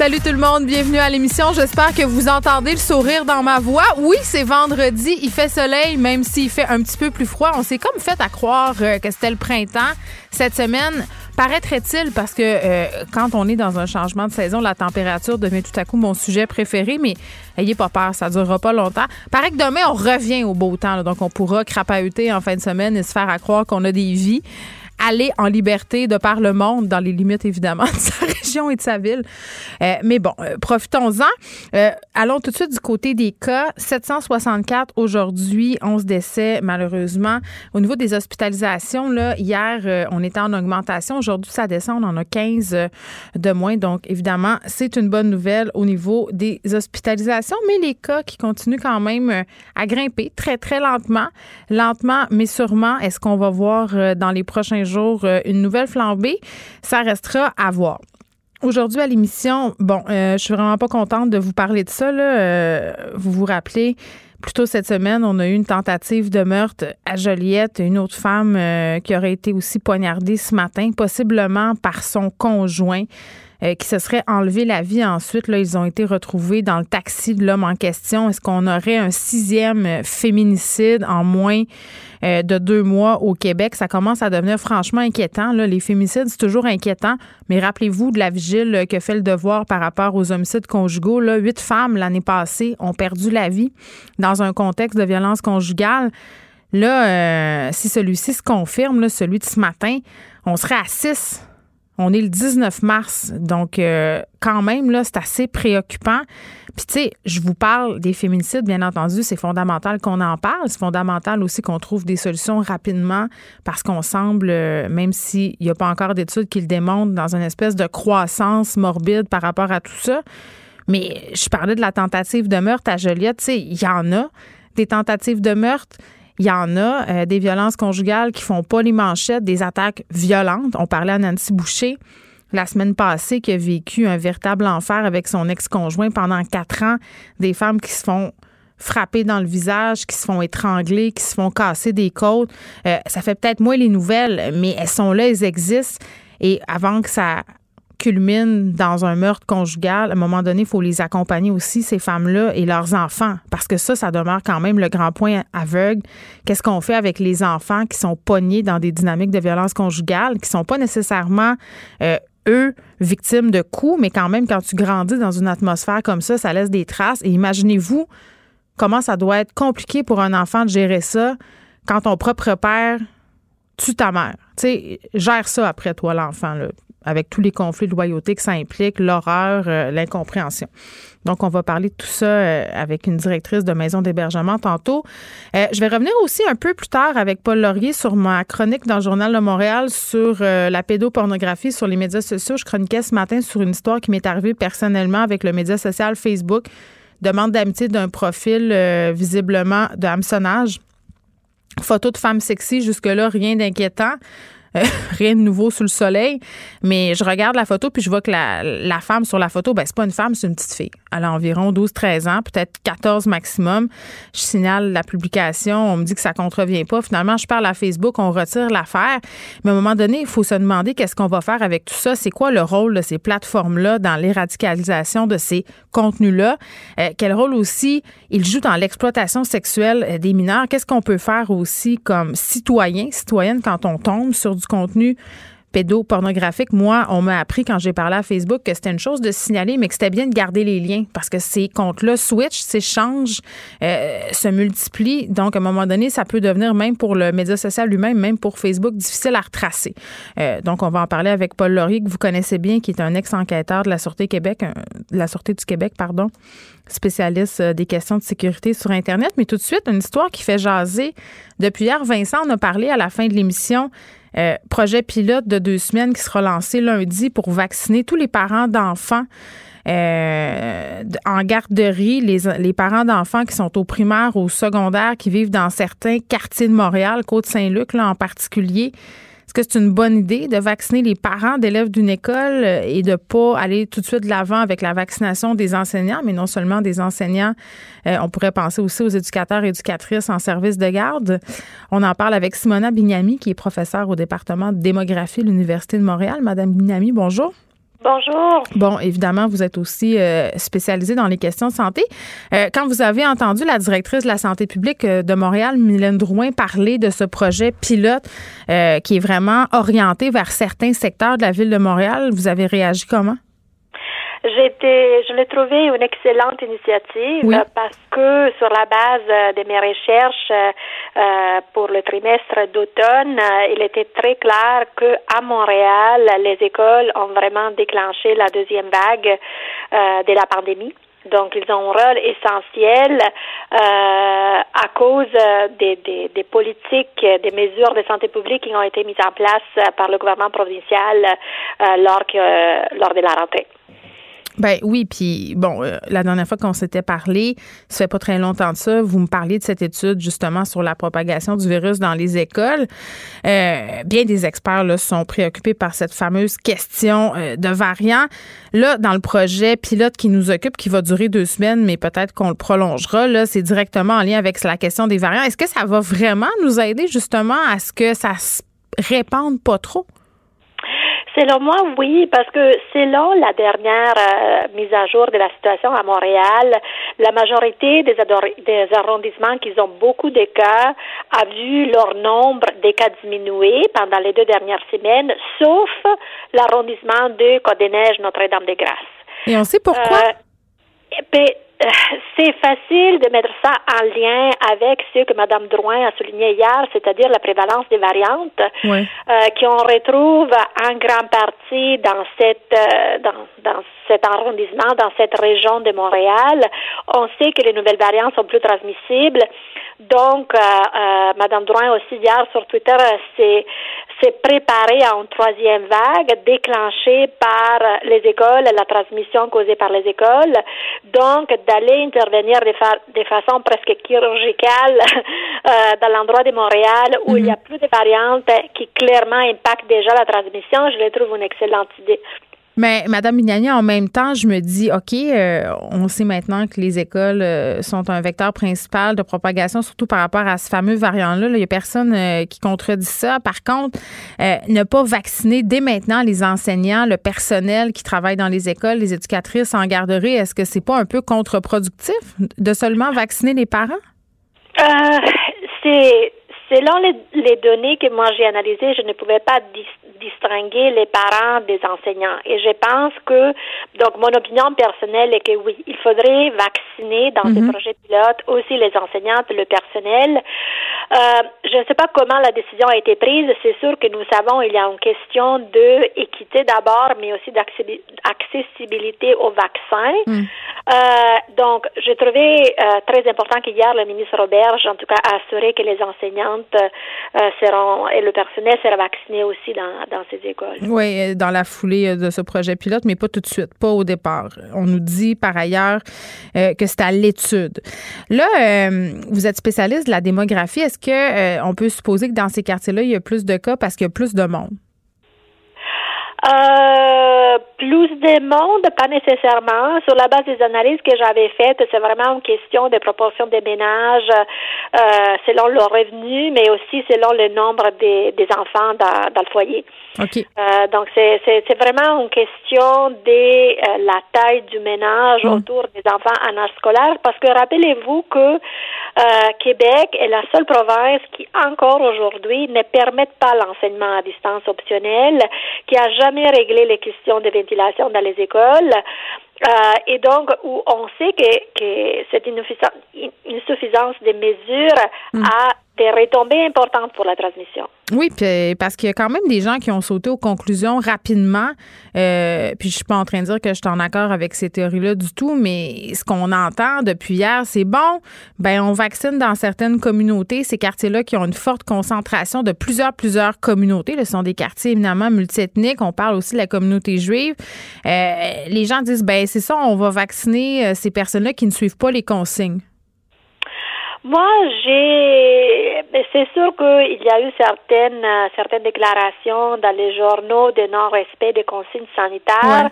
Salut tout le monde, bienvenue à l'émission. J'espère que vous entendez le sourire dans ma voix. Oui, c'est vendredi, il fait soleil, même s'il fait un petit peu plus froid. On s'est comme fait à croire euh, que c'était le printemps cette semaine. Paraîtrait-il, parce que euh, quand on est dans un changement de saison, la température devient tout à coup mon sujet préféré, mais ayez pas peur, ça durera pas longtemps. Paraît que demain, on revient au beau temps, donc on pourra crapahuter en fin de semaine et se faire à croire qu'on a des vies aller en liberté de par le monde, dans les limites évidemment de sa région et de sa ville. Euh, mais bon, euh, profitons-en. Euh, allons tout de suite du côté des cas. 764 aujourd'hui, 11 décès malheureusement. Au niveau des hospitalisations, là, hier, on était en augmentation. Aujourd'hui, ça descend, on en a 15 de moins. Donc, évidemment, c'est une bonne nouvelle au niveau des hospitalisations, mais les cas qui continuent quand même à grimper très, très lentement. Lentement, mais sûrement. Est-ce qu'on va voir dans les prochains jours euh, une nouvelle flambée. Ça restera à voir. Aujourd'hui à l'émission, bon, euh, je suis vraiment pas contente de vous parler de ça. Euh, vous vous rappelez, plus tôt cette semaine, on a eu une tentative de meurtre à Joliette, une autre femme qui aurait été aussi poignardée ce matin, possiblement par son conjoint. qui se serait enlevé la vie ensuite. Là, ils ont été retrouvés dans le taxi de l'homme en question. Est-ce qu'on aurait un sixième féminicide en moins euh, de deux mois au Québec. Ça commence à devenir franchement inquiétant. Les féminicides, c'est toujours inquiétant. Mais rappelez-vous de la vigile que fait le devoir par rapport aux homicides conjugaux. Huit femmes l'année passée ont perdu la vie dans un contexte de violence conjugale. Là, euh, si celui-ci se confirme, celui de ce matin, on serait à six on est le 19 mars, donc euh, quand même, c'est assez préoccupant. Puis, tu sais, je vous parle des féminicides, bien entendu, c'est fondamental qu'on en parle. C'est fondamental aussi qu'on trouve des solutions rapidement parce qu'on semble, euh, même s'il n'y a pas encore d'études qui le démontrent, dans une espèce de croissance morbide par rapport à tout ça. Mais je parlais de la tentative de meurtre à Joliette, tu sais, il y en a des tentatives de meurtre. Il y en a euh, des violences conjugales qui font pas les manchettes, des attaques violentes. On parlait à Nancy Boucher la semaine passée qui a vécu un véritable enfer avec son ex-conjoint pendant quatre ans, des femmes qui se font frapper dans le visage, qui se font étrangler, qui se font casser des côtes. Euh, ça fait peut-être moins les nouvelles, mais elles sont là, elles existent. Et avant que ça culmine dans un meurtre conjugal, à un moment donné, il faut les accompagner aussi, ces femmes-là et leurs enfants, parce que ça, ça demeure quand même le grand point aveugle. Qu'est-ce qu'on fait avec les enfants qui sont pognés dans des dynamiques de violence conjugale, qui sont pas nécessairement euh, eux, victimes de coups, mais quand même, quand tu grandis dans une atmosphère comme ça, ça laisse des traces. Et imaginez-vous comment ça doit être compliqué pour un enfant de gérer ça quand ton propre père tue ta mère. Tu sais, gère ça après toi, l'enfant. Avec tous les conflits de loyauté que ça implique, l'horreur, euh, l'incompréhension. Donc, on va parler de tout ça euh, avec une directrice de maison d'hébergement tantôt. Euh, je vais revenir aussi un peu plus tard avec Paul Laurier sur ma chronique dans le Journal de Montréal sur la pédopornographie sur les médias sociaux. Je chroniquais ce matin sur une histoire qui m'est arrivée personnellement avec le média social Facebook. Demande d'amitié d'un profil visiblement de hameçonnage. Photo de femme sexy, jusque-là, rien d'inquiétant. Rien de nouveau sous le soleil. Mais je regarde la photo puis je vois que la, la femme sur la photo, ben, c'est pas une femme, c'est une petite fille. Elle a environ 12-13 ans, peut-être 14 maximum. Je signale la publication, on me dit que ça contrevient pas. Finalement, je parle à Facebook, on retire l'affaire. Mais à un moment donné, il faut se demander qu'est-ce qu'on va faire avec tout ça. C'est quoi le rôle de ces plateformes-là dans l'éradicalisation de ces contenus-là? Euh, quel rôle aussi ils jouent dans l'exploitation sexuelle euh, des mineurs? Qu'est-ce qu'on peut faire aussi comme citoyen, citoyenne quand on tombe sur du contenu pédopornographiques. Moi, on m'a appris quand j'ai parlé à Facebook que c'était une chose de signaler, mais que c'était bien de garder les liens parce que ces comptes-là switch, s'échangent, euh, se multiplient. Donc, à un moment donné, ça peut devenir, même pour le média social lui-même, même pour Facebook, difficile à retracer. Euh, donc, on va en parler avec Paul Laurier, que vous connaissez bien, qui est un ex-enquêteur de la Sûreté Québec, de la Sûreté du Québec, pardon, spécialiste euh, des questions de sécurité sur Internet. Mais tout de suite, une histoire qui fait jaser. Depuis hier, Vincent en a parlé à la fin de l'émission. Euh, projet pilote de deux semaines qui sera lancé lundi pour vacciner tous les parents d'enfants. Euh, en garderie, les, les parents d'enfants qui sont au primaire ou au secondaire, qui vivent dans certains quartiers de Montréal, Côte-Saint-Luc là, en particulier, est-ce que c'est une bonne idée de vacciner les parents d'élèves d'une école euh, et de pas aller tout de suite de l'avant avec la vaccination des enseignants, mais non seulement des enseignants, euh, on pourrait penser aussi aux éducateurs et éducatrices en service de garde. On en parle avec Simona Bignami, qui est professeure au département de démographie de l'Université de Montréal. Madame Bignami, bonjour. Bonjour. Bon, évidemment, vous êtes aussi euh, spécialisée dans les questions de santé. Euh, quand vous avez entendu la directrice de la santé publique euh, de Montréal, Mylène Drouin, parler de ce projet pilote qui est vraiment orienté vers certains secteurs de la ville de Montréal, vous avez réagi comment? J'étais, je l'ai trouvé une excellente initiative parce que sur la base de mes recherches euh, pour le trimestre d'automne, euh, il était très clair que à Montréal, les écoles ont vraiment déclenché la deuxième vague euh, de la pandémie. Donc, ils ont un rôle essentiel euh, à cause des, des, des, politiques, des mesures de santé publique qui ont été mises en place par le gouvernement provincial euh, lors, que, lors de la rentrée. Ben oui, puis bon, euh, la dernière fois qu'on s'était parlé, ça fait pas très longtemps de ça, vous me parliez de cette étude justement sur la propagation du virus dans les écoles. Euh, bien des experts là, sont préoccupés par cette fameuse question euh, de variants. Là, dans le projet pilote qui nous occupe, qui va durer deux semaines, mais peut-être qu'on le prolongera, là, c'est directement en lien avec la question des variants. Est-ce que ça va vraiment nous aider justement à ce que ça se répande pas trop? Selon moi, oui, parce que selon la dernière euh, mise à jour de la situation à Montréal, la majorité des, des arrondissements qui ont beaucoup de cas a vu leur nombre de cas diminuer pendant les deux dernières semaines, sauf l'arrondissement de Côte-des-Neiges, Notre-Dame-des-Grâces. Et on sait pourquoi? Euh, c'est facile de mettre ça en lien avec ce que Mme Drouin a souligné hier, c'est-à-dire la prévalence des variantes, oui. euh, qu'on retrouve en grande partie dans cette euh, dans, dans cet arrondissement, dans cette région de Montréal. On sait que les nouvelles variantes sont plus transmissibles. Donc, euh, euh, Mme Drouin aussi hier sur Twitter s'est s'est préparée à une troisième vague déclenchée par les écoles, la transmission causée par les écoles. Donc, d'aller intervenir de, fa de, façon presque chirurgicale euh, dans l'endroit de Montréal où mm -hmm. il y a plus de variantes qui clairement impactent déjà la transmission, je le trouve une excellente idée. Mais Madame Mignani, en même temps, je me dis, OK, euh, on sait maintenant que les écoles euh, sont un vecteur principal de propagation, surtout par rapport à ce fameux variant-là. Il n'y a personne euh, qui contredit ça. Par contre, euh, ne pas vacciner dès maintenant les enseignants, le personnel qui travaille dans les écoles, les éducatrices en garderie, est-ce que c'est pas un peu contre-productif de seulement vacciner les parents? c'est selon les, les, données que moi j'ai analysées, je ne pouvais pas dis distinguer les parents des enseignants. Et je pense que, donc mon opinion personnelle est que oui, il faudrait vacciner dans mm -hmm. ces projets pilotes aussi les enseignantes, le personnel. Euh, je ne sais pas comment la décision a été prise. C'est sûr que nous savons il y a une question de équité d'abord, mais aussi d'accessibilité aux vaccins. Mm. Euh, donc, j'ai trouvé euh, très important qu'hier, le ministre Roberge, en tout cas, a assuré que les euh, et le personnel sera vacciné aussi dans, ces écoles. Oui, dans la foulée de ce projet pilote, mais pas tout de suite, pas au départ. On nous dit par ailleurs euh, que c'est à l'étude. Là, euh, vous êtes spécialiste de la démographie. Est-ce que on peut supposer que dans ces quartiers-là, il y a plus de cas parce qu'il y a plus de monde? Euh, plus de monde, pas nécessairement. Sur la base des analyses que j'avais faites, c'est vraiment une question de proportion des ménages euh, selon leur revenu, mais aussi selon le nombre des, des enfants dans, dans le foyer. OK. Euh, donc, c'est, c'est, c'est vraiment une question de euh, la taille du ménage Mm. autour des enfants en âge scolaire, parce que rappelez-vous que euh, Québec est la seule province qui, encore aujourd'hui, ne permet pas l'enseignement à distance optionnel, qui a jamais réglé les questions de ventilation dans les écoles. Euh, et donc, où on sait que, que cette insuffisance, insuffisance des mesures a des retombées importantes pour la transmission. Oui, puis parce qu'il y a quand même des gens qui ont sauté aux conclusions rapidement. Euh, puis je suis pas en train de dire que je suis en accord avec ces théories-là du tout, mais ce qu'on entend depuis hier, c'est bon, ben on vaccine dans certaines communautés, ces quartiers-là qui ont une forte concentration de plusieurs, plusieurs communautés. Ce sont des quartiers éminemment multiethniques. On parle aussi de la communauté juive. Euh, les gens disent, ben c'est ça, on va vacciner euh, ces personnes-là qui ne suivent pas les consignes. Moi, j'ai. mais C'est sûr qu'il y a eu certaines certaines déclarations dans les journaux de non-respect des consignes sanitaires.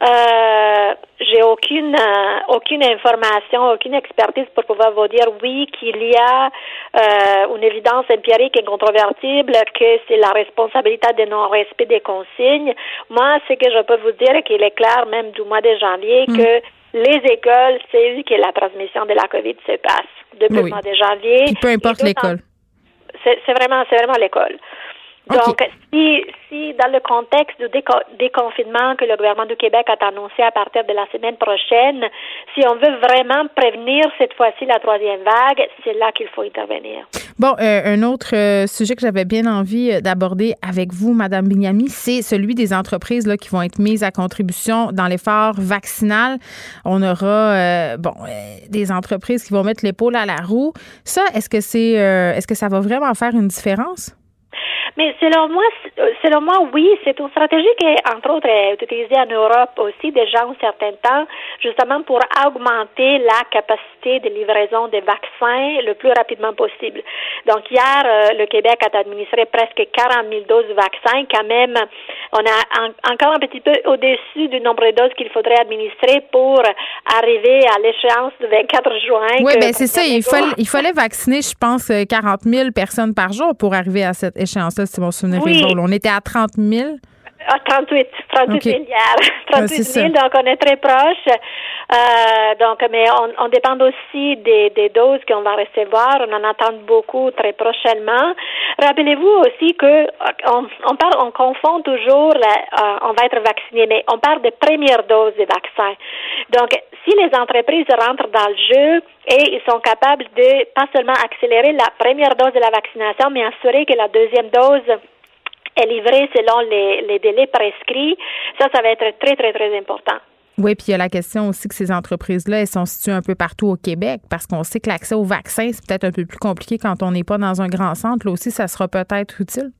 Euh, j'ai aucune euh, aucune information, aucune expertise pour pouvoir vous dire oui qu'il y a euh, une évidence empirique incontrovertible que c'est la responsabilité de non-respect des consignes. Moi, ce que je peux vous dire, qu'il est clair même du mois de janvier que les écoles, c'est eux que la transmission de la COVID se passe depuis Oui. le mois de janvier. Puis peu importe l'école. C'est vraiment, c'est vraiment l'école. Donc, si, si dans le contexte du déco- déconfinement que le gouvernement du Québec a annoncé à partir de la semaine prochaine, si on veut vraiment prévenir cette fois-ci la troisième vague, c'est là qu'il faut intervenir. Bon, euh, un autre euh, sujet que j'avais bien envie euh, d'aborder avec vous, Madame Bignami, c'est celui des entreprises là, qui vont être mises à contribution dans l'effort vaccinal. On aura euh, bon des entreprises qui vont mettre l'épaule à la roue. Ça, est-ce que c'est est-ce que ça va vraiment faire une différence? Mais selon moi, c- selon moi, oui, c'est une stratégie qui, entre autres, est utilisée en Europe aussi déjà un certain temps, justement pour augmenter la capacité de livraison des vaccins le plus rapidement possible. Donc hier, euh, le Québec a administré presque 40 000 doses de vaccins. Quand même, on a en- encore un petit peu au-dessus du nombre de doses qu'il faudrait administrer pour arriver à l'échéance du 24 juin. Oui, ben c'est ça. Il fallait, il fallait vacciner, je pense, euh, 40 000 personnes par jour pour arriver à cette échéance-là, si mon souvenir Oui. est bon. On était à 30 000. Ah, 38, 38 OK. 000 hier. Ouais, 38 c'est 000, ça. donc on est très proche. Euh, donc, mais on, on dépend aussi des, des doses qu'on va recevoir. On en attend beaucoup très prochainement. Rappelez-vous aussi que on, on parle, on confond toujours, la- euh, on va être vacciné, mais on parle de première dose de vaccin. Donc, si les entreprises rentrent dans le jeu et ils sont capables de pas seulement accélérer la première dose de la vaccination, mais assurer que la deuxième dose est livrée selon les, les délais prescrits, ça, ça va être très, très, très important. Oui, puis il y a la question aussi que ces entreprises-là, elles sont situées un peu partout au Québec parce qu'on sait que l'accès au vaccin, c'est peut-être un peu plus compliqué quand on n'est pas dans un grand centre. Là aussi, ça sera peut-être utile.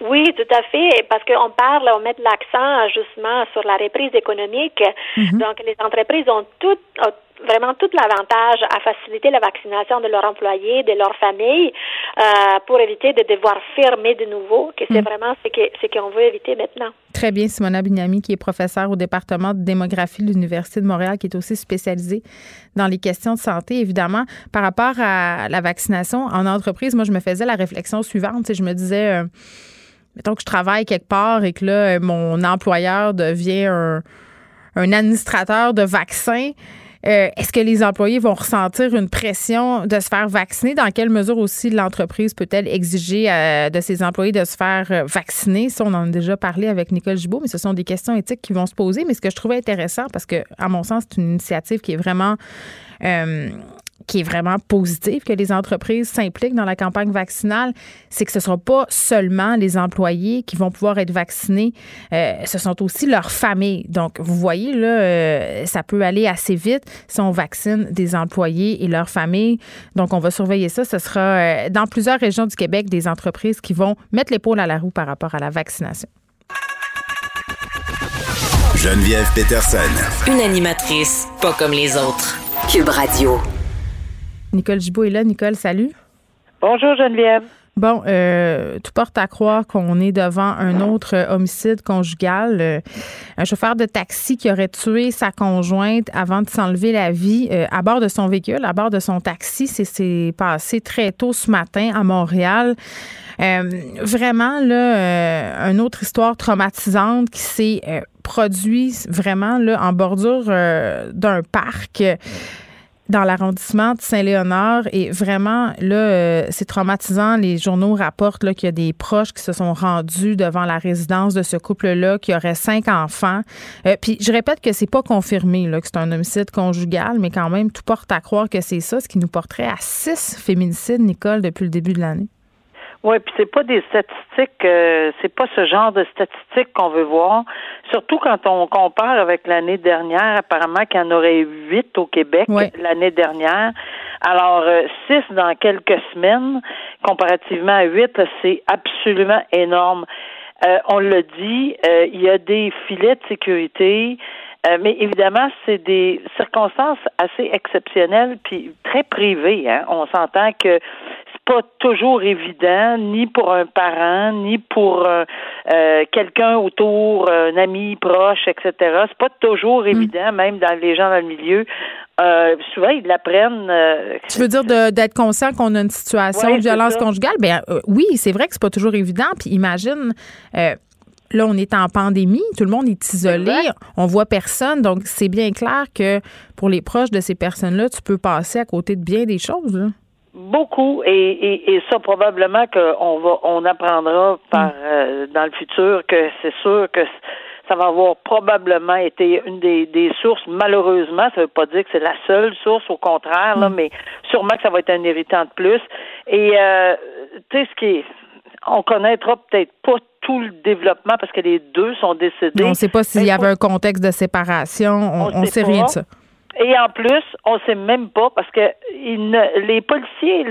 Oui, tout à fait, parce qu'on parle, on met l'accent justement sur la reprise économique. Donc, les entreprises ont tout, ont vraiment tout l'avantage à faciliter la vaccination de leurs employés, de leurs familles, euh, pour éviter de devoir fermer de nouveau, que c'est vraiment ce qu'on veut éviter maintenant. Très bien, Simona Bignami, qui est professeure au département de démographie de l'Université de Montréal, qui est aussi spécialisée dans les questions de santé, évidemment. Par rapport à la vaccination en entreprise, moi, je me faisais la réflexion suivante. Je me disais, euh, mettons que je travaille quelque part et que là, euh, mon employeur devient un, un administrateur de vaccins. Euh, Est-ce que les employés vont ressentir une pression de se faire vacciner? Dans quelle mesure aussi l'entreprise peut-elle exiger euh, de ses employés de se faire euh, vacciner? Ça, on en a déjà parlé avec Nicole Gibault, mais ce sont des questions éthiques qui vont se poser. Mais ce que je trouvais intéressant, parce que, à mon sens, c'est une initiative qui est vraiment euh, qui est vraiment positive que les entreprises s'impliquent dans la campagne vaccinale, c'est que ce ne sera pas seulement les employés qui vont pouvoir être vaccinés, euh, ce sont aussi leurs familles. Donc, vous voyez, là, euh, ça peut aller assez vite si on vaccine des employés et leurs familles. Donc, on va surveiller ça. Ce sera euh, dans plusieurs régions du Québec des entreprises qui vont mettre l'épaule à la roue par rapport à la vaccination. Geneviève Peterson. Une animatrice pas comme les autres. Cube Radio. Nicole Gibault est là. Nicole, salut. Bonjour Geneviève. Bon, euh, tout porte à croire qu'on est devant un autre homicide conjugal. Euh, un chauffeur de taxi qui aurait tué sa conjointe avant de s'enlever la vie euh, à bord de son véhicule, à bord de son taxi. C'est passé très tôt ce matin à Montréal. vraiment, là, une autre histoire traumatisante qui s'est produite vraiment là, en bordure d'un parc dans l'arrondissement de Saint-Léonard. Et vraiment là euh, c'est traumatisant. Les journaux rapportent là qu'il y a des proches qui se sont rendus devant la résidence de ce couple-là qui aurait cinq enfants. Euh, puis je répète que c'est pas confirmé là que c'est un homicide conjugal mais quand même tout porte à croire que c'est ça ce qui nous porterait à six féminicides Nicole depuis le début de l'année oui, puis c'est pas des statistiques, euh, c'est pas ce genre de statistiques qu'on veut voir. Surtout quand on compare avec l'année dernière, apparemment qu'il y en aurait huit au Québec l'année dernière. Alors euh, six dans quelques semaines, comparativement à huit, c'est absolument énorme. Euh, on l'a dit, il y a des filets de sécurité. mais évidemment, c'est des circonstances assez exceptionnelles puis très privées. Hein. On s'entend que pas toujours évident, ni pour un parent, ni pour euh, euh, quelqu'un autour, un ami proche, etc. C'est pas toujours mm. évident, même dans les gens dans le milieu. Euh, souvent, ils l'apprennent. tu veux dire d'être conscient qu'on a une situation de violence conjugale? Ben oui, c'est vrai que c'est pas toujours évident. Puis imagine. Là, on est en pandémie, tout le monde est isolé, on voit personne, donc c'est bien clair que pour les proches de ces personnes-là, tu peux passer à côté de bien des choses. Là. Beaucoup et, et, et, ça probablement qu'on va on apprendra par mm. euh, dans le futur que c'est sûr que ça va avoir probablement été une des, des sources malheureusement ça veut pas dire que c'est la seule source au contraire là mm. mais sûrement que ça va être un irritant de plus et euh, tu sais ce qui est on connaîtra peut-être pas tout le développement parce que les deux sont décédés. On ne sait pas s'il y avait un contexte de séparation. On ne sait, sait rien de ça. Et en plus, on ne sait même pas parce que les policiers,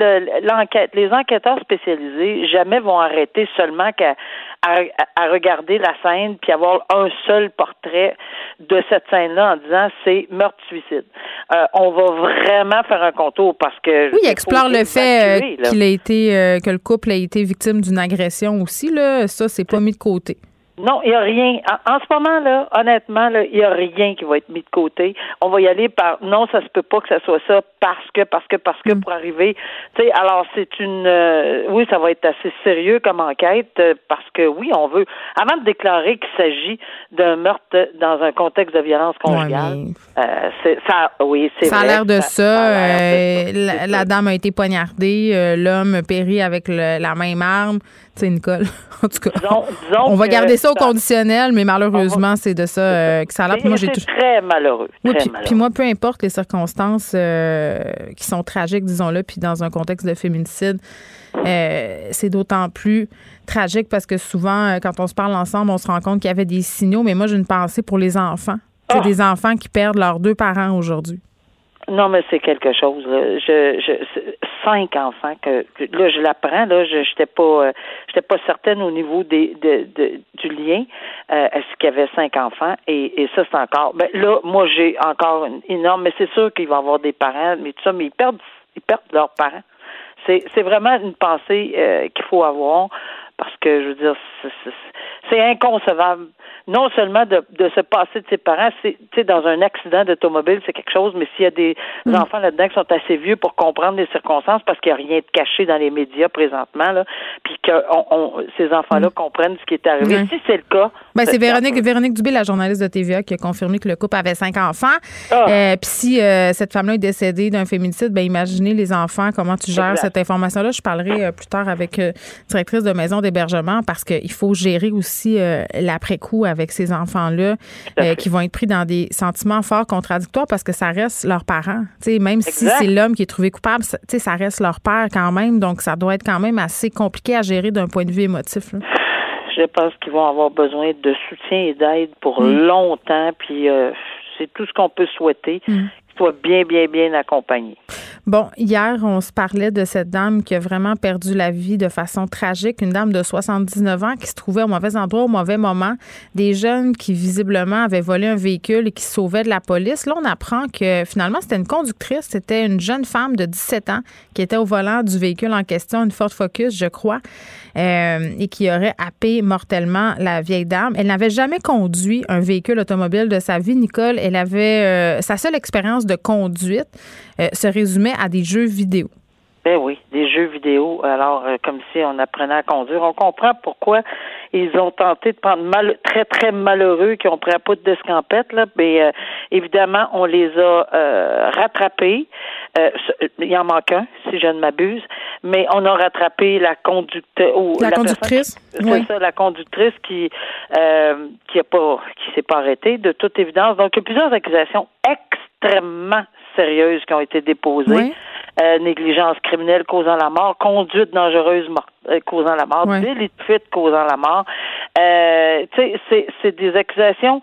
l'enquête, les enquêteurs spécialisés, jamais vont arrêter seulement qu'à à, regarder la scène puis avoir un seul portrait de cette scène-là en disant c'est meurtre-suicide. Euh, on va vraiment faire un contour parce que oui, il explore le fait euh, qu'il a été euh, que le couple a été victime d'une agression aussi là. Ça, c'est pas mis de côté. Non, il n'y a rien. En, ce moment, là, honnêtement, il n'y a rien qui va être mis de côté. On va y aller par non, ça se peut pas que ça soit ça parce que, parce que, parce que mm. pour arriver. Tu sais, alors c'est une euh, oui, ça va être assez sérieux comme enquête euh, parce que oui, on veut avant de déclarer qu'il s'agit d'un meurtre dans un contexte de violence conjugale. euh, c'est ça oui, c'est Ça a l'air de ça. Euh, la, dame a été poignardée, l'homme périt avec la même arme. Tu sais, Nicole. en tout cas, on va garder ça au conditionnel, mais malheureusement, c'est de ça euh, que ça a l'air. Moi, j'ai très malheureux. Oui, puis, moi, peu importe les circonstances euh, qui sont tragiques, disons-le, puis dans un contexte de féminicide, euh, c'est d'autant plus tragique parce que souvent, quand on se parle ensemble, on se rend compte qu'il y avait des signaux. Mais moi, j'ai une pensée pour les enfants. C'est ah! des enfants qui perdent leurs deux parents aujourd'hui. Non, mais c'est quelque chose. Je, je, cinq enfants que, là je l'apprends. Là, je j'étais pas, euh, j'étais pas certaine au niveau des de, de du lien. Euh, est-ce qu'il y avait cinq enfants? Et, et ça c'est encore. Ben là, moi j'ai encore une énorme. Mais c'est sûr qu'il va avoir des parents, mais tout ça, mais ils perdent, ils perdent leurs parents. C'est c'est vraiment une pensée euh, qu'il faut avoir parce que je veux dire, c'est inconcevable non seulement de, de se passer de ses parents, c'est dans un accident d'automobile, c'est quelque chose, mais s'il y a des mm. enfants là-dedans qui sont assez vieux pour comprendre les circonstances parce qu'il n'y a rien de caché dans les médias présentement là, puis que on, ces enfants-là mm. comprennent ce qui est arrivé. Si c'est le cas, ben, c'est Véronique Véronique Dubé, la journaliste de TVA, qui a confirmé que le couple avait cinq enfants. Ah. Euh, puis si euh, cette femme-là est décédée d'un féminicide, ben imaginez les enfants, comment tu gères cette information-là. Je parlerai euh, plus tard avec directrice de maison d'hébergement parce qu'il faut gérer aussi l'après-coup avec ces enfants-là euh, qui vont être pris dans des sentiments forts contradictoires parce que ça reste leurs parents. sais, même si c'est l'homme qui est trouvé coupable, ça reste leur père quand même. Donc, ça doit être quand même assez compliqué à gérer d'un point de vue émotif. Je pense qu'ils vont avoir besoin de soutien et d'aide pour mm. longtemps. Puis, euh, c'est tout ce qu'on peut souhaiter. Mm. Qu'ils soient bien, bien, bien accompagnés. Bon, hier, on se parlait de cette dame qui a vraiment perdu la vie de façon tragique, une dame de 79 ans qui se trouvait au mauvais endroit au mauvais moment, des jeunes qui visiblement avaient volé un véhicule et qui se sauvaient de la police. Là, on apprend que finalement, c'était une conductrice, c'était une jeune femme de 17 ans qui était au volant du véhicule en question, une Ford Focus, je crois, euh, et qui aurait happé mortellement la vieille dame. Elle n'avait jamais conduit un véhicule automobile de sa vie, Nicole. Elle avait euh, sa seule expérience de conduite euh, se résumait à des jeux vidéo. Ben oui, des jeux vidéo. Alors, comme si on apprenait à conduire. On comprend pourquoi ils ont tenté de prendre mal, très, très malheureux qui ont pris un peu de d'escampette, là. Mais euh, évidemment, on les a rattrapés. il y en manque un, si je ne m'abuse. Mais on a rattrapé la conductrice. La, la, conductrice. C'est ça, la conductrice qui qui a pas qui s'est pas arrêtée, de toute évidence. Donc, il y a plusieurs accusations extrêmement sérieuses qui ont été déposées. Euh, négligence criminelle causant la mort, conduite dangereuse euh, causant la mort, délit de fuite causant la mort. Euh, tu sais, c'est des accusations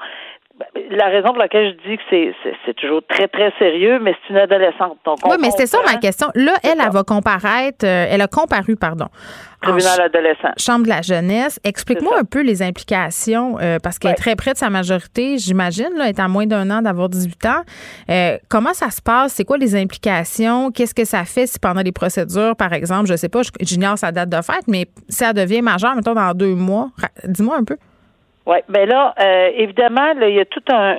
la raison pour laquelle je dis que c'est toujours très, très sérieux, mais c'est une adolescente. Donc oui, mais c'est ça ma question. Là, elle, elle, va comparaître, euh, elle a comparu, pardon. Tribunal adolescent. Chambre de la jeunesse. Explique-moi un peu les implications, euh, parce qu'elle est très près de sa majorité, j'imagine, là, est à moins d'un an d'avoir 18 ans. Euh, comment ça se passe? C'est quoi les implications? Qu'est-ce que ça fait si pendant les procédures, par exemple, je sais pas, j'ignore sa date de fête, mais si ça devient majeur, mettons, dans deux mois, dis-moi un peu. Oui, ben là, euh, évidemment, là, il y a tout un,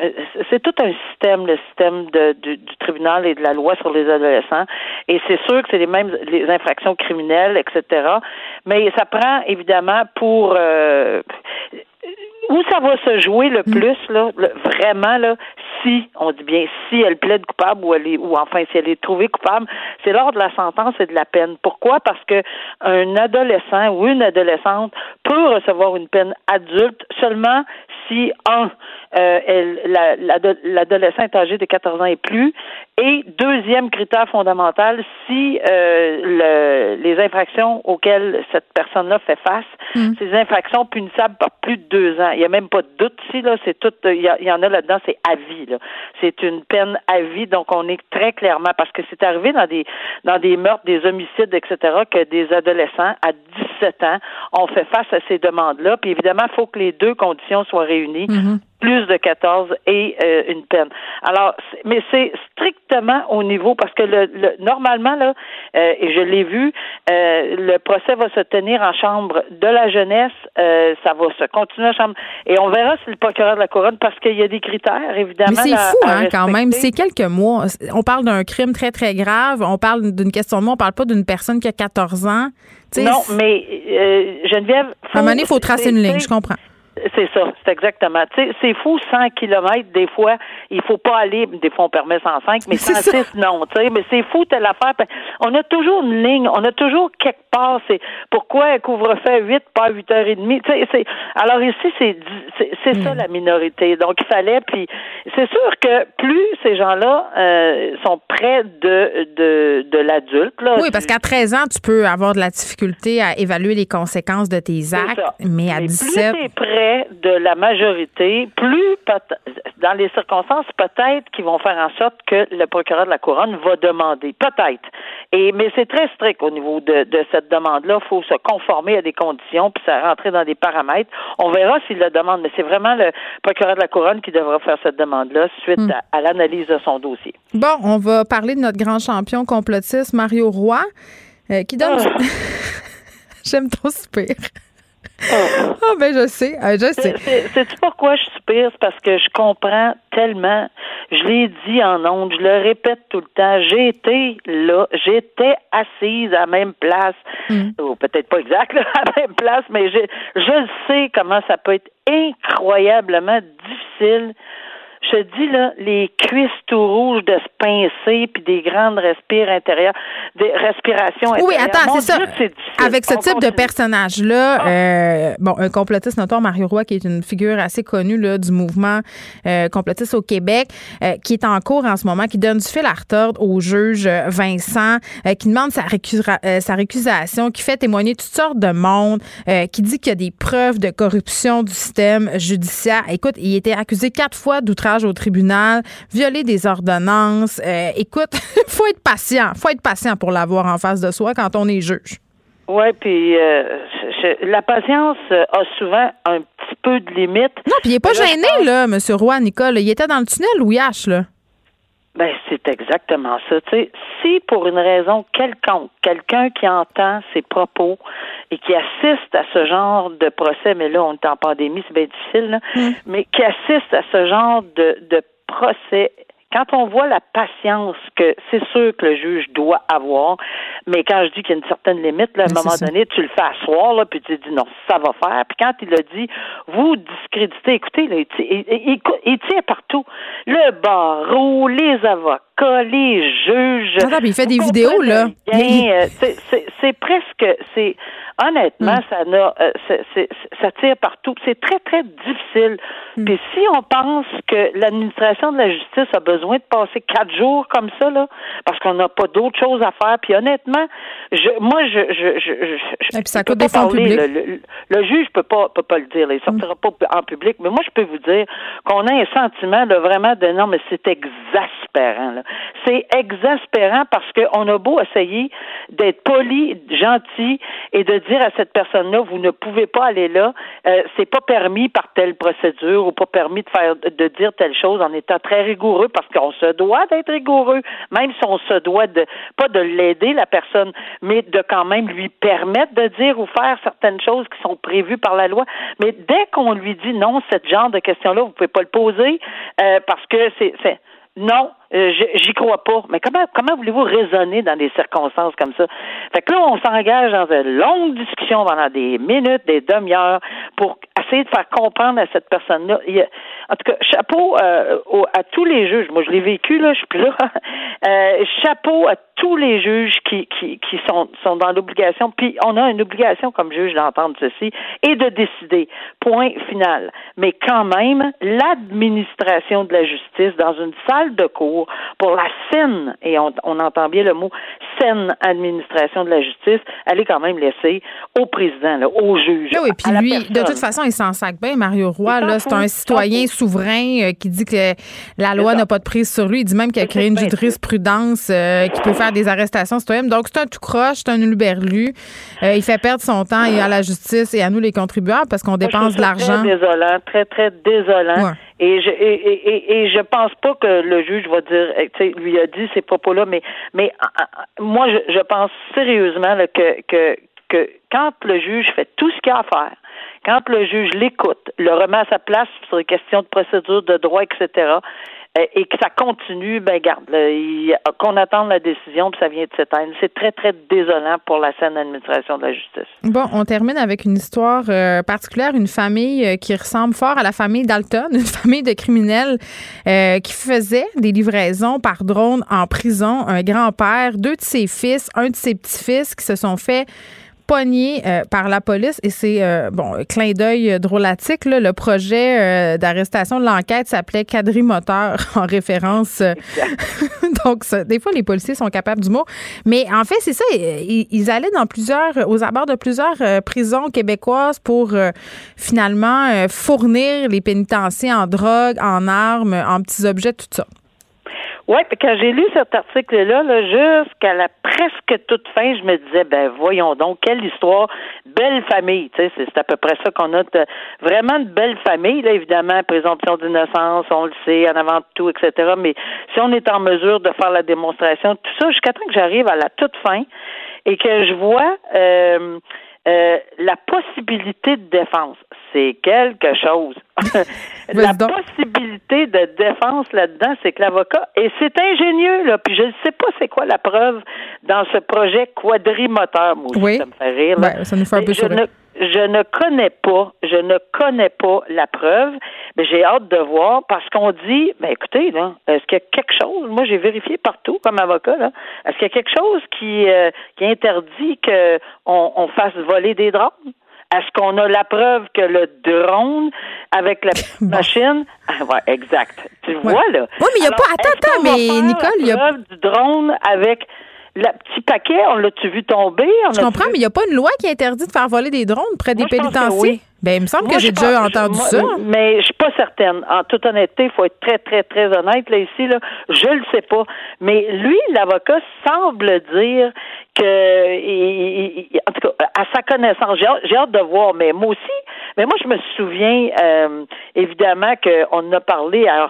c'est tout un système, le système de, du, tribunal et de la loi sur les adolescents, et c'est sûr que c'est les mêmes les infractions criminelles, etc. Mais ça prend évidemment pour euh, où ça va se jouer le mm. plus, là, vraiment, là, si, on dit bien si elle plaide coupable ou elle est, ou enfin si elle est trouvée coupable, c'est lors de la sentence et de la peine. Pourquoi? Parce que un adolescent ou une adolescente peut recevoir une peine adulte seulement si, un, euh, l'adolescent est âgé de 14 ans et plus, et deuxième critère fondamental, si euh, le, les infractions auxquelles cette personne-là fait face, mm. ces infractions punissables par plus de deux ans. Il n'y a même pas de doute ici, là, c'est tout, il y, en a là-dedans, c'est à vie, là. C'est une peine à vie, donc on est très clairement, parce que c'est arrivé dans des, dans des meurtres, des homicides, etc., que des adolescents à 17 ans ont fait face à ces demandes-là, puis évidemment, il faut que les deux conditions soient réunies. Mm-hmm plus de 14 et euh, une peine. Alors, mais c'est strictement au niveau parce que le, normalement là, euh, et je l'ai vu, euh, le procès va se tenir en chambre de la jeunesse, ça va se continuer en chambre et on verra si le procureur de la couronne parce qu'il y a des critères évidemment. Mais c'est fou hein, quand même, c'est quelques mois. On parle d'un crime très très grave, on parle d'une question de mots, on parle pas d'une personne qui a 14 ans. non, mais Geneviève, à un moment donné, il faut tracer une ligne, je comprends. C'est ça, c'est exactement. Tu sais, c'est fou, 100 kilomètres, des fois, il faut pas aller, des fois on permet 105, mais 106, non, tu sais, mais c'est fou, telle affaire. On a toujours une ligne, on a toujours quelque part, c'est pourquoi un couvre-feu à 8, pas à 8h30, tu sais, c'est, alors ici, c'est, c'est, ça mm. la minorité. Donc, il fallait, puis c'est sûr que plus ces gens-là euh, sont près de, de, de l'adulte, là. Oui, parce qu'à 13 ans, tu peux avoir de la difficulté à évaluer les conséquences de tes actes, mais à 17 de la majorité, plus dans les circonstances peut-être qui vont faire en sorte que le procureur de la couronne va demander, peut-être. Et mais c'est très strict au niveau de, cette demande-là. Il faut se conformer à des conditions puis ça rentrer dans des paramètres. On verra s'il le demande, mais c'est vraiment le procureur de la couronne qui devra faire cette demande-là suite hmm. à, l'analyse de son dossier. Bon, on va parler de notre grand champion complotiste Mario Roy, euh, qui donne. Ah. J'aime trop ce pire. Ah oh, ben je sais, ah, je sais. C'est pourquoi je soupire, c'est parce que je comprends tellement. Je l'ai dit en ondes, je le répète tout le temps. J'ai été là, j'étais assise à la même place, mm. ou peut-être pas exact à la même place, mais je, je sais comment ça peut être incroyablement difficile je te dis, là, les cuisses tout rouges de se pincer, puis des grandes respires intérieures, des respirations intérieures. Oui, attends, c'est ça. Avec ce type de personnage-là, ah. euh, bon, un complotiste notoire, Mario Roy, qui est une figure assez connue là, du mouvement euh, complotiste au Québec, euh, qui est en cours en ce moment, qui donne du fil à retordre au juge Vincent, qui demande sa, sa récusation, qui fait témoigner toutes sortes de monde, qui dit qu'il y a des preuves de corruption du système judiciaire. Écoute, il était accusé quatre fois d'outrage au tribunal, violer des ordonnances. Euh, écoute, faut être patient. faut être patient pour l'avoir en face de soi quand on est juge. Oui, puis euh, la patience a souvent un petit peu de limite. Non, puis il n'est pas gêné, là, M. Roy, Nicole. Il était dans le tunnel, Louis H, là. Ben, c'est exactement ça. Tu sais, si pour une raison quelconque, quelqu'un qui entend ses propos et qui assiste à ce genre de procès, mais là, on est en pandémie, c'est bien difficile, là, mm. mais qui assiste à ce genre de, de procès quand on voit la patience que c'est sûr que le juge doit avoir, mais quand je dis qu'il y a une certaine limite, là, à un moment donné, tu le fais asseoir, là, puis tu dis non, ça va faire. Puis quand il a dit, vous discréditez, écoutez, là, il, il, tient partout. Le barreau, les avocats, les juges. Ah, il fait des vidéos, là. Euh, c'est presque, c'est honnêtement, mm. ça n'a, euh, ça tire partout. C'est très, très difficile. Mm. Puis si on pense que l'administration de la justice a besoin de passer quatre jours comme ça, là, parce qu'on n'a pas d'autre chose à faire, puis honnêtement, je, moi, je, je, je, Et puis ça coûte des fonds publics. Le, le, juge peut pas, peut pas le dire. Il sortira mm. pas en public. Mais moi, je peux vous dire qu'on a un sentiment de vraiment de non, mais c'est exaspérant. C'est exaspérant parce qu'on a beau essayer d'être poli, gentil et de dire à cette personne-là, vous ne pouvez pas aller là, euh, c'est pas permis par telle procédure ou pas permis de faire de dire telle chose en étant très rigoureux parce qu'on se doit d'être rigoureux, même si on se doit de pas de l'aider la personne, mais de quand même lui permettre de dire ou faire certaines choses qui sont prévues par la loi. Mais dès qu'on lui dit non, ce genre de question-là, vous pouvez pas le poser euh, parce que c'est non, euh, j'y crois pas. Mais comment comment voulez-vous raisonner dans des circonstances comme ça? Fait que là, on s'engage dans une longue discussion pendant des minutes, des demi-heures, pour essayer de faire comprendre à cette personne-là. En tout cas, chapeau euh, à tous les juges. Moi, je l'ai vécu, là, je suis plus là. Euh, chapeau à tous les juges qui, qui, qui sont, sont dans l'obligation. Puis on a une obligation comme juge d'entendre ceci et de décider. Point final. Mais quand même, l'administration de la justice dans une salle de cours pour la saine, et on, on entend bien le mot saine administration de la justice, elle est quand même laissée au président, là, au juge. Oui, puis lui, de toute façon, il s'en sac bien, Mario Roy. Là, c'est un citoyen souverain euh, qui dit que la loi n'a pas de prise sur lui. Il dit même qu'il a créé une jurisprudence euh, qui peut faire des arrestations citoyennes. Donc, c'est un tout croche, c'est un uberlu. Euh, il fait perdre son temps et à la justice et à nous, les contribuables, parce qu'on dépense de l'argent. Très désolant, très, très désolant. Et je et, et, je pense pas que le juge va dire, tu sais, lui a dit ces propos-là, mais mais moi je, je pense sérieusement que que que quand le juge fait tout ce qu'il a à faire, quand le juge l'écoute, le remet à sa place sur les questions de procédure, de droit, etc., et que ça continue, ben garde, qu'on attende la décision, puis ça vient de s'éteindre. C'est très, très désolant pour la saine administration de la justice. Bon, on termine avec une histoire euh, particulière, une famille euh, qui ressemble fort à la famille Dalton, une famille de criminels qui faisait des livraisons par drone en prison. Un grand-père, deux de ses fils, un de ses petits-fils qui se sont fait pogné euh, par la police. Et c'est euh, bon clin d'œil drôlatique le projet euh, d'arrestation de l'enquête s'appelait quadrimoteur en référence donc des fois les policiers sont capables du mot. Mais en fait c'est ça ils, allaient dans plusieurs aux abords de plusieurs prisons québécoises pour finalement fournir les pénitenciers en drogue en armes en petits objets tout ça oui, puis quand j'ai lu cet article-là, là, jusqu'à la presque toute fin, je me disais, ben voyons donc, quelle histoire, belle famille, tu sais, c'est à peu près ça qu'on a, vraiment de belle famille, là, évidemment, présomption d'innocence, on le sait, en avant de tout, etc., mais si on est en mesure de faire la démonstration, tout ça, jusqu'à temps que j'arrive à la toute fin et que je vois... Euh, euh, la possibilité de défense, c'est quelque chose. la possibilité de défense là-dedans, c'est que l'avocat, et c'est ingénieux, là, puis je ne sais pas c'est quoi la preuve dans ce projet quadrimoteur, moi oui. ça me fait rire. Ben, ça nous fait un peu je ne connais pas, je ne connais pas la preuve, mais j'ai hâte de voir parce qu'on dit, ben écoutez, là, est-ce qu'il y a quelque chose, moi j'ai vérifié partout comme avocat, là, est-ce qu'il y a quelque chose qui, euh, qui interdit qu'on on fasse voler des drones? Est-ce qu'on a la preuve que le drone avec la machine? Ah, ouais, exact. Tu vois, là. Oui, mais il n'y a pas. Attends, attends, mais Nicole, il y a. preuve du drone avec le petit paquet, on l'a-tu vu tomber? Je comprends, mais il n'y a pas une loi qui interdit de faire voler des drones près des pénitenciers. Ben, il me semble que j'ai déjà entendu ça. Mais je suis pas certaine. En toute honnêteté, il faut être très, très, très honnête là ici. Là, je le sais pas. Mais lui, l'avocat semble dire que, en tout cas, à sa connaissance, j'ai hâte, de voir. Mais moi aussi, mais moi, je me souviens euh, évidemment qu'on a parlé à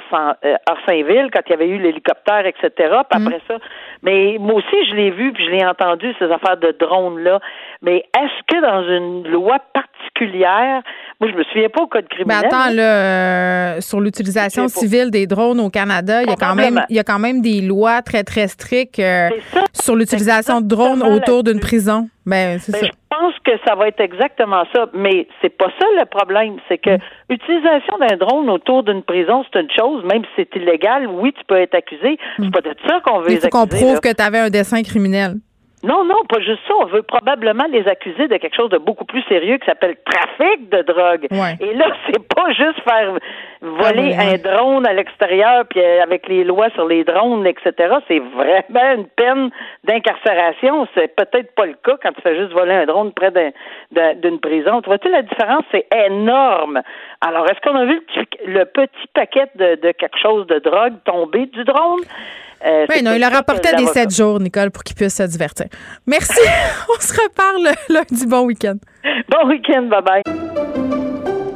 Orsainville euh, quand il y avait eu l'hélicoptère, etc. Puis mm. après ça, mais moi aussi, je l'ai vu puis je l'ai entendu ces affaires de drones là. Mais est-ce que dans une loi particulière, moi, je me souviens pas au code criminel. Mais attends, là, euh, sur l'utilisation civile des drones au Canada, il y a quand même, il y a quand même des lois très, très strictes euh, sur l'utilisation de drones autour d'une prison. Ben, c'est ben, ça. Je pense que ça va être exactement ça, mais c'est pas ça le problème. C'est que l'utilisation mm. d'un drone autour d'une prison, c'est une chose, même si c'est illégal, oui, tu peux être accusé. C'est mm. pas de ça qu'on veut Il faut qu'on prouve que tu avais un dessin criminel. Non, non, pas juste ça. On veut probablement les accuser de quelque chose de beaucoup plus sérieux qui s'appelle trafic de drogue. Et là, c'est pas juste faire voler ah un drone à l'extérieur, puis euh, avec les lois sur les drones, etc. C'est vraiment une peine d'incarcération. C'est peut-être pas le cas quand tu fais juste voler un drone près d'une prison. Tu vois-tu la différence? C'est énorme. Alors, est-ce qu'on a vu le petit paquet de, de quelque chose de drogue tomber du drone? Euh, oui, non, il a rapporté des sept jours, Nicole, pour qu'il puisse se divertir. Merci. On se reparle lundi. Bon week-end. Bon week-end. Bye-bye.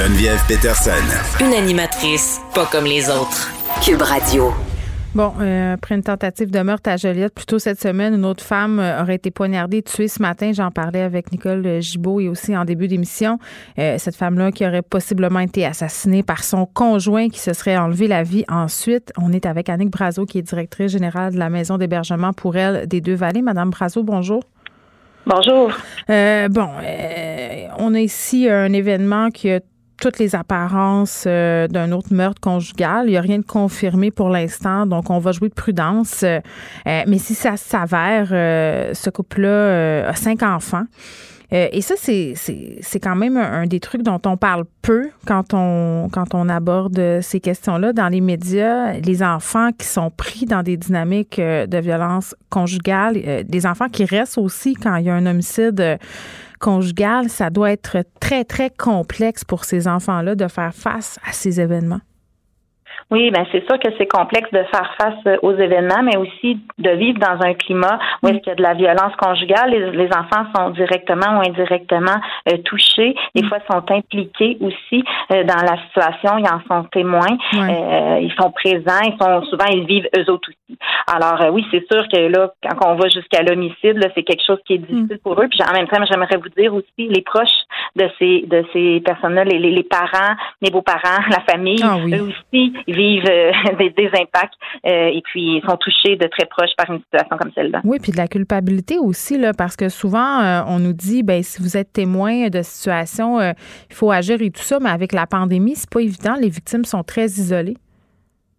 Geneviève Peterson. Une animatrice pas comme les autres. Cube Radio. Bon, euh, après une tentative de meurtre à Joliette, plus tôt cette semaine, une autre femme euh, aurait été poignardée, tuée ce matin. J'en parlais avec Nicole Gibault et aussi en début d'émission. Euh, cette femme-là qui aurait possiblement été assassinée par son conjoint qui se serait enlevé la vie ensuite. On est avec Annick Brazo, qui est directrice générale de la maison d'hébergement pour elle des Deux-Vallées. Madame Brazo, bonjour. Bonjour. bon, on a ici un événement qui a toutes les apparences euh, d'un autre meurtre conjugal. Il n'y a rien de confirmé pour l'instant, donc on va jouer de prudence. Euh, mais si ça s'avère, euh, ce couple-là a cinq enfants. et ça, c'est, c'est, quand même un, des trucs dont on parle peu quand on, quand on aborde ces questions-là dans les médias. Les enfants qui sont pris dans des dynamiques de violence conjugale, des enfants qui restent aussi quand il y a un homicide conjugale, ça doit être très, très complexe pour ces enfants-là de faire face à ces événements. Oui, ben c'est sûr que c'est complexe de faire face euh, aux événements, mais aussi de vivre dans un climat où est-ce qu'il y a de la violence conjugale. Les, enfants sont directement ou indirectement euh, touchés. Des fois, sont impliqués aussi euh, dans la situation. Ils en sont témoins. ils sont présents. Ils sont souvent ils vivent eux autres aussi. Alors oui, c'est sûr que là, quand on va jusqu'à l'homicide, là, c'est quelque chose qui est difficile mm. pour eux. Puis en même temps, j'aimerais vous dire aussi les proches de ces de ces personnes-là, les, les, parents, les beaux-parents, la famille, ah eux aussi vivent euh, des, impacts euh, et puis sont touchés de très proche par une situation comme celle-là. Oui, puis de la culpabilité aussi, là, parce que souvent, euh, on nous dit, ben si vous êtes témoin de situation, il faut agir et tout ça, mais avec la pandémie, c'est pas évident. Les victimes sont très isolées.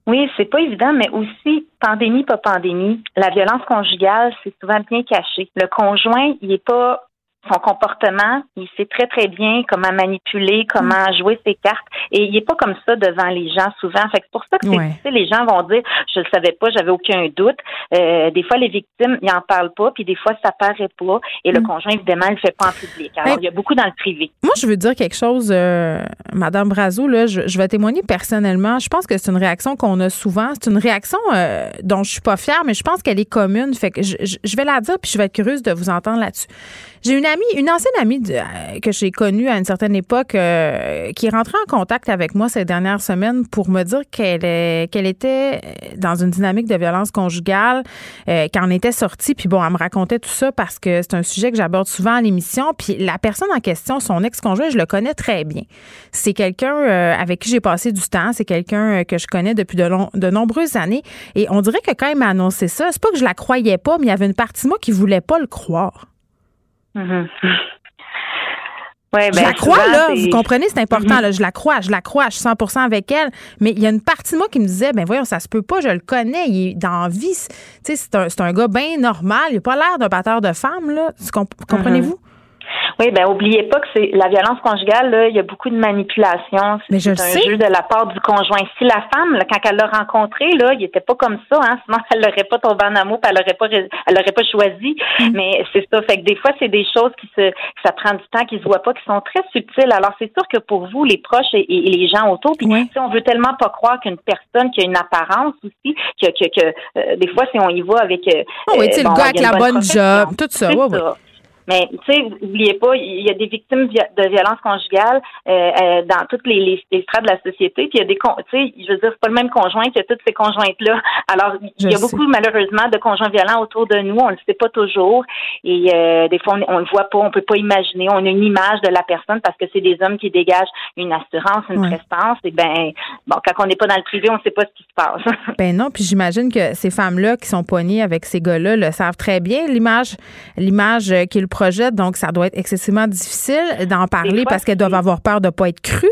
Oui, c'est pas évident, mais aussi pandémie, pas pandémie. La violence conjugale, c'est souvent bien caché. Le conjoint, il est pas son comportement, il sait très très bien comment manipuler, comment mm. jouer ses cartes, et il est pas comme ça devant les gens souvent. Fait c'est pour ça que c'est les gens vont dire, je le savais pas, j'avais aucun doute. Euh, des fois les victimes, ils en parlent pas, puis des fois ça paraît pas, et le mm. conjoint évidemment, il le fait pas en public. Alors il y a beaucoup dans le privé. Moi, je veux dire quelque chose, euh, Madame Brazo, là, je, vais témoigner personnellement. Je pense que c'est une réaction qu'on a souvent. C'est une réaction euh, dont je suis pas fière, mais je pense qu'elle est commune. Fait que je, je vais la dire, puis je vais être curieuse de vous entendre là-dessus. J'ai une amie, une ancienne amie euh, que j'ai connue à une certaine époque euh, qui est rentrée en contact avec moi ces dernières semaines pour me dire qu'elle était dans une dynamique de violence conjugale, euh, qu'elle en était sortie. Puis bon, elle me racontait tout ça parce que c'est un sujet que j'aborde souvent à l'émission. Puis la personne en question, son ex-conjoint, je le connais très bien. C'est quelqu'un avec qui j'ai passé du temps. C'est quelqu'un que je connais depuis de, nombreuses années. Et on dirait que quand il m'a annoncé ça, c'est pas que je la croyais pas, mais il y avait une partie de moi qui voulait pas le croire. Mhm. Ouais, ben, je la crois, là. Vous comprenez, c'est important. Mm-hmm. là, je la crois, je la crois, je suis 100% avec elle. Mais il y a une partie de moi qui me disait, ben voyons, ça se peut pas, je le connais. Il est dans vie. C'est un, un gars bien normal. Il n'a pas l'air d'un batteur de femmes, là. Comprenez-vous? Oui, ben oubliez pas que c'est la violence conjugale, là, il y a beaucoup de manipulation. C'est un jeu de la part du conjoint. Si la femme, quand elle l'a rencontré, là, il était pas comme ça, hein, sinon elle n'aurait pas tombé en amour, elle l'aurait pas elle aurait pas choisi. Mm. Mais c'est ça. Fait que des fois, c'est des choses qui se ça prend du temps, qui se voient pas, qui sont très subtiles. Alors c'est sûr que pour vous, les proches et, les gens autour, puis si on veut tellement pas croire qu'une personne qui a une apparence aussi, que, que, que euh, des fois, si on y va avec euh, oh oui, le gars avec la bonne, job, tout ça. Ouais, ça. Mais tu sais, oubliez pas, il y a des victimes de violence conjugale euh, euh, dans toutes les, les, strates de la société. Puis il y a des, tu sais, je veux dire, c'est pas le même conjoint que toutes ces conjointes-là. Alors, il y a beaucoup malheureusement de conjoints violents autour de nous. On le sait pas toujours, et euh, des fois on, on, le voit pas, on peut pas imaginer. On a une image de la personne parce que c'est des hommes qui dégagent une assurance, une prestance. Et ben, bon, quand on n'est pas dans le privé, on sait pas ce qui se passe. ben non, puis j'imagine que ces femmes-là qui sont poignées avec ces gars-là le savent très bien. L'image, l'image qu'ils donc ça doit être excessivement difficile d'en parler parce qu'elles doivent avoir peur de ne pas être crues.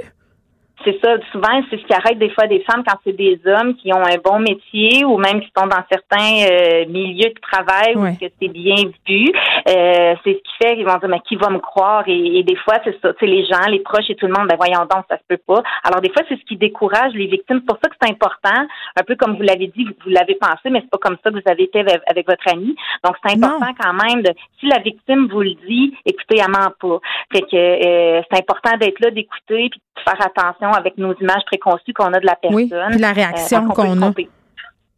C'est ça, souvent, c'est ce qui arrête des fois des femmes quand c'est des hommes qui ont un bon métier ou même qui sont dans certains euh, milieux de travail où que c'est bien vu. Euh, c'est ce qui fait qu'ils vont dire, mais qui va me croire? Et, des fois, c'est ça, tu les gens, les proches et tout le monde, ben voyons donc, ça se peut pas. Alors des fois, c'est ce qui décourage les victimes. C'est pour ça que c'est important, un peu comme vous l'avez dit, vous, l'avez pensé, mais c'est pas comme ça que vous avez été avec, votre ami. Donc c'est important quand même de, si la victime vous le dit, écoutez, elle ment pas. Fait que euh, c'est important d'être là, d'écouter puis de faire attention avec nos images préconçues qu'on a de la personne. Oui, la réaction euh, qu'on a.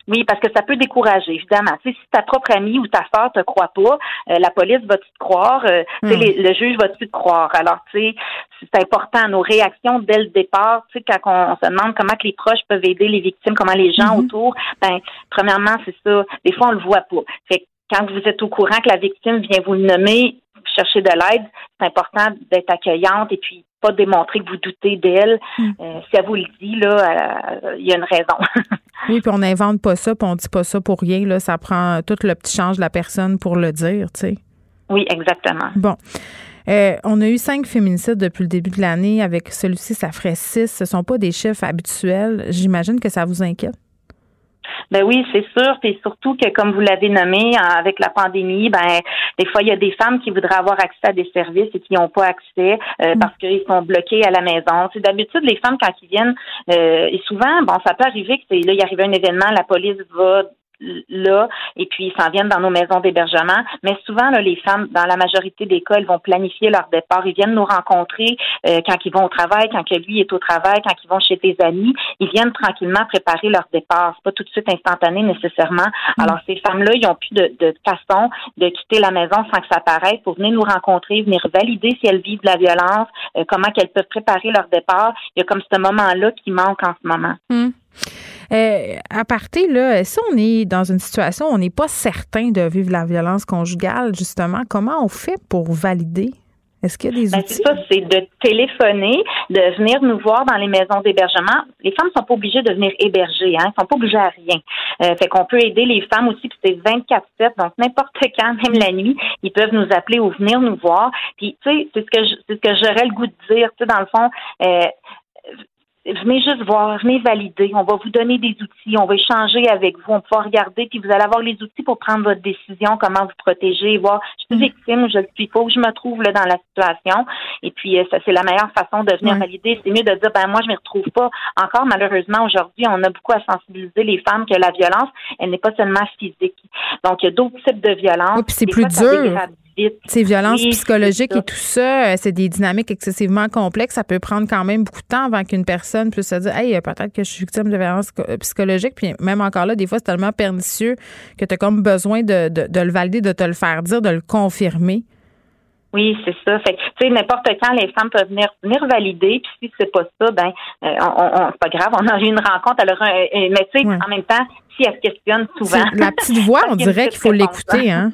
Oui, parce que ça peut décourager, évidemment. si ta propre amie ou ta soeur te croit pas, euh, la police va-tu te croire? Euh, hmm. le juge va-tu te croire? Alors, tu sais, c'est important, nos réactions dès le départ, tu sais, quand on, se demande comment que les proches peuvent aider les victimes, comment les gens mm-hmm. autour, ben, premièrement, c'est ça. Des fois, on le voit pas. Fait quand vous êtes au courant que la victime vient vous le nommer, chercher de l'aide, c'est important d'être accueillante et puis pas démontrer que vous doutez d'elle. Hmm. Euh, si elle vous le dit, là, euh, il y a une raison. oui, puis on n'invente pas ça, puis on dit pas ça pour rien. Là, ça prend tout le petit change de la personne pour le dire, tu sais. Oui, exactement. Bon. Euh, on a eu cinq féminicides depuis le début de l'année. Avec celui-ci, ça ferait six. Ce ne sont pas des chiffres habituels. J'imagine que ça vous inquiète. Ben oui, c'est sûr. Et surtout que, comme vous l'avez nommé, avec la pandémie, ben des fois, il y a des femmes qui voudraient avoir accès à des services et qui n'ont pas accès euh, mm. parce qu'ils sont bloqués à la maison. C'est d'habitude les femmes quand ils viennent, euh, et souvent, bon, ça peut arriver que là, il arrive un événement, la police va là et puis ils s'en viennent dans nos maisons d'hébergement. Mais souvent, là, les femmes, dans la majorité des cas, elles vont planifier leur départ. Ils viennent nous rencontrer euh, quand ils vont au travail, quand que lui est au travail, quand ils vont chez des amis. Ils viennent tranquillement préparer leur départ. C'est pas tout de suite instantané nécessairement. Mm. Alors ces femmes-là, ils ont plus de, de façon de quitter la maison sans que ça paraisse pour venir nous rencontrer, venir valider si elles vivent de la violence, euh, comment qu'elles peuvent préparer leur départ. Il y a comme ce moment-là qui manque en ce moment. Mm. Euh, à partir là, si on est dans une situation où on n'est pas certain de vivre la violence conjugale, justement, comment on fait pour valider? Est-ce qu'il y a des ben, outils? C'est ça, c'est de téléphoner, de venir nous voir dans les maisons d'hébergement. Les femmes sont pas obligées de venir héberger, hein, sont pas obligées à rien. Euh, fait qu'on peut aider les femmes aussi, puis c'est 24/7, donc n'importe quand, même la nuit, ils peuvent nous appeler ou venir nous voir. Puis tu sais, c'est ce que c'est ce que j'aurais le goût de dire, tu sais, dans le fond. Euh, venez juste voir, venez valider. On va vous donner des outils, on va échanger avec vous, on va regarder, puis vous allez avoir les outils pour prendre votre décision, comment vous protéger, voir je suis victime, je ne suis pas, où je me trouve là, dans la situation. Et puis euh, ça, c'est la meilleure façon de venir valider. C'est mieux de dire ben moi je ne me retrouve pas. Encore malheureusement aujourd'hui, on a beaucoup à sensibiliser les femmes que la violence, elle n'est pas seulement physique. Donc il y a d'autres types de violences. Oui, puis c'est plus dur. Ces violences psychologiques et tout ça, euh, c'est des dynamiques excessivement complexes. Ça peut prendre quand même beaucoup de temps avant qu'une personne puisse se dire Hey, peut-être que je suis victime de violences euh, psychologiques. Puis même encore là, des fois, c'est tellement pernicieux que tu as comme besoin de, de, le valider, de te le faire dire, de le confirmer. Oui, c'est ça. Fait tu sais, n'importe quand, les femmes peuvent venir, venir valider. Puis si c'est pas ça, ben, euh, on, c'est pas grave. On a eu une rencontre. Alors, mais tu sais, en même temps, si elle se questionne souvent. La petite voix, on dirait qu'il faut l'écouter, hein.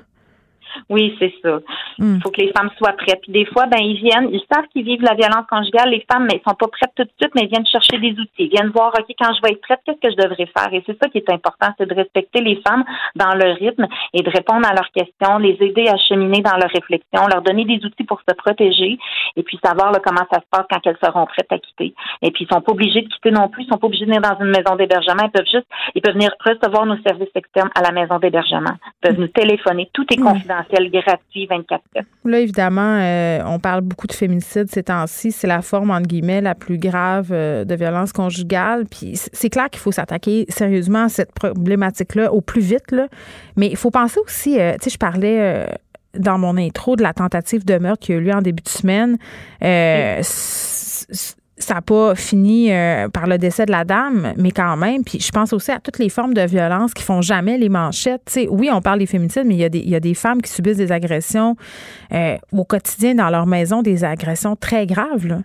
Oui, c'est ça. Il hmm. faut que les femmes soient prêtes. Puis des fois, ben ils viennent, ils savent qu'ils vivent la violence conjugale. Les femmes, mais ils sont pas prêtes tout de suite, mais ils viennent chercher des outils. Ils viennent voir, ok, quand je vais être prête, qu'est-ce que je devrais faire? Et c'est ça qui est important, c'est de respecter les femmes dans leur rythme et de répondre à leurs questions, les aider à cheminer dans leur réflexion, leur donner des outils pour se protéger. et puis savoir comment ça se passe quand elles seront prêtes à quitter. Et puis ils sont pas obligés de quitter non plus, ils sont pas obligés de venir dans une maison d'hébergement, ils peuvent juste, ils peuvent venir recevoir nos services externes à la maison d'hébergement, ils peuvent nous téléphoner, tout est confidentiel, gratuit, 24 heures. Là évidemment, euh, on parle beaucoup de féminicide ces temps-ci, c'est la forme entre guillemets la plus grave euh, de violence conjugale, puis c'est clair qu'il faut s'attaquer sérieusement à cette problématique-là au plus vite là, mais il faut penser aussi, euh, tu sais, je parlais dans mon intro de la tentative de meurtre qui a eu lieu en début de semaine. Euh, ça n'a pas fini euh, par le décès de la dame, mais quand même. Puis je pense aussi à toutes les formes de violence qui font jamais les manchettes. oui, on parle des féminicides, mais il y, a des, il y a des femmes qui subissent des agressions euh, au quotidien dans leur maison, des agressions très graves. Là.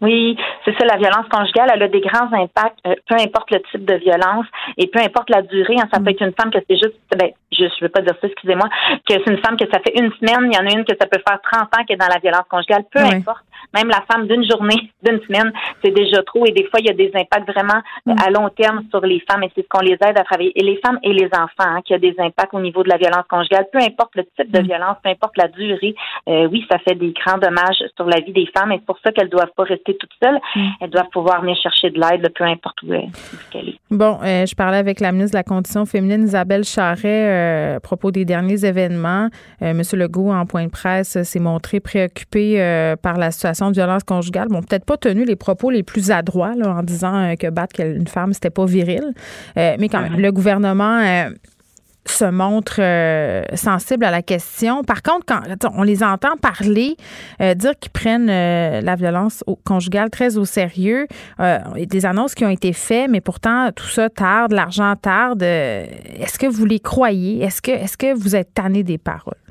Oui, c'est ça, la violence conjugale, elle a des grands impacts, euh, peu importe le type de violence et peu importe la durée. Hein, ça peut mm. être une femme que c'est juste, ben, je ne veux pas dire ça, excusez-moi, que c'est une femme que ça fait une semaine, il y en a une que ça peut faire 30 ans qui est dans la violence conjugale, peu importe. Même la femme d'une journée, d'une semaine, c'est déjà trop et des fois, il y a des impacts vraiment mm. à long terme sur les femmes et c'est ce qu'on les aide à travailler. Et les femmes et les enfants, hein, qui a des impacts au niveau de la violence conjugale, peu importe le type de mm. violence, peu importe la durée, euh, oui, ça fait des grands dommages sur la vie des femmes et c'est pour ça qu'elles doivent pas rester toutes seules. Mm. Elles doivent pouvoir venir chercher de l'aide, peu importe où, elle est. Bon, euh, je parlais avec la ministre de la Condition féminine, Isabelle Charret, euh, à propos des derniers événements. Monsieur Legault, en point de presse, s'est montré préoccupé par la situation de violence conjugale. Bon, peut-être pas tenu les propos les plus adroits là, en disant que battre une femme, c'était pas viril. mais quand même, le gouvernement se montre euh, sensible à la question. Par contre, quand on les entend parler, euh, dire qu'ils prennent euh, la violence conjugale très au sérieux, des annonces qui ont été faites, mais pourtant tout ça tarde, l'argent tarde. est-ce que vous les croyez? Est-ce que, est-ce que vous êtes tanné des paroles?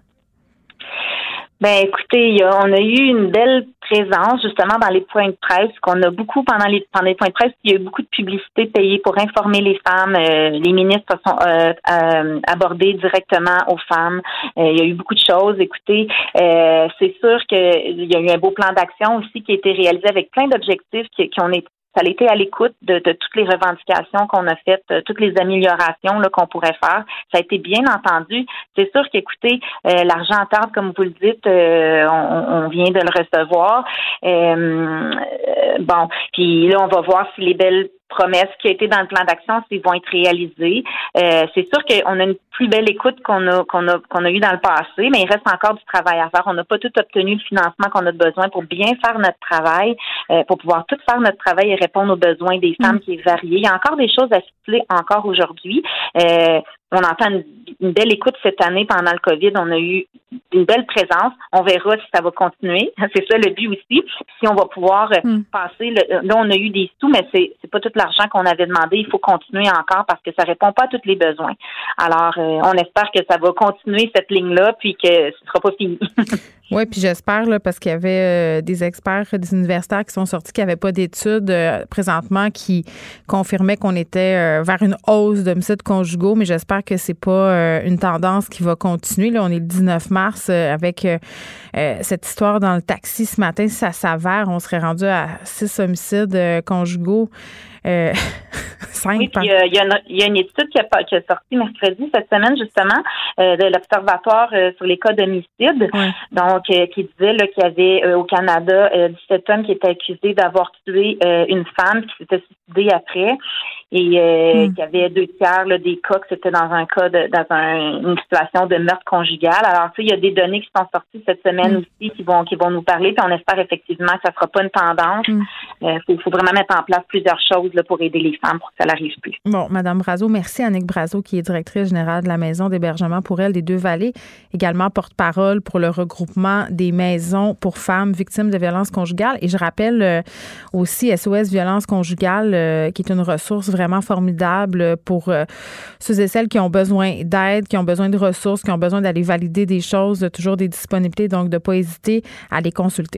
Ben écoutez, on a eu une belle présence justement dans les points de presse qu'on a beaucoup pendant les pendant les points de presse. Il y a eu beaucoup de publicité payée pour informer les femmes. Euh, les ministres sont euh, euh, abordés directement aux femmes. il y a eu beaucoup de choses. Écoutez, c'est sûr qu'il y a eu un beau plan d'action aussi qui a été réalisé avec plein d'objectifs qui, qui ont été ça a été à l'écoute de, toutes les revendications qu'on a faites, euh, toutes les améliorations qu'on pourrait faire. Ça a été bien entendu. C'est sûr qu'écoutez, euh, l'argent tarde, comme vous le dites, euh, on, vient de le recevoir. bon, puis là, on va voir si les belles promesses qui ont été dans le plan d'action, s'ils vont être réalisées. c'est sûr qu'on a une plus belle écoute qu'on a qu'on a qu'on a eu dans le passé, mais il reste encore du travail à faire. On n'a pas tout obtenu le financement qu'on a besoin pour bien faire notre travail, pour pouvoir tout faire notre travail et répondre aux besoins des femmes mm. qui est varié. Il y a encore des choses à stipuler encore aujourd'hui. Euh, on entend une, belle écoute cette année pendant le COVID. On a eu une belle présence. On verra si ça va continuer. C'est ça le but aussi. Si on va pouvoir euh, mm. passer. là, on a eu des sous, mais c'est c'est pas tout l'argent qu'on avait demandé. Il faut continuer encore parce que ça répond pas à tous les besoins. Alors, euh, on espère que ça va continuer cette ligne-là, puis que ce sera pas fini. Oui, puis j'espère, là, parce qu'il y avait euh, des experts, des universitaires qui sont sortis qui n'avaient pas d'études euh, présentement qui confirmaient qu'on était euh, vers une hausse d'homicides conjugaux, mais j'espère que c'est pas une tendance qui va continuer. Là, on est le 19 mars avec cette histoire dans le taxi ce matin. Si ça s'avère, on serait rendu à six homicides conjugaux. Euh, oui, puis euh, il y, a une étude qui a, qui a, sorti mercredi cette semaine justement euh, de l'Observatoire sur les cas d'homicide, donc qui disait qu'il y avait au Canada 17 hommes qui étaient accusés d'avoir tué une femme qui s'était suicidée après et euh, hmm. qu'il y avait deux tiers des cas que c'était dans un cas de dans une situation de meurtre conjugal. Alors, tu sais, il y a des données qui sont sorties cette semaine hmm. aussi qui vont qui vont nous parler, puis on espère effectivement que ça sera pas une tendance. Il hmm. euh, faut, vraiment mettre en place plusieurs choses là, pour aider les femmes pour que ça n'arrive plus. Bon, Madame Brazo, merci Annick Brazo, qui est directrice générale de la maison d'hébergement pour elle des Deux-Vallées, également porte-parole pour le regroupement des maisons pour femmes victimes de violences conjugales. Et je rappelle euh, aussi SOS Violence conjugale, qui est une ressource vraiment formidable pour euh, ceux et celles qui ont besoin d'aide, qui ont besoin de ressources, qui ont besoin d'aller valider des choses, toujours des disponibilités, donc de ne pas hésiter à les consulter.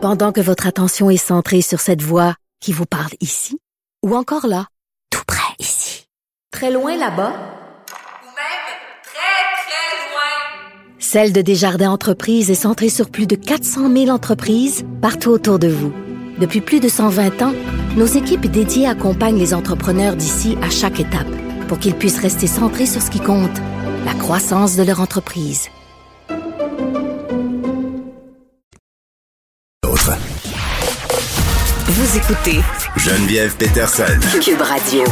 Pendant que votre attention est centrée sur cette voix qui vous parle ici, ou encore là, tout près ici, très loin là-bas, même très, très loin, Celle de Desjardins Entreprises est centrée sur plus de 400 000 entreprises partout autour de vous. Depuis plus de 120 ans, nos équipes dédiées accompagnent les entrepreneurs d'ici à chaque étape pour qu'ils puissent rester centrés sur ce qui compte, la croissance de leur entreprise. Vous écoutez Geneviève Peterson. Cube Radio.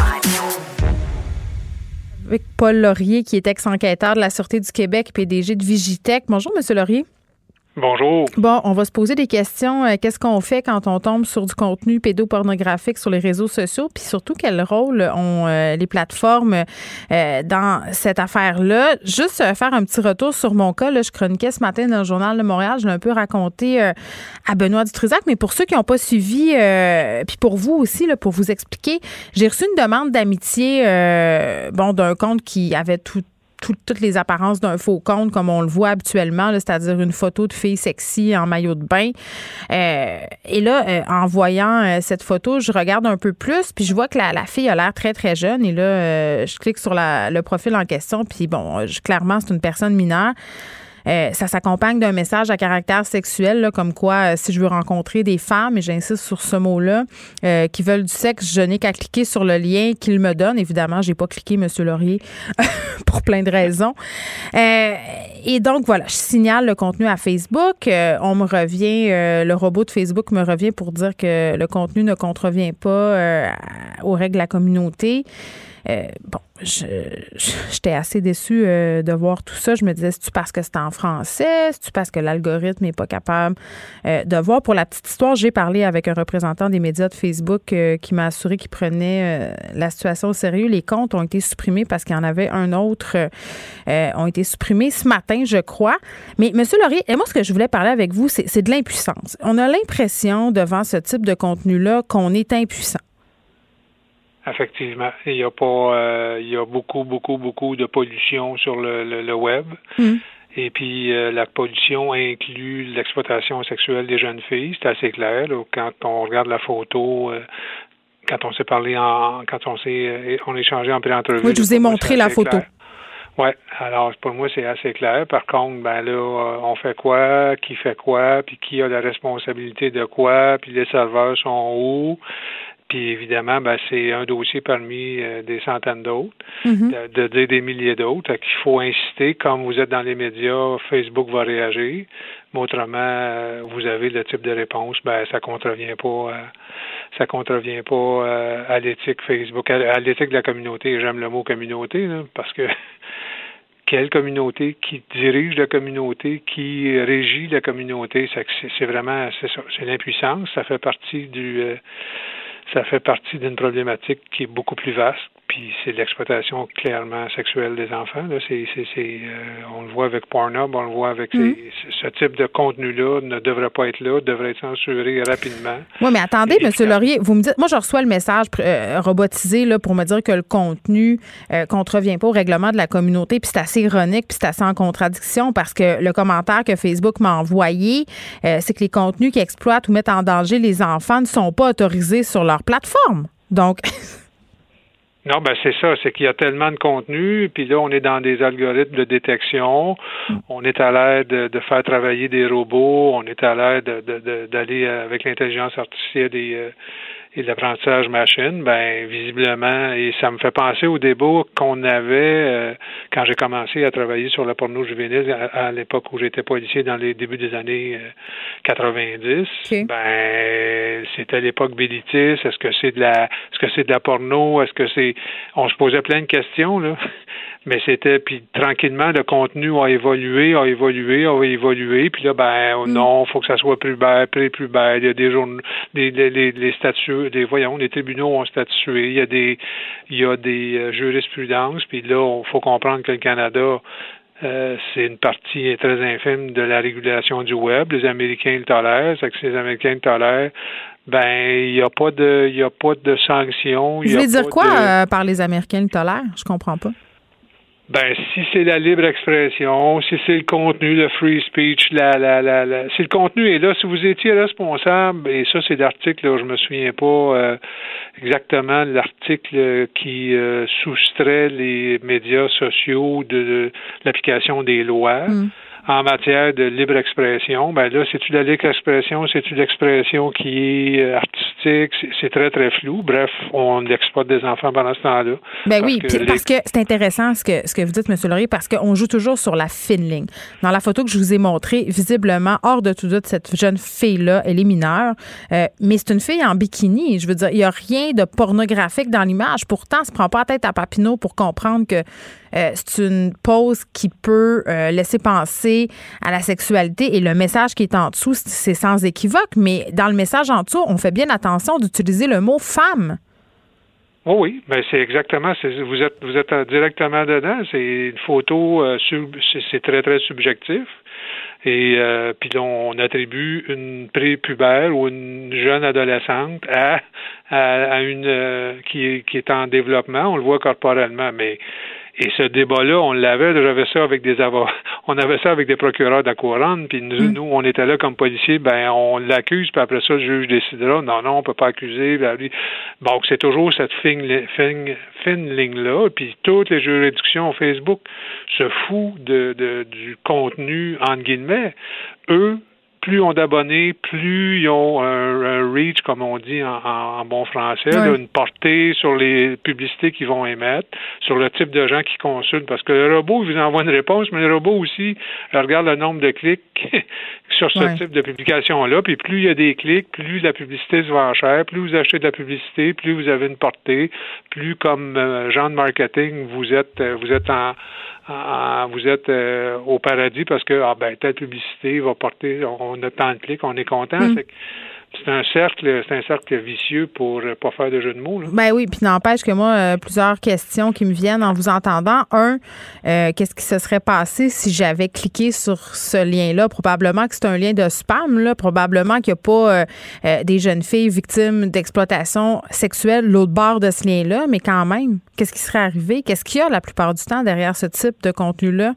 Avec Paul Laurier, qui est ex-enquêteur de la Sûreté du Québec, PDG de Vigitech. Bonjour, Monsieur Laurier. Bonjour. Bon, on va se poser des questions. Euh, Qu'est-ce qu'on fait quand on tombe sur du contenu pédopornographique sur les réseaux sociaux? Puis surtout, quel rôle ont euh, les plateformes euh, dans cette affaire-là? Juste faire un petit retour sur mon cas. Là, je chroniquais ce matin dans le Journal de Montréal. Je l'ai un peu raconté à Benoît Dutrisac. Mais pour ceux qui n'ont pas suivi, puis pour vous aussi, pour vous expliquer, j'ai reçu une demande d'amitié bon, d'un compte qui avait tout tout- toutes les apparences d'un faux compte comme on le voit habituellement, c'est-à-dire une photo de fille sexy en maillot de bain. Euh, et là, euh, en voyant euh, cette photo, je regarde un peu plus, puis je vois que la, la fille a l'air très, très jeune. Et là, euh, je clique sur la- le profil en question, puis bon, je- clairement, c'est une personne mineure. Euh, ça s'accompagne d'un message à caractère sexuel, là, comme quoi, euh, si je veux rencontrer des femmes, et j'insiste sur ce mot-là, euh, qui veulent du sexe, je n'ai qu'à cliquer sur le lien qu'il me donne. Évidemment, j'ai pas cliqué, Monsieur Laurier, pour plein de raisons. Euh, et donc, voilà, je signale le contenu à Facebook. Euh, on me revient, le robot de Facebook me revient pour dire que le contenu ne contrevient pas aux règles de la communauté. Bon, j'étais assez déçue euh, de voir tout ça. Je me disais, c'est-tu parce que c'est en français? C'est-tu parce que l'algorithme n'est pas capable euh, de voir? Pour la petite histoire, j'ai parlé avec un représentant des médias de Facebook euh, qui m'a assuré qu'il prenait euh, la situation au sérieux. Les comptes ont été supprimés parce qu'il y en avait un autre, euh, euh, ont été supprimés ce matin, je crois. Mais, Monsieur Laurier, moi, ce que je voulais parler avec vous, c'est de l'impuissance. On a l'impression, devant ce type de contenu-là, qu'on est impuissant. Effectivement. Il y a pas euh, il y a beaucoup, beaucoup, beaucoup de pollution sur le, le, le web. Mm. Et puis euh, la pollution inclut l'exploitation sexuelle des jeunes filles, c'est assez clair. là. Quand on regarde la photo, euh, quand on s'est parlé en quand on s'est on échangé en pré-entrevue. Oui, je vous ai montré la photo. clair. Ouais, alors pour moi c'est assez clair. Par contre, ben là, on fait quoi, qui fait quoi, puis qui a la responsabilité de quoi, puis les serveurs sont où? Puis évidemment, ben, c'est un dossier parmi euh, des centaines d'autres, Mhm. de, de dire des milliers d'autres. Qu'il faut insister, comme vous êtes dans les médias, Facebook va réagir. Mais autrement, euh, vous avez le type de réponse, ben ça contrevient pas euh, ça contrevient pas à l'éthique Facebook, à, l'éthique de la communauté. J'aime le mot communauté, là, parce que quelle communauté, qui dirige la communauté, qui régit la communauté, c'est, vraiment c'est l'impuissance. Ça fait partie du ça fait partie d'une problématique qui est beaucoup plus vaste. Puis c'est l'exploitation clairement sexuelle des enfants. Là. C'est, c'est, c'est, euh, on le voit avec Pornhub, on le voit avec ces- ce type de contenu-là ne devrait pas être là, devrait être censuré rapidement. Oui, mais attendez, efficace. Laurier, vous me dites, moi, je reçois le message euh, robotisé là, pour me dire que le contenu euh, contrevient pas au règlement de la communauté, puis c'est assez ironique, puis c'est assez en contradiction parce que le commentaire que Facebook m'a envoyé, c'est que les contenus qui exploitent ou mettent en danger les enfants ne sont pas autorisés sur leur plateforme. Donc, Non, ben c'est ça, c'est qu'il y a tellement de contenu, puis là, on est dans des algorithmes de détection, on est à l'aide de, de faire travailler des robots, on est à l'aide de- de- de- d'aller avec l'intelligence artificielle et, euh, l'apprentissage machine, ben visiblement, et ça me fait penser au débat qu'on avait euh, quand j'ai commencé à travailler sur la porno juvénile à, à l'époque où j'étais policier dans les débuts des années euh, 90. Ok. Ben c'était l'époque Bilitis. Est-ce que c'est de la est-ce que c'est de la porno? Est-ce que c'est on se posait plein de questions là. Mais c'était puis tranquillement le contenu a évolué, a évolué, a évolué. Puis là ben oh non, faut que ça soit plus bas, plus plus bas. Il y a des journaux, les les les, les statuts, les voyons, les tribunaux ont statué. Il y a des il y a des euh, jurisprudences. Puis là, il faut comprendre que le Canada euh, c'est une partie très infime de la régulation du web. Les Américains le tolèrent. C'est que si les Américains le tolèrent, ben il n'y a pas de il y a pas de sanctions. vous voulez dire quoi de- euh, par les Américains le tolèrent? Je comprends pas. Ben, si c'est la libre expression, si c'est le contenu, le free speech, la, la, la, la- si le contenu est là, si vous étiez responsable, et ça c'est l'article, je me souviens pas euh, exactement l'article qui euh, soustrait les médias sociaux de, de l'application des lois. En matière de libre expression, ben là, c'est-tu la libre expression, c'est-tu l'expression qui est euh, artistique c'est très, très flou. Bref, on exploite des enfants pendant ce temps-là. Ben oui, parce que c'est intéressant ce que, ce que vous dites, M. Laurier, parce qu'on joue toujours sur la fine ligne. Dans la photo que je vous ai montrée, visiblement, hors de tout doute, cette jeune fille-là, elle est mineure, euh, mais c'est une fille en bikini. Je veux dire, il n'y a rien de pornographique dans l'image. Pourtant, on se prend pas la tête à Papineau pour comprendre que euh, c'est une pose qui peut euh, laisser penser à la sexualité et le message qui est en dessous, c'est sans équivoque. Mais dans le message en dessous, on fait bien attention d'utiliser le mot femme. Oh oui, mais c'est exactement. Vous êtes vous êtes directement dedans. C'est une photo. Euh, c'est très très subjectif. Et euh, puis on attribue une prépubère ou une jeune adolescente à, à, une euh, qui, qui est en développement. On le voit corporellement, mais et ce débat-là, on l'avait, j'avais ça avec des avocats, on avait ça avec des procureurs de la couronne, puis nous, mm. nous, on était là comme policiers, ben on l'accuse, puis après ça, le juge décidera, non, non, on peut pas accuser. Ben, donc c'est toujours cette fine, fine, fine ligne-là, puis toutes les juridictions Facebook se foutent de, de, du contenu, entre guillemets. Eux, plus ils ont d'abonnés, plus ils ont un, reach, comme on dit en, bon français, une portée sur les publicités qu'ils vont émettre, sur le type de gens qui consultent. Parce que le robot, il vous envoie une réponse, mais le robot aussi regarde le nombre de clics sur ce type de publication-là. Puis plus il y a des clics, plus la publicité se vend cher, plus vous achetez de la publicité, plus vous avez une portée, plus comme euh, genre de marketing, vous êtes euh, vous êtes en vous êtes euh, au paradis parce que ah ben telle publicité va porter, on a tant de clics, on est content. Mm c'est un cercle, c'est un cercle vicieux pour euh, pas faire de jeu de mots. Là. Ben oui, puis n'empêche que moi, euh, plusieurs questions qui me viennent en vous entendant. Un, euh, qu'est-ce qui se serait passé si j'avais cliqué sur ce lien-là? Probablement que c'est un lien de spam, là. Probablement qu'il n'y a pas des jeunes filles victimes d'exploitation sexuelle l'autre bord de ce lien-là, mais quand même, qu'est-ce qui serait arrivé? Qu'est-ce qu'il y a la plupart du temps derrière ce type de contenu-là?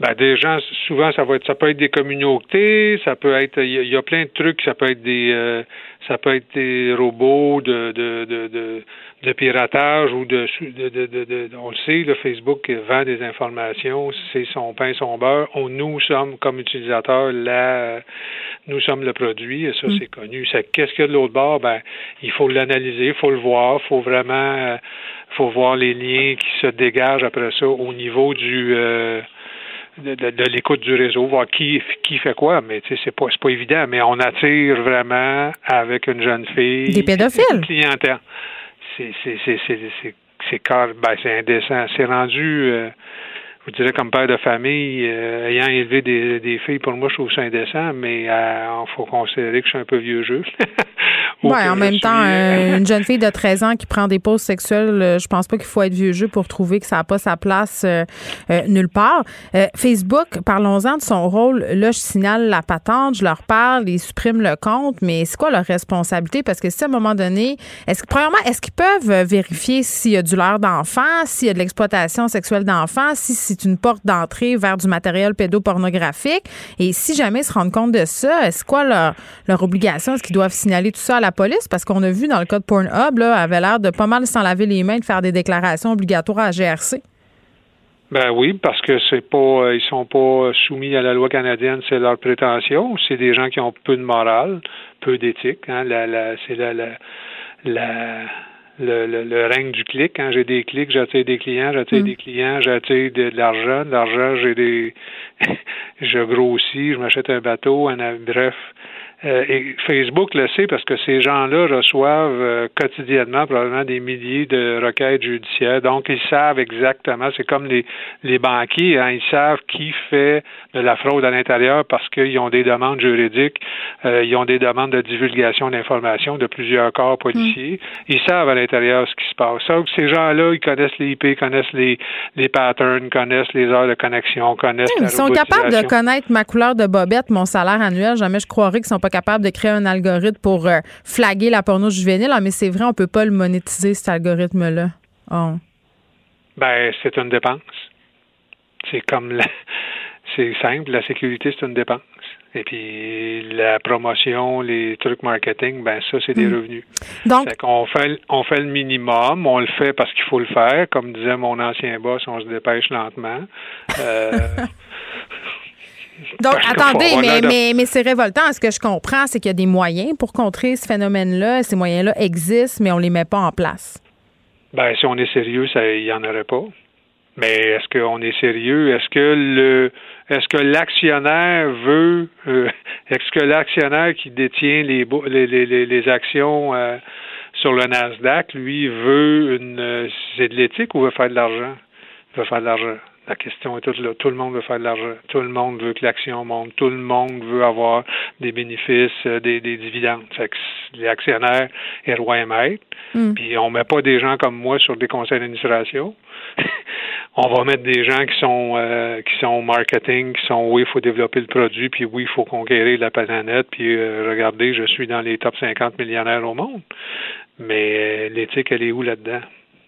Ben, des gens, souvent, ça va être, ça peut être des communautés, ça peut être, il y, a plein de trucs, ça peut être des, euh, ça peut être des robots de, de, de, de, piratage ou de, de, de, on le sait, le Facebook vend des informations, c'est son pain, son beurre. On, nous sommes, comme utilisateurs, là, nous sommes le produit, et ça, mm. c'est connu. qu'est-ce qu'il y a de l'autre bord? Ben, il faut l'analyser, il faut le voir, il faut vraiment, euh, faut voir les liens qui se dégagent après ça au niveau du, euh, de, l'écoute du réseau, voir qui, qui fait quoi, mais tu sais, c'est pas, pas évident, mais on attire vraiment avec une jeune fille. Des pédophiles? Clientèle. C'est, c'est, c'est, c'est, ben, c'est indécent. C'est rendu, euh, je dirais comme père de famille, euh, ayant élevé des, des filles, pour moi, je trouve ça indécent, mais il euh, faut considérer que je suis un peu vieux jeu. oui, en même temps, euh, une jeune fille de 13 ans qui prend des pauses sexuelles, je pense pas qu'il faut être vieux jeu pour trouver que ça n'a pas sa place nulle part. Facebook, parlons-en de son rôle. Là, je signale la patente, je leur parle, ils suppriment le compte, mais c'est quoi leur responsabilité? Parce que si à un moment donné, est-ce que, premièrement, est-ce qu'ils peuvent vérifier s'il y a du leurre d'enfant, s'il y a de l'exploitation sexuelle d'enfants, si c'est une porte d'entrée vers du matériel pédopornographique? Et si jamais ils se rendent compte de ça, est-ce quoi leur, leur obligation? Est-ce qu'ils doivent signaler tout ça à la police? Parce qu'on a vu dans le cas de Pornhub, là, avait l'air de pas mal s'en laver les mains, de faire des déclarations obligatoires à la GRC. Ben oui, parce que c'est pas, euh, ils sont pas soumis à la loi canadienne, c'est leur prétention. C'est des gens qui ont peu de morale, peu d'éthique. Hein. La, la, c'est la, la, la le, le, règne du clic. Quand j'ai des clics, j'attire des clients, j'attire mm. des clients, j'attire de, l'argent. De l'argent, j'ai des je grossis, je m'achète un bateau, un bref. Euh, et Facebook le sait parce que ces gens-là reçoivent euh, quotidiennement probablement des milliers de requêtes judiciaires. Donc, ils savent exactement, c'est comme les, les banquiers, hein, ils savent qui fait de la fraude à l'intérieur parce qu'ils ont des demandes juridiques, euh, ils ont des demandes de divulgation d'informations de plusieurs corps policiers. Mm. Ils savent à l'intérieur ce qui se passe. Donc, ces gens-là, ils connaissent les IP, connaissent les, les patterns, connaissent les heures de connexion, connaissent Ils sont capables de connaître ma couleur de bobette, mon salaire annuel. Jamais je croirais qu'ils sont pas capable de créer un algorithme pour euh, flaguer la porno juvénile. Ah, mais c'est vrai, on peut pas le monétiser, cet algorithme-là. Oh. Ben, c'est une dépense. C'est comme la... C'est simple, la sécurité, c'est une dépense. Et puis la promotion, les trucs marketing, ben ça, c'est des hmm. revenus. Donc, on fait, on fait le minimum, on le fait parce qu'il faut le faire. Comme disait mon ancien boss, on se dépêche lentement. Euh, Donc, Parce attendez, mais, c'est révoltant. Ce que je comprends, c'est qu'il y a des moyens pour contrer ce phénomène-là. Ces moyens-là existent, mais on les met pas en place. Ben, si on est sérieux, il n'y en aurait pas. Mais est-ce qu'on est sérieux? Est-ce que le est-ce que l'actionnaire veut euh, est-ce que l'actionnaire qui détient les les, les, les, les actions euh, sur le Nasdaq, lui, veut une c'est de l'éthique ou veut faire de l'argent? Il veut faire de l'argent. La question est toute là. Tout le monde veut faire de l'argent. Tout le monde veut que l'action monte. Tout le monde veut avoir des bénéfices, euh, des, des dividendes. Fait que les actionnaires est roi et maître. Mm. Puis on met pas des gens comme moi sur des conseils d'administration. on va mettre des gens qui sont euh, qui sont marketing, qui sont oui, il faut développer le produit, puis oui, il faut conquérir la planète, puis euh, regardez, je suis dans les top 50 millionnaires au monde. Mais euh, l'éthique, elle est où là-dedans?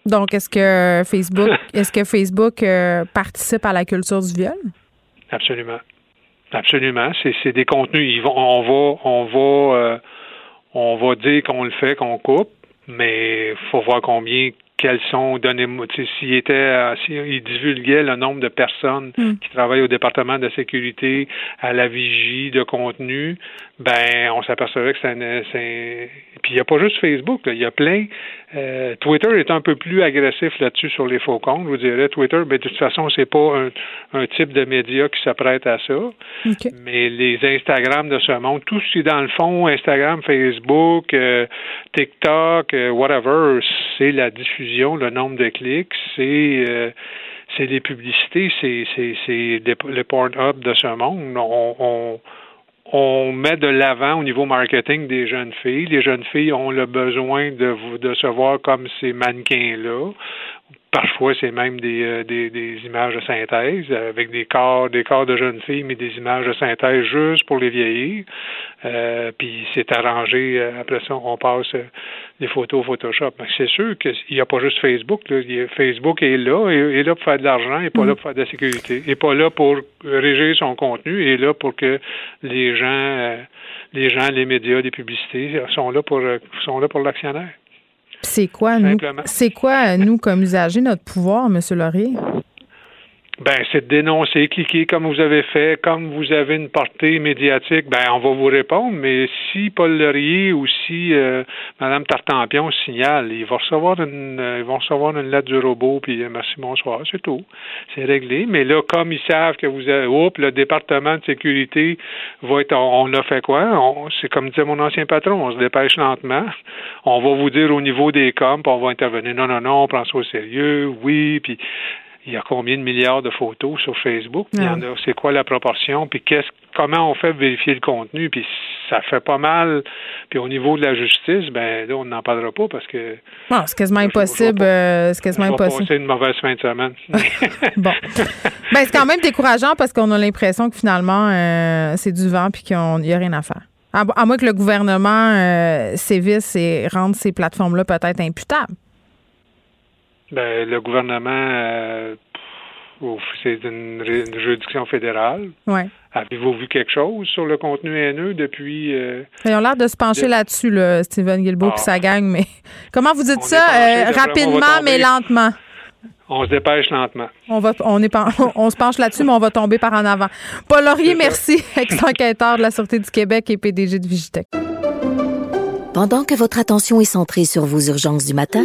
Donc, est-ce que Facebook, est-ce que Facebook euh, participe à la culture du viol? Absolument. Absolument. C'est, des contenus. Ils vont, on va, on va, euh, on va dire qu'on le fait, qu'on coupe, mais faut voir combien, quels sont, donnez-moi, tu sais, s'il était, euh, s'il divulguait le nombre de personnes Mm. qui travaillent au département de sécurité, à la vigie de contenu, ben, on s'apercevait que c'est un, puis il n'y a pas juste Facebook, il y a plein, euh, Twitter est un peu plus agressif là-dessus sur les faux comptes, je vous dirais. Twitter, ben, de toute façon, c'est pas un, un type de média qui s'apprête à ça. Mais les Instagram de ce monde, tout ce qui est dans le fond, Instagram, Facebook, euh, TikTok, euh, whatever, c'est la diffusion, le nombre de clics, c'est c'est les publicités, c'est c'est c'est le Pornhub de ce monde. On, on on met de l'avant au niveau marketing des jeunes filles. Les jeunes filles ont le besoin de, de se voir comme ces mannequins-là. Parfois, c'est même des, euh, des, des images de synthèse avec des corps, des corps de jeunes filles, mais des images de synthèse juste pour les vieillir. Euh, puis c'est arrangé. euh, après ça, on passe euh, les photos au Photoshop. Mais c'est sûr qu'il n'y a pas juste Facebook. Là. Facebook est là, est, est là pour faire de l'argent, et pas là pour faire de la sécurité, est pas là pour régir son contenu, est là pour que les gens, euh, les gens, les médias, les publicités sont là pour sont là pour l'actionnaire. C'est quoi, nous, c'est quoi, nous, comme usagers, notre pouvoir, M. Laurier? Ben, c'est de dénoncer, cliquer comme vous avez fait, comme vous avez une portée médiatique, ben on va vous répondre, mais si Paul Laurier ou si euh, Mme Tartampion signale, ils vont recevoir une euh, ils vont recevoir une lettre du robot, puis euh, merci, bonsoir, c'est tout. C'est réglé. Mais là, comme ils savent que vous avez oups, le département de sécurité va être on, a fait quoi? C'est comme disait mon ancien patron, on se dépêche lentement. On va vous dire au niveau des coms, puis on va intervenir. Non, non, non, on prend ça au sérieux, oui, puis il y a combien de milliards de photos sur Facebook? Il y en a, c'est quoi la proportion? Puis qu'est-ce, comment on fait vérifier le contenu? Puis ça fait pas mal. Puis au niveau de la justice, ben là, on n'en parlera pas parce que Non, c'est quasiment impossible. euh, c'est quasiment impossible. passer une mauvaise fin de semaine. Bon. Ben, c'est quand même décourageant parce qu'on a l'impression que finalement, euh, c'est du vent puis qu'il n'y a rien à faire. À, à moins que le gouvernement euh, sévisse et rende ces plateformes-là peut-être imputables. Ben, le gouvernement, euh, c'est une, juridiction fédérale. Ouais. Avez-vous vu quelque chose sur le contenu haineux depuis... euh, Ils ont l'air de se pencher De- là-dessus, là, Steven Guilbeault Ah. puis sa gang, mais comment vous dites On ça? penché, Euh, rapidement, mais lentement? on se dépêche lentement. On, va, on, est pen- on se penche là-dessus, mais on va tomber par en avant. Paul Laurier, merci, ex-enquêteur de la Sûreté du Québec et PDG de Vigitech. Pendant que votre attention est centrée sur vos urgences du matin,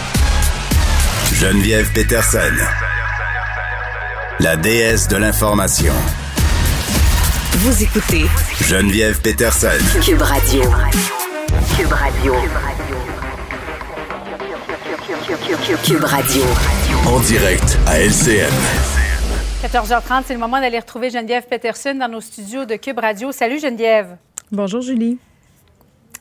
Geneviève Peterson. La déesse de l'information. Vous écoutez Geneviève Peterson. Cube Radio. Cube Radio. Cube Radio. En direct à LCN. 14h30, c'est le moment d'aller retrouver Geneviève Peterson dans nos studios de Cube Radio. Salut Geneviève. Bonjour, Julie.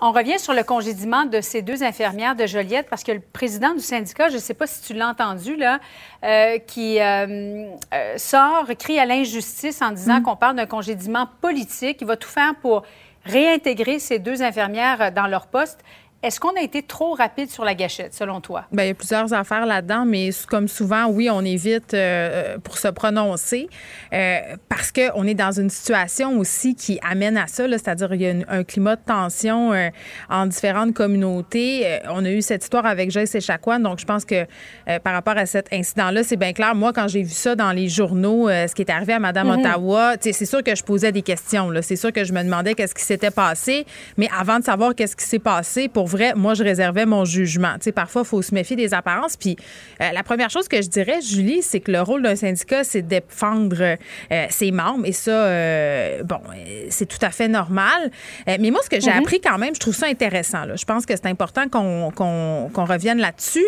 On revient sur le congédiement de ces deux infirmières de Joliette parce que le président du syndicat, je ne sais pas si tu l'as entendu, là, euh, qui euh, euh, sort, crie à l'injustice en disant qu'on parle d'un congédiement politique. Il va tout faire pour réintégrer ces deux infirmières dans leur poste. Est-ce qu'on a été trop rapide sur la gâchette, selon toi? Bien, il y a plusieurs affaires là-dedans, mais comme souvent, oui, on évite euh, pour se prononcer euh, parce qu'on est dans une situation aussi qui amène à ça, c'est-à-dire il y a un climat de tension euh, en différentes communautés. on a eu cette histoire avec Joyce et donc je pense que par rapport à cet incident-là, c'est bien clair. Moi, quand j'ai vu ça dans les journaux, ce qui est arrivé à Mme mm-hmm. Ottawa, c'est sûr que je posais des questions. C'est sûr que je me demandais qu'est-ce qui s'était passé, mais avant de savoir qu'est-ce qui s'est passé, pour vrai, moi, je réservais mon jugement. Tu sais, parfois, il faut se méfier des apparences. Puis euh, la première chose que je dirais, Julie, c'est que le rôle d'un syndicat, c'est de défendre euh, ses membres. Et ça, euh, bon, c'est tout à fait normal. mais moi, ce que j'ai mhm. appris quand même, je trouve ça intéressant. Je pense que c'est important qu'on revienne là-dessus.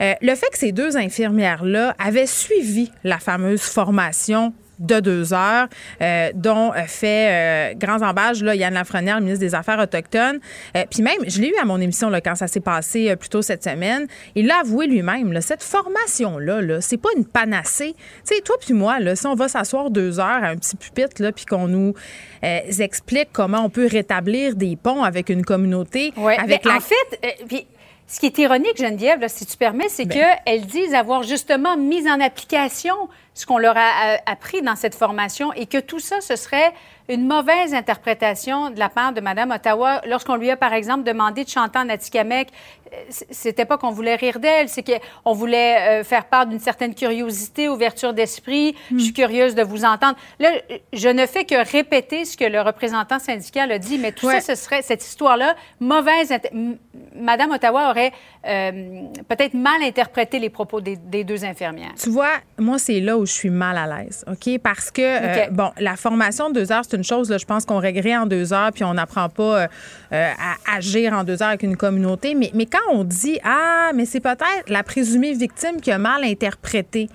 le fait que ces deux infirmières-là avaient suivi la fameuse formation de deux heures, euh, dont euh, fait euh, grands embages là, Yann Lafrenière, le ministre des Affaires autochtones. Puis même, je l'ai eu à mon émission là, quand ça s'est passé plus tôt cette semaine. Il l'a avoué lui-même, cette formation-là, -là, c'est pas une panacée. Tu sais, toi puis moi, là, si on va s'asseoir deux heures à un petit pupitre, là, puis qu'on nous explique comment on peut rétablir des ponts avec une communauté, avec la... En fait, ce qui est ironique, Geneviève, là, si tu permets, c'est ben. qu'elles disent avoir justement mis en application ce qu'on leur a appris dans cette formation et que tout ça, ce serait une mauvaise interprétation de la part de Mme Ottawa lorsqu'on lui a, par exemple, demandé de chanter en Atikamek. Euh, c'était pas qu'on voulait rire d'elle, c'est qu'on voulait euh, faire part d'une certaine curiosité, ouverture d'esprit. Je suis curieuse de vous entendre. Là, je ne fais que répéter ce que le représentant syndical a dit, mais tout ça, ce serait cette histoire-là mauvaise. Mme Ottawa aurait euh, peut-être mal interprété les propos des, deux infirmières. Tu vois, moi, c'est là où je suis mal à l'aise, OK? Parce que, bon, la formation de deux heures, une chose, je pense qu'on réglerait en deux heures, puis on n'apprend pas euh, euh, à agir en deux heures avec une communauté. Mais, mais quand on dit, ah, mais c'est peut-être la présumée victime qui a mal interprété.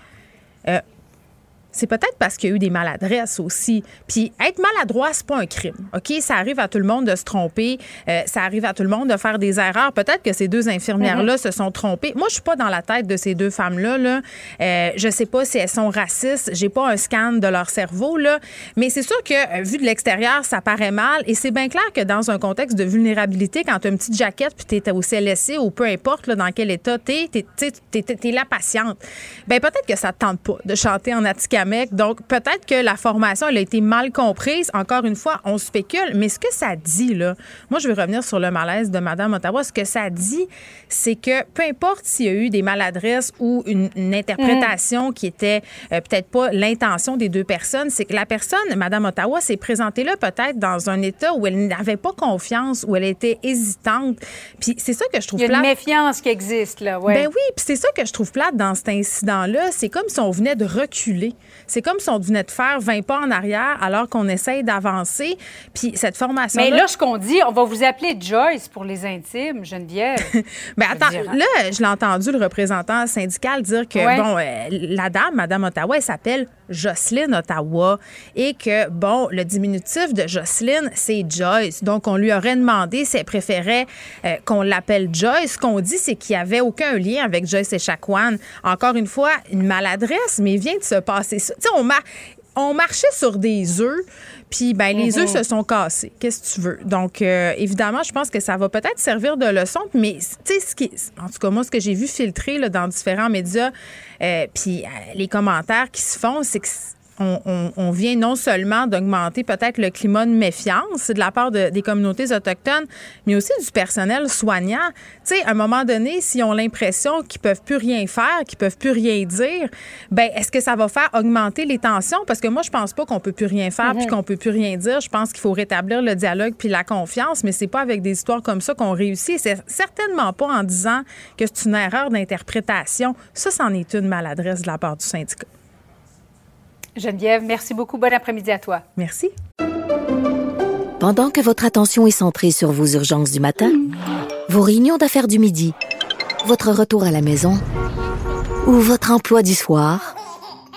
C'est peut-être parce qu'il y a eu des maladresses aussi. Puis être maladroit, c'est pas un crime. OK? Ça arrive à tout le monde de se tromper. Euh, ça arrive à tout le monde de faire des erreurs. Peut-être que ces deux infirmières-là mm-hmm. se sont trompées. Moi, je suis pas dans la tête de ces deux femmes-là. Là. Euh, je sais pas si elles sont racistes. J'ai pas un scan de leur cerveau. Là. Mais c'est sûr que, euh, vu de l'extérieur, ça paraît mal. Et c'est bien clair que dans un contexte de vulnérabilité, quand tu as une petite jaquette puis tu es au CLSC ou peu importe là, dans quel état tu es, tu es, la patiente. Ben peut-être que ça te tente pas de chanter en Attica donc, peut-être que la formation, elle a été mal comprise. Encore une fois, on spécule. Mais ce que ça dit, là, moi, je vais revenir sur le malaise de Mme Ottawa. Ce que ça dit, c'est que peu importe s'il y a eu des maladresses ou une, interprétation qui était euh, peut-être pas l'intention des deux personnes, c'est que la personne, Mme Ottawa, s'est présentée là peut-être dans un état où elle n'avait pas confiance, où elle était hésitante. Puis c'est ça que je trouve Il y a une méfiance qui existe, là, ouais. Ben oui, puis c'est ça que je trouve plate dans cet incident-là. C'est comme si on venait de reculer. C'est comme si on venait de faire 20 pas en arrière alors qu'on essaye d'avancer. Puis cette formation. Mais là, ce qu'on dit, on va vous appeler Joyce pour les intimes, Geneviève. Mais ben, attends, là, je l'ai entendu le représentant syndical dire que, bon, euh, la dame, Madame Ottawa, elle s'appelle Jocelyne Ottawa et que, bon, le diminutif de Jocelyne, c'est Joyce. Donc, on lui aurait demandé si elle préférait euh, qu'on l'appelle Joyce. Ce qu'on dit, c'est qu'il n'y avait aucun lien avec Joyce et Chacoan. Encore une fois, une maladresse, mais il vient de se passer ça. Tu sais, on, on marchait sur des œufs, puis ben les œufs mm-hmm. se sont cassés. Qu'est-ce que tu veux? Donc euh, évidemment, je pense que ça va peut-être servir de leçon, mais tu sais ce qui en tout cas moi ce que j'ai vu filtrer là, dans différents médias euh, puis euh, les commentaires qui se font, c'est que on, vient non seulement d'augmenter peut-être le climat de méfiance de la part des communautés autochtones, mais aussi du personnel soignant. Tu sais, à un moment donné, s'ils ont l'impression qu'ils peuvent plus rien faire, qu'ils peuvent plus rien dire, ben est-ce que ça va faire augmenter les tensions? Parce que moi, je pense pas qu'on peut plus rien faire puis mhm. qu'on peut plus rien dire. Je pense qu'il faut rétablir le dialogue puis la confiance, mais c'est pas avec des histoires comme ça qu'on réussit. C'est certainement pas en disant que c'est une erreur d'interprétation. Ça, c'en est une maladresse de la part du syndicat. Geneviève, merci beaucoup. Bon après-midi à toi. Merci. Pendant que votre attention est centrée sur vos urgences du matin, vos réunions d'affaires du midi, votre retour à la maison ou votre emploi du soir,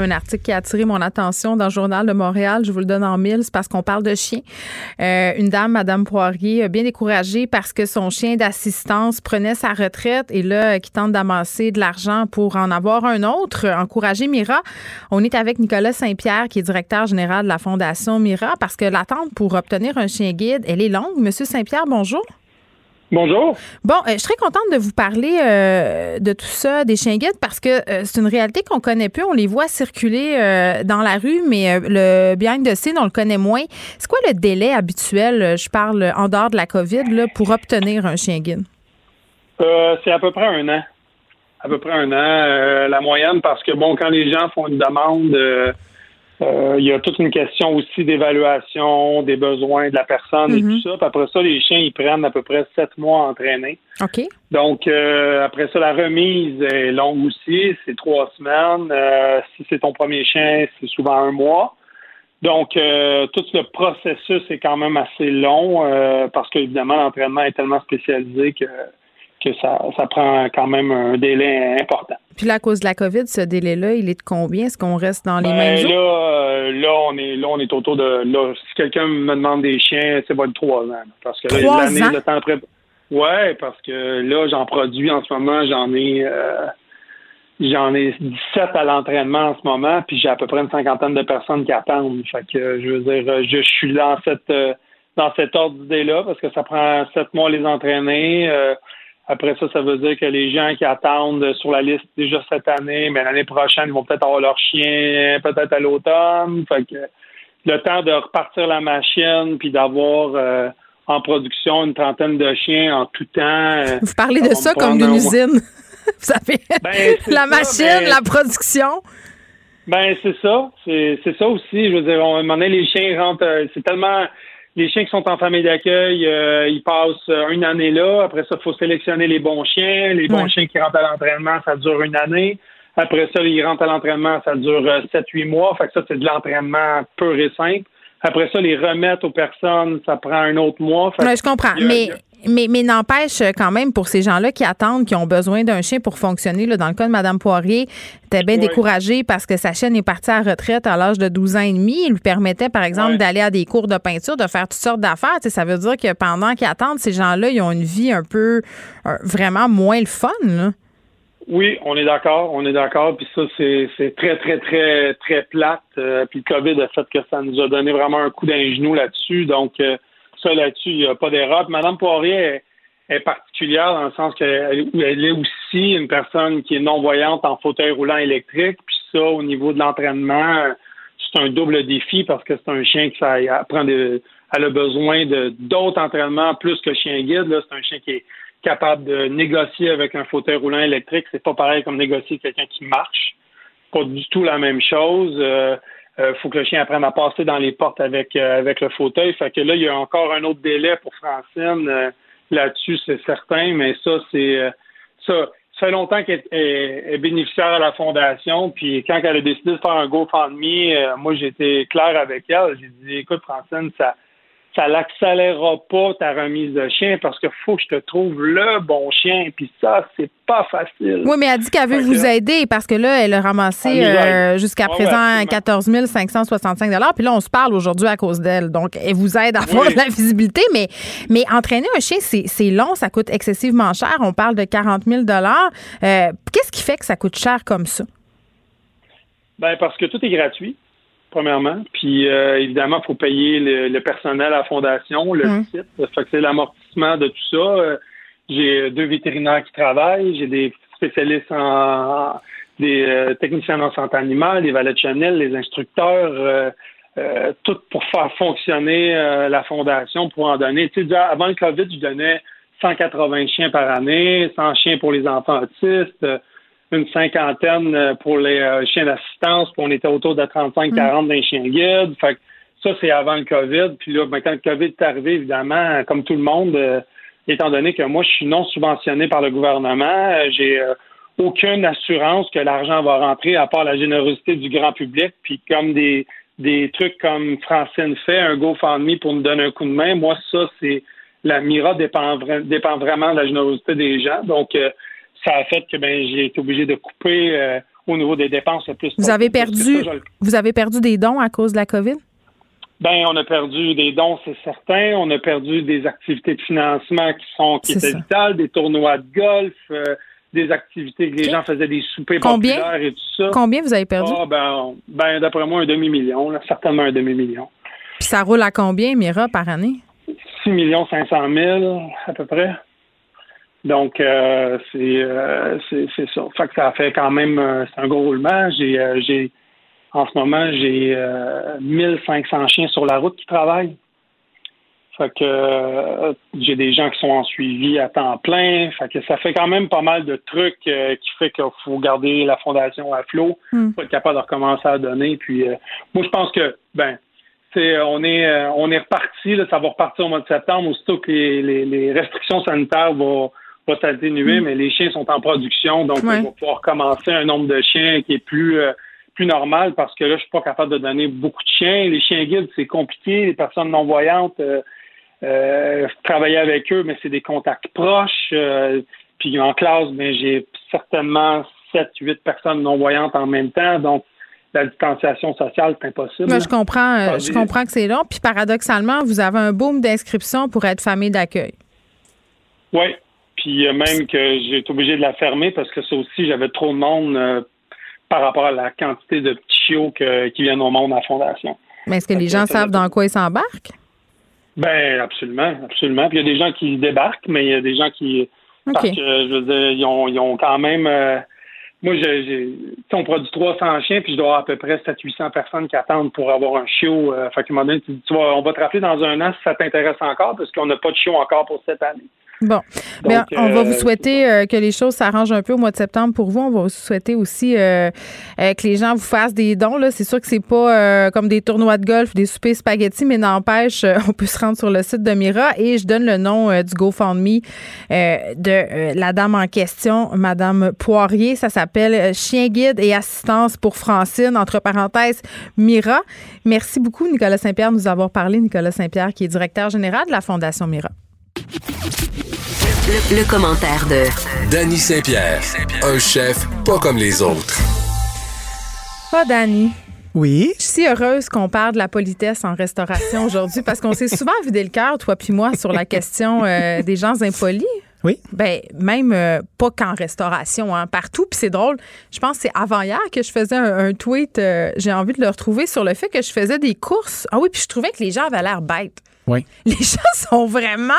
Un article qui a attiré mon attention dans le Journal de Montréal, je vous le donne en mille, c'est parce qu'on parle de chiens. Euh, une dame, Madame Poirier, bien découragée parce que son chien d'assistance prenait sa retraite et là, qui tente d'amasser de l'argent pour en avoir un autre. Encourager Mira. On est avec Nicolas Saint-Pierre, qui est directeur général de la Fondation Mira, parce que l'attente pour obtenir un chien guide, elle est longue. Monsieur Saint-Pierre, bonjour. Bonjour. Bon, euh, je serais contente de vous parler euh, de tout ça, des chiens guides, parce que euh, c'est une réalité qu'on connaît peu. On les voit circuler dans la rue, mais le behind the scene, on le connaît moins. C'est quoi le délai habituel, je parle en dehors de la COVID, là, pour obtenir un chien guide? c'est à peu près un an. À peu près un an, la moyenne, parce que, bon, quand les gens font une demande euh, il y a toute une question aussi d'évaluation des besoins de la personne et tout Mhm. ça. Puis après ça, les chiens, ils prennent à peu près sept mois à entraîner. OK. Donc, euh, après ça, la remise est longue aussi. C'est trois semaines. Euh, si c'est ton premier chien, c'est souvent un mois. Donc, euh, tout le processus est quand même assez long euh, parce qu'évidemment, l'entraînement est tellement spécialisé que, que ça, ça prend quand même un délai important. Puis là, à cause de la COVID, ce délai-là, il est de combien? Est-ce qu'on reste dans les Ben, mêmes là, euh, là, on est là, on est autour de là. Si quelqu'un me demande des chiens, c'est pas de trois ans. Parce que là, l'année, le temps après. Ouais, parce que là, j'en produis en ce moment, j'en ai euh, j'en ai 17 à l'entraînement en ce moment, puis j'ai à peu près une cinquantaine de personnes qui attendent. Fait que euh, je veux dire, je suis dans cette euh, dans cet ordre d'idée-là, parce que ça prend sept mois à les entraîner. Euh, après ça, ça veut dire que les gens qui attendent sur la liste déjà cette année, mais l'année prochaine, ils vont peut-être avoir leur chien, peut-être à l'automne. Fait que le temps de repartir la machine puis d'avoir euh, en production une trentaine de chiens en tout temps. euh, Vous parlez de ça comme d'une usine. Vous savez, Ben, la ça, machine, mais- la production. Ben c'est ça, c'est c'est ça aussi. Je veux dire, on, à un moment donné, les chiens rentrent. euh, c'est tellement les chiens qui sont en famille d'accueil, euh, ils passent euh, une année là. Après ça, il faut sélectionner les bons chiens. Les bons Ouais. chiens qui rentrent à l'entraînement, ça dure une année. Après ça, ils rentrent à l'entraînement, ça dure 7-8 mois. Fait que ça, c'est de l'entraînement pur et simple. Après ça, les remettre aux personnes, ça prend un autre mois. Fait Ouais, je comprends. a- mais mais, mais n'empêche euh, quand même pour ces gens-là qui attendent, qui ont besoin d'un chien pour fonctionner. Là, dans le cas de Mme Poirier, était bien Ouais. découragée parce que sa chienne est partie à la retraite à l'âge de 12 ans et demi. Il lui permettait, par exemple, d'aller à des cours de peinture, de faire toutes sortes d'affaires. Ça veut dire que pendant qu'ils attendent, ces gens-là, ils ont une vie un peu euh, vraiment moins le fun. Là. Oui, on est d'accord, on est d'accord. Puis ça, c'est c'est très, très, très, très plate. Euh, puis le COVID a fait que ça nous a donné vraiment un coup d'un genou là-dessus. Donc, euh, ça, là-dessus, il n'y a pas d'erreur. Madame Poirier est, particulière dans le sens qu'elle elle est aussi une personne qui est non-voyante en fauteuil roulant électrique. Puis ça, au niveau de l'entraînement, c'est un double défi parce que c'est un chien qui ça, elle a besoin de d'autres entraînements plus que chien guide. C'est un chien qui est capable de négocier avec un fauteuil roulant électrique. C'est pas pareil comme négocier quelqu'un qui marche. Pas du tout la même chose. Euh, euh, faut que le chien apprenne à passer dans les portes avec euh, avec le fauteuil. Fait que là, il y a encore un autre délai pour Francine euh, là-dessus, c'est certain. Mais ça, c'est euh, ça. Ça fait longtemps qu'elle est, est- bénéficiaire à la fondation. Puis quand elle a décidé de faire un GoFundMe, euh, moi été clair avec elle. J'ai dit écoute, Francine, ça ça l'accélérera pas ta remise de chien parce qu'il faut que je te trouve le bon chien. Puis ça, c'est pas facile. Oui, mais elle dit qu'elle veut vous aider parce que là, elle a ramassé euh, jusqu'à présent ouais, absolument. 14 565 Puis là, on se parle aujourd'hui à cause d'elle. Donc, elle vous aide à avoir Oui. de la visibilité. Mais, mais entraîner un chien, c'est long, ça coûte excessivement cher. On parle de 40 000 euh, Qu'est-ce qui fait que ça coûte cher comme ça? Ben parce que tout est gratuit, premièrement. Puis euh, évidemment, il faut payer le, le personnel à la fondation, le Mm. site. Ça fait que c'est l'amortissement de tout ça. Euh, J'ai deux vétérinaires qui travaillent, j'ai des spécialistes en, en- des euh, techniciens en santé animale, des valets de Chanel, les instructeurs, euh, euh, tout pour faire fonctionner euh, la fondation, pour en donner. Tu sais, déjà, avant le COVID, je donnais 180 chiens par année, 100 chiens pour les enfants autistes, euh, une cinquantaine euh, pour les euh, chiens d'assistance, puis on était autour de 35-40 d'un chien guide. Fait que ça, c'est avant le COVID. Puis là, ben, quand le COVID est arrivé, évidemment, comme tout le monde, euh, étant donné que moi, je suis non subventionné par le gouvernement, euh, j'ai euh, aucune assurance que l'argent va rentrer à part la générosité du grand public. Puis comme des, des trucs comme Francine fait, un GoFundMe pour nous donner un coup de main, moi, ça, c'est la Mira dépend, dépend vraiment de la générosité des gens. Donc, ça a fait que ben, j'ai été obligé de couper au niveau des dépenses le plus. Vous avez perdu, vous avez perdu des dons à cause de la COVID? Ben, on a perdu des dons, c'est certain. On a perdu des activités de financement qui sont qui étaient vitales, des tournois de golf, euh, des activités que les gens faisaient des soupers populaires et tout ça. Combien vous avez perdu? Ah, ben, ben d'après moi, un demi-million, certainement un demi-million. Puis ça roule à combien, Mira, par année? 6 millions 500 000, à peu près. Donc, euh, euh, c'est, ça. Fait que ça fait quand même c'est un gros roulement. J'ai, j'ai en ce moment, j'ai 1500 euh, chiens sur la route qui travaillent. Fait que euh, j'ai des gens qui sont en suivi à temps plein. Fait que ça fait quand même pas mal de trucs euh, qui fait qu'il faut garder la fondation à flot, hmm. pour être capable de recommencer à donner. Puis moi je pense que ben c'est on est on est reparti, là, ça va repartir au mois de septembre, aussitôt que les, les, restrictions sanitaires vont, vont s'atténuer, hmm. mais les chiens sont en production, donc on va pouvoir commencer un nombre de chiens qui est plus plus normal parce que là, je suis pas capable de donner beaucoup de chiens. Les chiens guides, c'est compliqué. Les personnes non-voyantes, euh, euh, travailler avec eux, mais c'est des contacts proches. Euh, puis en classe, ben, j'ai certainement 7, 8 personnes non-voyantes en même temps. Donc, la distanciation sociale, c'est impossible. je comprends, je comprends que c'est long. Puis paradoxalement, vous avez un boom d'inscriptions pour être famille d'accueil. Oui. Puis même que j'ai été obligé de la fermer parce que ça aussi, j'avais trop de monde par rapport à la quantité de petits chiots qui viennent au monde à la Fondation. Mais est-ce que les gens savent dans quoi ils s'embarquent? Ben absolument, absolument. Puis il y a des gens qui débarquent, mais il y a des gens qui parce que je veux dire, ils ont, ils ont quand même euh, moi j'ai on produit 300 chiens puis je dois avoir à peu près 700-800 personnes qui attendent pour avoir un chiot. Euh, fait que donné, tu, tu on va te rappeler dans un an si ça t'intéresse encore parce qu'on n'a pas de chiot encore pour cette année. Bon. Bien, on va vous euh, souhaiter euh, que les choses s'arrangent un peu au mois de septembre pour vous. On va vous souhaiter aussi euh, que les gens vous fassent des dons. Là. C'est sûr que c'est pas comme des tournois de golf, des soupers spaghettis, mais n'empêche, on peut se rendre sur le site de Mira et je donne le nom du GoFundMe de la dame en question, Madame Poirier. Ça s'appelle Chien guide et assistance pour Francine, entre parenthèses, Mira. Merci beaucoup, Nicolas Saint-Pierre, de nous avoir parlé. Nicolas Saint-Pierre, qui est directeur général de la Fondation Mira. Le, commentaire de Danny Saint-Pierre, un chef pas comme les autres. Pas Danny. Oui? Je suis si heureuse qu'on parle de la politesse en restauration aujourd'hui parce qu'on s'est souvent vidé le cœur, toi puis moi, sur la question euh, des gens impolis. Oui. Ben même euh, pas qu'en restauration, hein, partout. Puis c'est drôle. Je pense que c'est avant hier que je faisais un, tweet. Euh, j'ai envie de le retrouver sur le fait que je faisais des courses. Ah oui, puis je trouvais que les gens avaient l'air bêtes. Les gens sont vraiment.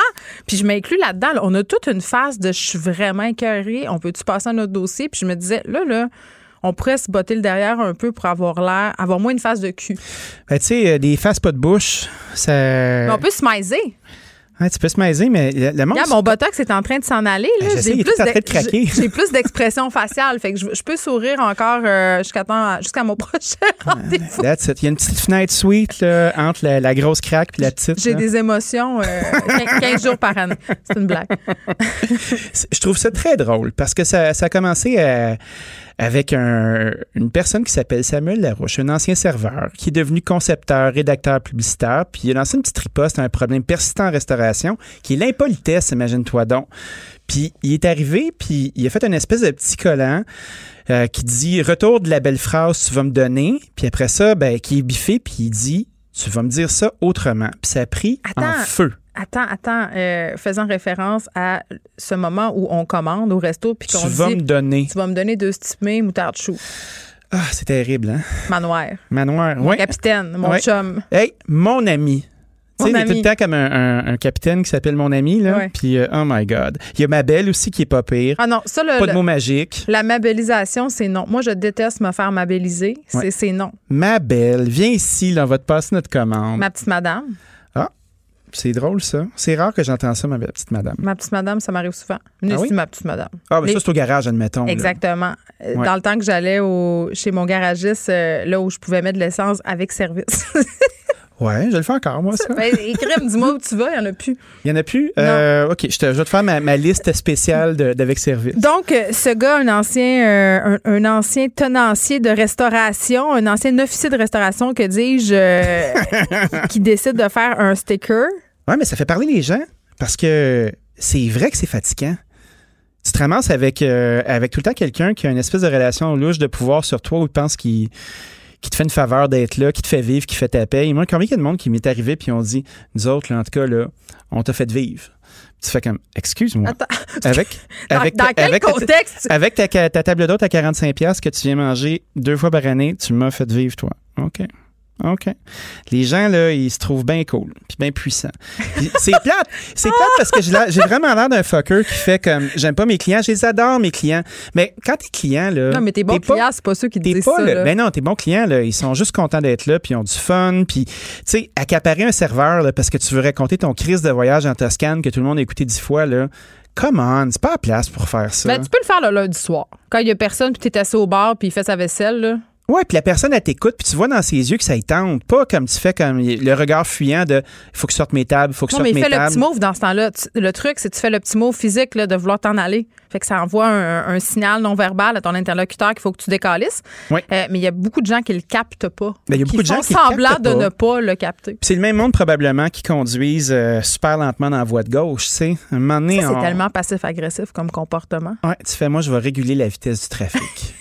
Puis je m'inclus là-dedans. on a toute une phase de je suis vraiment écœurée. On peut-tu passer à notre dossier? Puis je me disais, là, là, on pourrait se botter le derrière un peu pour avoir l'air, avoir moins une phase de cul. Ben, tu sais, euh, des faces pas de bouche, ça. Mais on peut se maiser. Ouais, tu peux se maiser, mais le monde. mon botox est en train de s'en aller. Ben, j'ai plus, j'ai plus d'expression faciale. Fait que je, peux sourire encore euh, jusqu'à jusqu'à mon prochain rendez-vous. Il y a une petite fenêtre sweet entre la, grosse craque et la petite. J'ai des émotions 15 euh, jours par année. C'est une blague. je trouve ça très drôle parce que ça, ça a commencé à avec une personne qui s'appelle Samuel Larouche, un ancien serveur, qui est devenu concepteur, rédacteur publicitaire, puis il a lancé une petite riposte à un problème persistant en restauration, qui est l'impolitesse, imagine-toi donc. Puis il est arrivé, puis il a fait une espèce de petit collant euh, qui dit Retour de la belle phrase, tu vas me donner. Puis après ça, ben, qui est biffé, puis il dit Tu vas me dire ça autrement. Puis ça a pris en feu. Attends, attends, euh, faisant référence à ce moment où on commande au resto puis qu'on dit... Tu vas me donner. Tu vas me donner deux stimés moutarde chou. Ah, c'est terrible, hein? Manoir. Manoir, oui. Capitaine, mon chum. Hey, mon ami. Tu sais, il y a tout le temps comme un, capitaine qui s'appelle mon ami, là. Puis, euh, oh my God. Il y a ma belle aussi qui est pas pire. Ah non, ça, le, Pas de mots magiques. La mabellisation, c'est non. Moi, je déteste me faire mabelliser. C'est non. Ma belle, viens ici, là, on va te passer notre commande. Ma petite madame. C'est drôle, ça. C'est rare que j'entends ça, ma petite madame. Ma petite madame, ça m'arrive souvent. Venez ah ma petite madame. Ah, mais ça, c'est au garage, admettons. Exactement. Euh, dans le temps que j'allais au... chez mon garagiste, euh, là où je pouvais mettre de l'essence avec service. Ouais, je le fais encore, moi, ça. Ben, écris, dis-moi où tu vas, il n'y en a plus. Il n'y en a plus? Euh, OK, je, te, je vais te faire ma, ma liste spéciale d'avec service. Donc, euh, ce gars, un ancien, euh, un, un ancien tenancier de restauration, un ancien officier de restauration, que dis-je, euh, qui décide de faire un sticker. Ouais, mais ça fait parler les gens parce que c'est vrai que c'est fatigant. Tu te ramasses avec, euh, avec tout le temps quelqu'un qui a une espèce de relation louche de pouvoir sur toi où il pense qu'il qui te fait une faveur d'être là, qui te fait vivre, qui fait ta paix. Et moi, combien il y a de monde qui m'est arrivé puis on dit, nous autres, là, en tout cas, là, on t'a fait vivre. Tu fais comme, excuse-moi. Avec, Dans- avec, dans quel avec ta- contexte? avec ta, ta table d'hôte à 45$ piastres que tu viens manger deux fois par année, tu m'as fait vivre, toi. OK. OK. Les gens, là, ils se trouvent bien cool, puis bien puissants. Puis C'est plate. C'est plate parce que j'ai vraiment l'air d'un fucker qui fait comme, j'aime pas mes clients, je les adore, mes clients. Mais quand t'es client, là. Non, mais tes bons clients, c'est pas ceux qui te disent pas ça. là. ben non, tes bons clients, là, ils sont juste contents d'être là, puis ils ont du fun, puis, tu sais, accaparer un serveur, là, parce que tu veux raconter ton crise de voyage en Toscane que tout le monde a écouté dix fois, là. Come on, c'est pas la place pour faire ça. Ben, tu peux le faire le lundi soir. Quand il y a personne, puis t'es assis au bar, puis il fait sa vaisselle, là. Ouais, puis la personne, elle t'écoute, puis tu vois dans ses yeux que ça y tente. Pas comme tu fais comme le regard fuyant de il faut que je sorte mes tables, il faut que je Non, sorte mais il mes fait le tables. petit move dans ce temps-là. Le truc, c'est que tu fais le petit move physique là, de vouloir t'en aller. Fait que ça envoie un, un signal non verbal à ton interlocuteur qu'il faut que tu décalisses. Ouais. Euh, mais il y a beaucoup de gens qui le captent pas. Ben, il y a beaucoup de gens qui le semblant de ne pas le capter. C'est le même monde probablement qui conduisent euh, super lentement dans la voie de gauche, tu sais. Un moment donné, Ça, c'est on- tellement passif-agressif comme comportement. Ouais, tu fais, moi, je vais réguler la vitesse du trafic.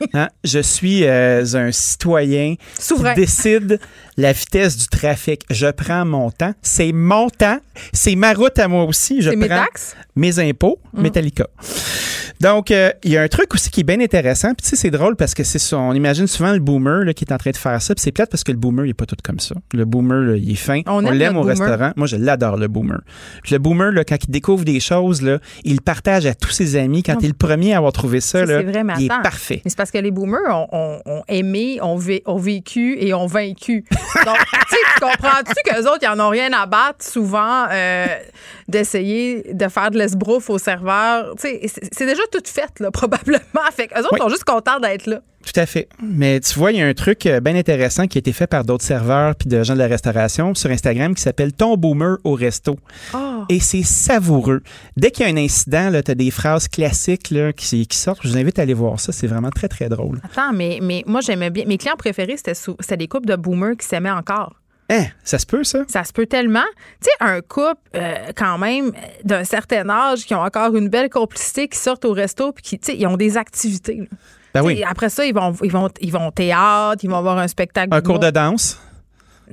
Hein? Je suis euh, un citoyen Souverain. qui décide la vitesse du trafic. Je prends mon temps. C'est mon temps. C'est ma route à moi aussi. Je C'est mes prends taxes? mes impôts, Mm. Metallica. Donc, euh, il y a un truc aussi qui est bien intéressant. Puis, tu sais, c'est drôle parce que c'est ça. On imagine souvent le boomer là, qui est en train de faire ça. Puis, c'est plate parce que le boomer, il est pas tout comme ça. Le boomer, là, il est fin. On aime l'aime au boomer. restaurant. Moi, je l'adore, le boomer. Puis, le boomer, là, quand il découvre des choses, là, il le partage à tous ses amis. Quand il est le premier à avoir trouvé ça, Ça, là, mais il est parfait. Mais c'est parce que les boomers ont, ont- ont aimé, ont, vé- ont vécu et ont vaincu. Donc, tu comprends-tu qu'eux autres, ils en ont rien à battre souvent euh, d'essayer de faire de l'esbrouf au serveur? Tu sais, c'est déjà tout fait, là, probablement. Fait qu'eux autres Oui. sont juste contents d'être là. Tout à fait. Mais tu vois, il y a un truc euh, bien intéressant qui a été fait par d'autres serveurs puis de gens de la restauration sur Instagram qui s'appelle Ton boomer au resto. Oh. Et c'est savoureux. Dès qu'il y a un incident, tu as des phrases classiques là, qui, qui sortent. Je vous invite à aller voir ça. C'est vraiment très, très drôle. Attends, mais, mais moi, j'aimais bien. Mes clients préférés, c'était des couples de boomers qui s'aimaient encore. Hein, ça se peut, ça? Ça se peut tellement. Tu sais, un couple, euh, quand même, euh, d'un certain âge, qui ont encore une belle complicité, qui sortent au resto, puis qui, tu sais, ils ont des activités. Ben oui. Après ça, ils vont, ils, vont, ils vont au théâtre, ils vont avoir un spectacle. Un cours de danse?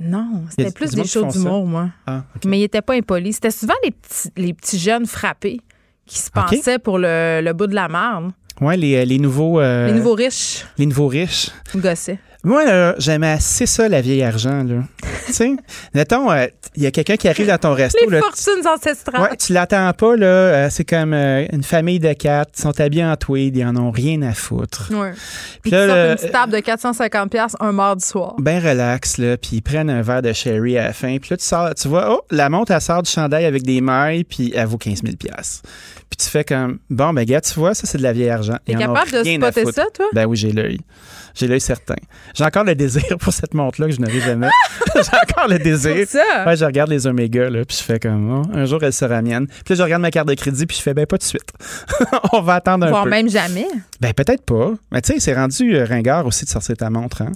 Non, c'était plus des shows d'humour, moi. Ah, Mais ils n'étaient pas impolis. C'était souvent les petits, les petits jeunes frappés qui se pensaient pour le, le bout de la marne. Ouais, les, les nouveaux. euh, Les nouveaux riches Les nouveaux riches. gossaient. Moi, là, j'aimais assez ça, la vieille argent, là. tu sais, mettons, euh, il y a quelqu'un qui arrive dans ton resto, Les là. fortunes ancestrales. Ouais, tu l'attends pas, là. euh, c'est comme euh, une famille de quatre. Ils sont habillés en tweed. Ils en ont rien à foutre. Ouais. Puis Puis là, tu le- une petite table de 450$ piastres un mardi soir. Ben relax, là, puis ils prennent un verre de sherry à la fin. Puis là, tu sors, tu vois, oh, la montre, elle sort du chandail avec des mailles, puis elle vaut 15 000 Puis tu fais comme, bon, ben gars, tu vois, ça, c'est de la vieille argent. T'es capable de spotter ça, toi? Ben oui, j'ai l'œil. J'ai l'œil certain. J'ai encore le désir pour cette montre-là que je n'aurai jamais. j'ai encore le désir. Ça? Ouais, je regarde les Oméga, là, puis je fais comme, oh, un jour, elle sera mienne. Puis là, je regarde ma carte de crédit, puis je fais, ben pas de suite. On va attendre un Voire peu. même jamais. Ben peut-être pas. Mais tu sais, c'est rendu euh, ringard aussi de sortir ta montre. Hein?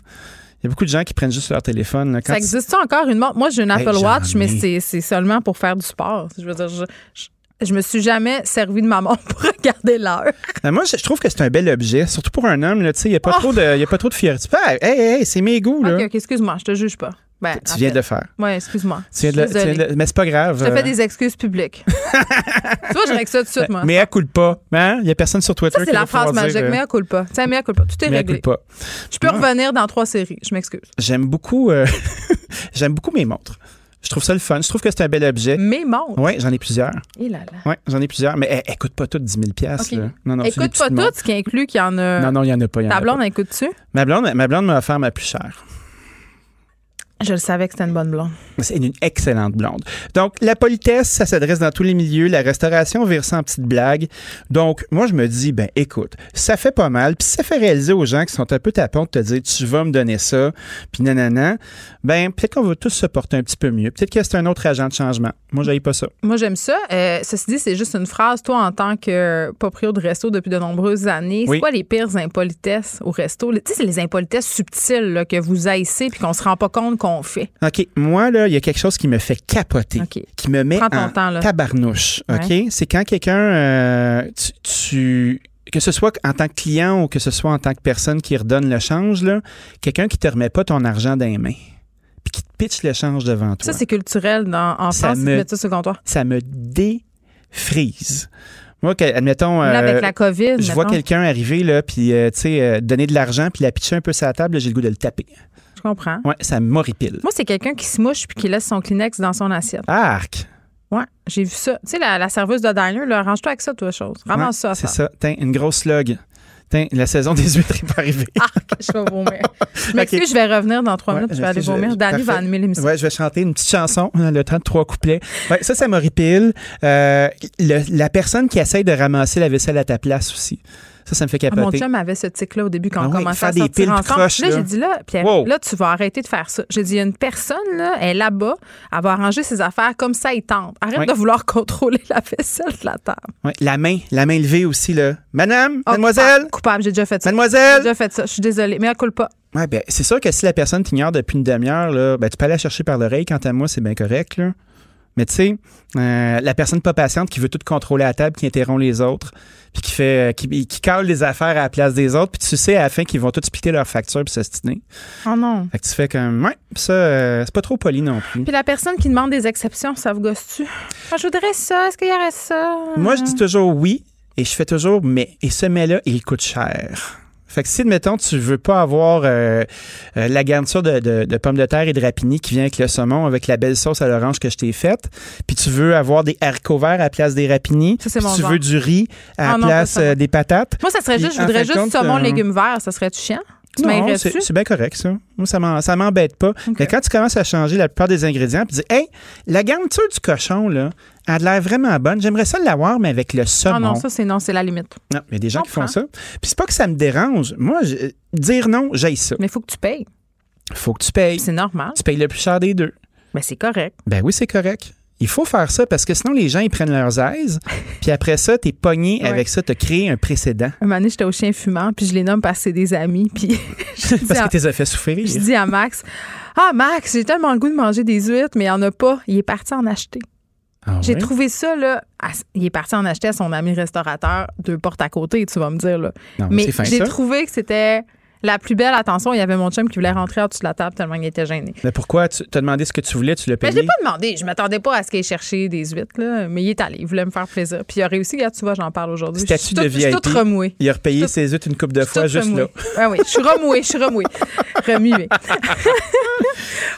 Il y a beaucoup de gens qui prennent juste leur téléphone. Quand Ça tu- existe encore une montre? Moi, j'ai une Apple Watch, mais ai. c'est c'est seulement pour faire du sport. Je veux dire, je, je, je me suis jamais servi de ma montre pour regarder l'heure. Moi, je trouve que c'est un bel objet, surtout pour un homme. Il n'y a, pas Oh! trop de- y a pas trop de fierté. Hey, hey, hey, c'est mes goûts. Là. OK, excuse-moi, je te juge pas. Ben, Tu en viens fait- de le faire. Ouais, excuse-moi. Tu viens de le- viens de le- mais c'est pas grave. Je te euh, fais des excuses publiques. tu vois, je règle ça tout de suite, moi. Mais elle coule pas. Hein? Il n'y a personne sur Twitter Ça, c'est la phrase magique. dire, euh, Mais à culpa. Tu sais, mais à culpa. Tout est mais elle réglé. coule pas. Je peux revenir dans trois séries. Je m'excuse. J'aime beaucoup, euh, j'aime beaucoup mes montres. Je trouve ça le fun. Je trouve que c'est un bel objet. Mes montres. Oui, j'en ai plusieurs. Et là là. Oui, j'en ai plusieurs. Mais elles, elles coûtent pas toutes 10 000 OK. là. Non, non, des Écoute pas petites tout, montres. ce qui inclut qu'il y en a. Non, non, il n'y en a pas. y en Ta a blonde, pas. écoute-tu? Ma blonde, ma blonde m'a offert ma plus chère. Je le savais que c'était une bonne blonde. C'est une excellente blonde. Donc, la politesse, ça s'adresse dans tous les milieux. La restauration vire ça en petites blagues. Donc, moi, je me dis, ben, écoute, ça fait pas mal. Puis, ça fait réaliser aux gens qui sont un peu tapons de te dire, tu vas me donner ça, puis nanana. Ben, peut-être qu'on va tous se porter un petit peu mieux. Peut-être que c'est un autre agent de changement. Moi, j'aille pas ça. Moi, j'aime ça. Euh, ceci dit, c'est juste une phrase. Toi, en tant que proprio de resto depuis de nombreuses années, Oui. c'est quoi les pires impolitesses au resto? Tu sais, c'est les impolitesses subtiles là, que vous haïssez puis qu'on se rend pas compte qu'on fait. OK. Moi, là, il y a quelque chose qui me fait capoter, qui me met en temps, tabarnouche. OK? Ouais. C'est quand quelqu'un, euh, tu, tu- que ce soit en tant que client ou que ce soit en tant que personne qui redonne le change, là, quelqu'un qui te remet pas ton argent dans les mains, puis qui te pitch le change devant toi. Ça, c'est culturel dans, en Ça France, me- mettent ça sur le comptoir. ça me défrise. Moi, admettons. Là, avec euh, la COVID, Je vois quelqu'un arriver, là, puis, euh, tu sais, euh, donner de l'argent, puis la pitcher un peu sur la table, j'ai le goût de le taper. Je comprends. Ouais, ça m'horripile. Moi, c'est quelqu'un qui se mouche puis qui laisse son Kleenex dans son assiette. Arc! Ouais, j'ai vu ça. Tu sais, la, la serveuse de diner, là, arrange-toi avec ça, toi, chose. Ouais, ça. C'est ça. Tiens, une grosse slug. Tiens, la saison des huîtres est pas arrivée. Je vais vomir. Je m'excuse, je vais revenir dans trois Ouais, minutes. Je vais aller vomir. Danny va animer l'émission. Ouais, je vais chanter une petite chanson, hein, le temps de trois couplets. Ouais, ça, ça m'horripile. Euh, la personne qui essaye de ramasser la vaisselle à ta place aussi. Ça, ça me fait Ah, mon capoter. chum avait ce tic-là au début quand Ah on oui, commençait faire à des sortir piles ensemble. croches, là, là. j'ai dit là, Pierre, Wow. là, tu vas arrêter de faire ça. J'ai dit, il y a une personne, là, elle est là-bas, elle va arranger ses affaires comme ça, il tente. Arrête Oui. de vouloir contrôler la vaisselle de la table. Ouais, la main, la main levée aussi, là. Madame, Oh, mademoiselle? coupable, j'ai déjà fait ça. Mademoiselle? J'ai déjà fait ça. Je suis désolée, mais elle coule pas. Ouais, ben, c'est sûr que si la personne t'ignore depuis une demi-heure, là, ben, tu peux aller la chercher par l'oreille. Quant à moi, c'est bien correct, là. Mais tu sais, euh, la personne pas patiente qui veut tout contrôler à la table, qui interrompt les autres, puis qui fait, euh, qui, qui cale les affaires à la place des autres, puis tu sais à la fin qu'ils vont tous splitter leurs factures puis s'ostiner. Oh non. Fait que tu fais comme, ouais, pis ça, euh, c'est pas trop poli non plus. Puis la personne qui demande des exceptions, ça vous gosse-tu? Ah, je voudrais ça. Est-ce qu'il y aurait ça? Moi, je dis toujours oui, et je fais toujours mais. Et ce mais-là, il coûte cher. Fait que si, admettons, tu veux pas avoir euh, euh, la garniture de, de- de pommes de terre et de rapini qui vient avec le saumon, avec la belle sauce à l'orange que je t'ai faite, puis tu veux avoir des haricots verts à la place des rapini, Ça, puis tu genre. veux du riz à Ah la pas place euh, des patates. Moi, ça serait Puis, juste, je voudrais juste compte, saumon, légumes verts. Ça serait-tu chiant? Tu Non, c'est bien correct, ça. Moi, ça m'embête pas. Mais quand tu commences à changer la plupart des ingrédients, puis tu dis, hey, la garniture du cochon, là, elle a l'air vraiment bonne. J'aimerais ça l'avoir, mais avec le saumon. Ah non, ça, c'est non, c'est la limite. Non, il y a des gens qui font ça. Puis c'est pas que ça me dérange. Moi, je- dire non, j'aille ça. Mais il faut que tu payes. faut que tu payes. C'est normal. Tu payes le plus cher des deux. Ben, c'est correct. Ben oui, c'est correct. Il faut faire ça parce que sinon, les gens, ils prennent leurs aises. puis après ça, t'es pogné Ouais. avec ça, t'as créé un précédent. Un moment donné, j'étais au chien fumant, puis je les nomme parce que c'est des amis. Puis je dis parce à- que t'es fait souffrir. je dis à Max, ah Max, j'ai tellement le goût de manger des huîtres, mais il n'y en a pas. Il est parti en acheter. Ah J'ai trouvé ça, là. à- il est parti en acheter à son ami restaurateur deux portes à côté, tu vas me dire, là. Non, mais j'ai trouvé que c'était la plus belle attention. Il y avait mon chum qui voulait rentrer en dessous de la table tellement il était gêné. Mais pourquoi? Tu t'as demandé ce que tu voulais, tu l'as Mais payé? je l'ai pas demandé. Je m'attendais pas à ce qu'il ait cherché des huîtres, là. Mais il est allé. Il voulait me faire plaisir. Puis il a réussi. Regarde, tu vois, j'en parle aujourd'hui. Statut de VIP. remouée. Il a repayé ses huîtres une coupe de fois juste là. Ah oui, je suis remouée, je suis remouée. Remuée.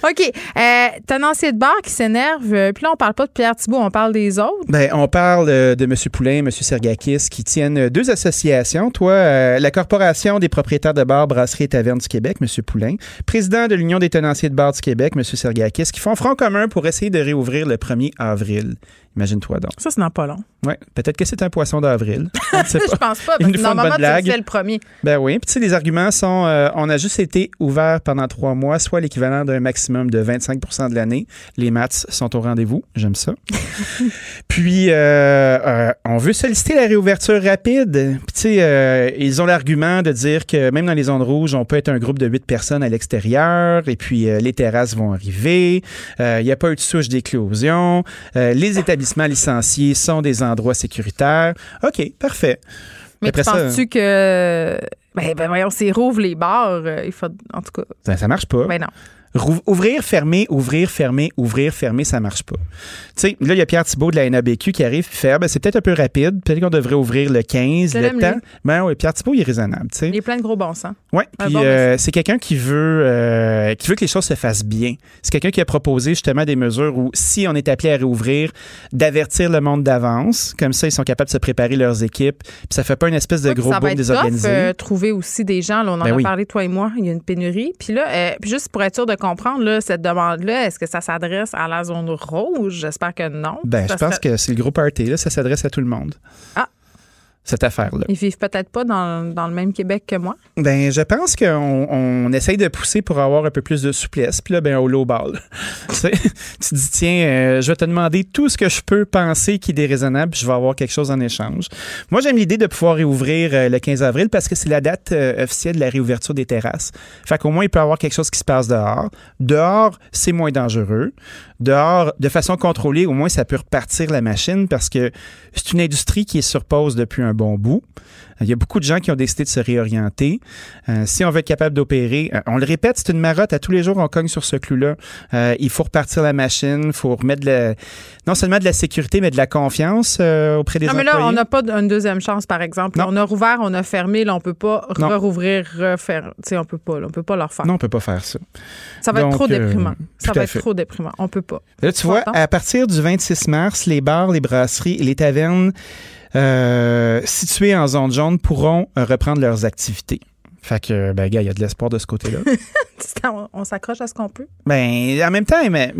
OK. Euh, T'as un ancien de bar qui s'énerve. euh, Puis là, on parle pas de Pierre Thibault, on parle des autres. Ben, on parle euh, de M. Poulain, M. Sergakis, qui tiennent euh, deux associations. Toi, euh, la Corporation des propriétaires de bars, brasseries et tavernes du Québec, M. Poulain, président de l'Union des tenanciers de bars du Québec, M. Sergakis, qui font front commun pour essayer de réouvrir le 1er avril. Imagine-toi donc. Ça, c'est dans pas long. Ouais, peut-être que c'est un poisson d'avril. Je ne pense pas, parce que normalement, tu disais le premier. Ben oui. Puis tu sais, les arguments sont euh, on a juste été ouvert pendant trois mois, soit l'équivalent d'un maximum de 25% de l'année. Les maths sont au rendez-vous. J'aime ça. Puis, euh, euh, on veut solliciter la réouverture rapide. Puis, tu sais, ils ont l'argument de dire que même dans les zones rouges, on peut être un groupe de huit personnes à l'extérieur et puis les terrasses vont arriver. Il n'y a pas eu de souche d'éclosion. Les établissements licenciés sont des endroits sécuritaires. OK, parfait. Mais penses-tu que. Ben, ben voyons, c'est rouvre les bars. euh, il faut. En tout cas. ça, ça marche pas. Ben non. Ouvrir, fermer, ouvrir, fermer, ouvrir, fermer, ça marche pas. Tu sais, là, il y a Pierre Thibault de la NABQ qui arrive et fait Ah, ben, c'est peut-être un peu rapide. Peut-être qu'on devrait ouvrir le 15, Je le temps. lui. Ben oui, Pierre Thibault, il est raisonnable, tu sais. Il est plein de gros bon sens. Un puis bon euh, c'est quelqu'un qui veut euh, qui veut que les choses se fassent bien. C'est quelqu'un qui a proposé justement des mesures où si on est appelé à réouvrir, d'avertir le monde d'avance, comme ça ils sont capables de se préparer leurs équipes, puis ça fait pas une espèce de gros boom désorganisé. euh, trouver aussi des gens. Là, on en Ben a oui. parlé, toi et moi. Il y a une pénurie. Puis là, euh, juste pour être sûr de comprendre, là, cette demande-là, est-ce que ça s'adresse à la zone rouge? J'espère que non. Ben, je pense serait- que c'est le gros party, là, ça s'adresse à tout le monde. Ah. Cette affaire-là. Ils vivent peut-être pas dans, dans le même Québec que moi. Ben, je pense qu'on on essaye de pousser pour avoir un peu plus de souplesse. Puis là, ben, au low ball. tu sais, tu te dis, tiens, euh, je vais te demander tout ce que je peux penser qui est déraisonnable, puis je vais avoir quelque chose en échange. Moi, j'aime l'idée de pouvoir réouvrir euh, le 15 avril parce que c'est la date euh, officielle de la réouverture des terrasses. Fait qu'au moins, il peut y avoir quelque chose qui se passe dehors. Dehors, c'est moins dangereux. Dehors, de façon contrôlée, au moins, ça peut repartir la machine parce que c'est une industrie qui est sur pause depuis un bon bout. Il y a beaucoup de gens qui ont décidé de se réorienter. Euh, si on veut être capable d'opérer, euh, on le répète, c'est une marotte. À tous les jours, on cogne sur ce clou-là. Euh, il faut repartir la machine, il faut remettre de la- non seulement de la sécurité, mais de la confiance euh, auprès des Non, mais là, on n'a pas une deuxième chance, par exemple. On a rouvert, on a fermé, là, on peut pas Non. rouvrir, refaire. Tu sais, on peut pas, là, on peut pas leur faire. Non, on peut pas faire ça. Ça va être trop déprimant. Ça va être fait. trop déprimant. On peut pas. Là, tu vois, à partir du 26 mars, les bars, les brasseries les tavernes euh, situées en zone jaune pourront euh, reprendre leurs activités. Fait que, ben, gars, il y a de l'espoir de ce côté-là. on s'accroche à ce qu'on peut? Ben, en même temps, mais,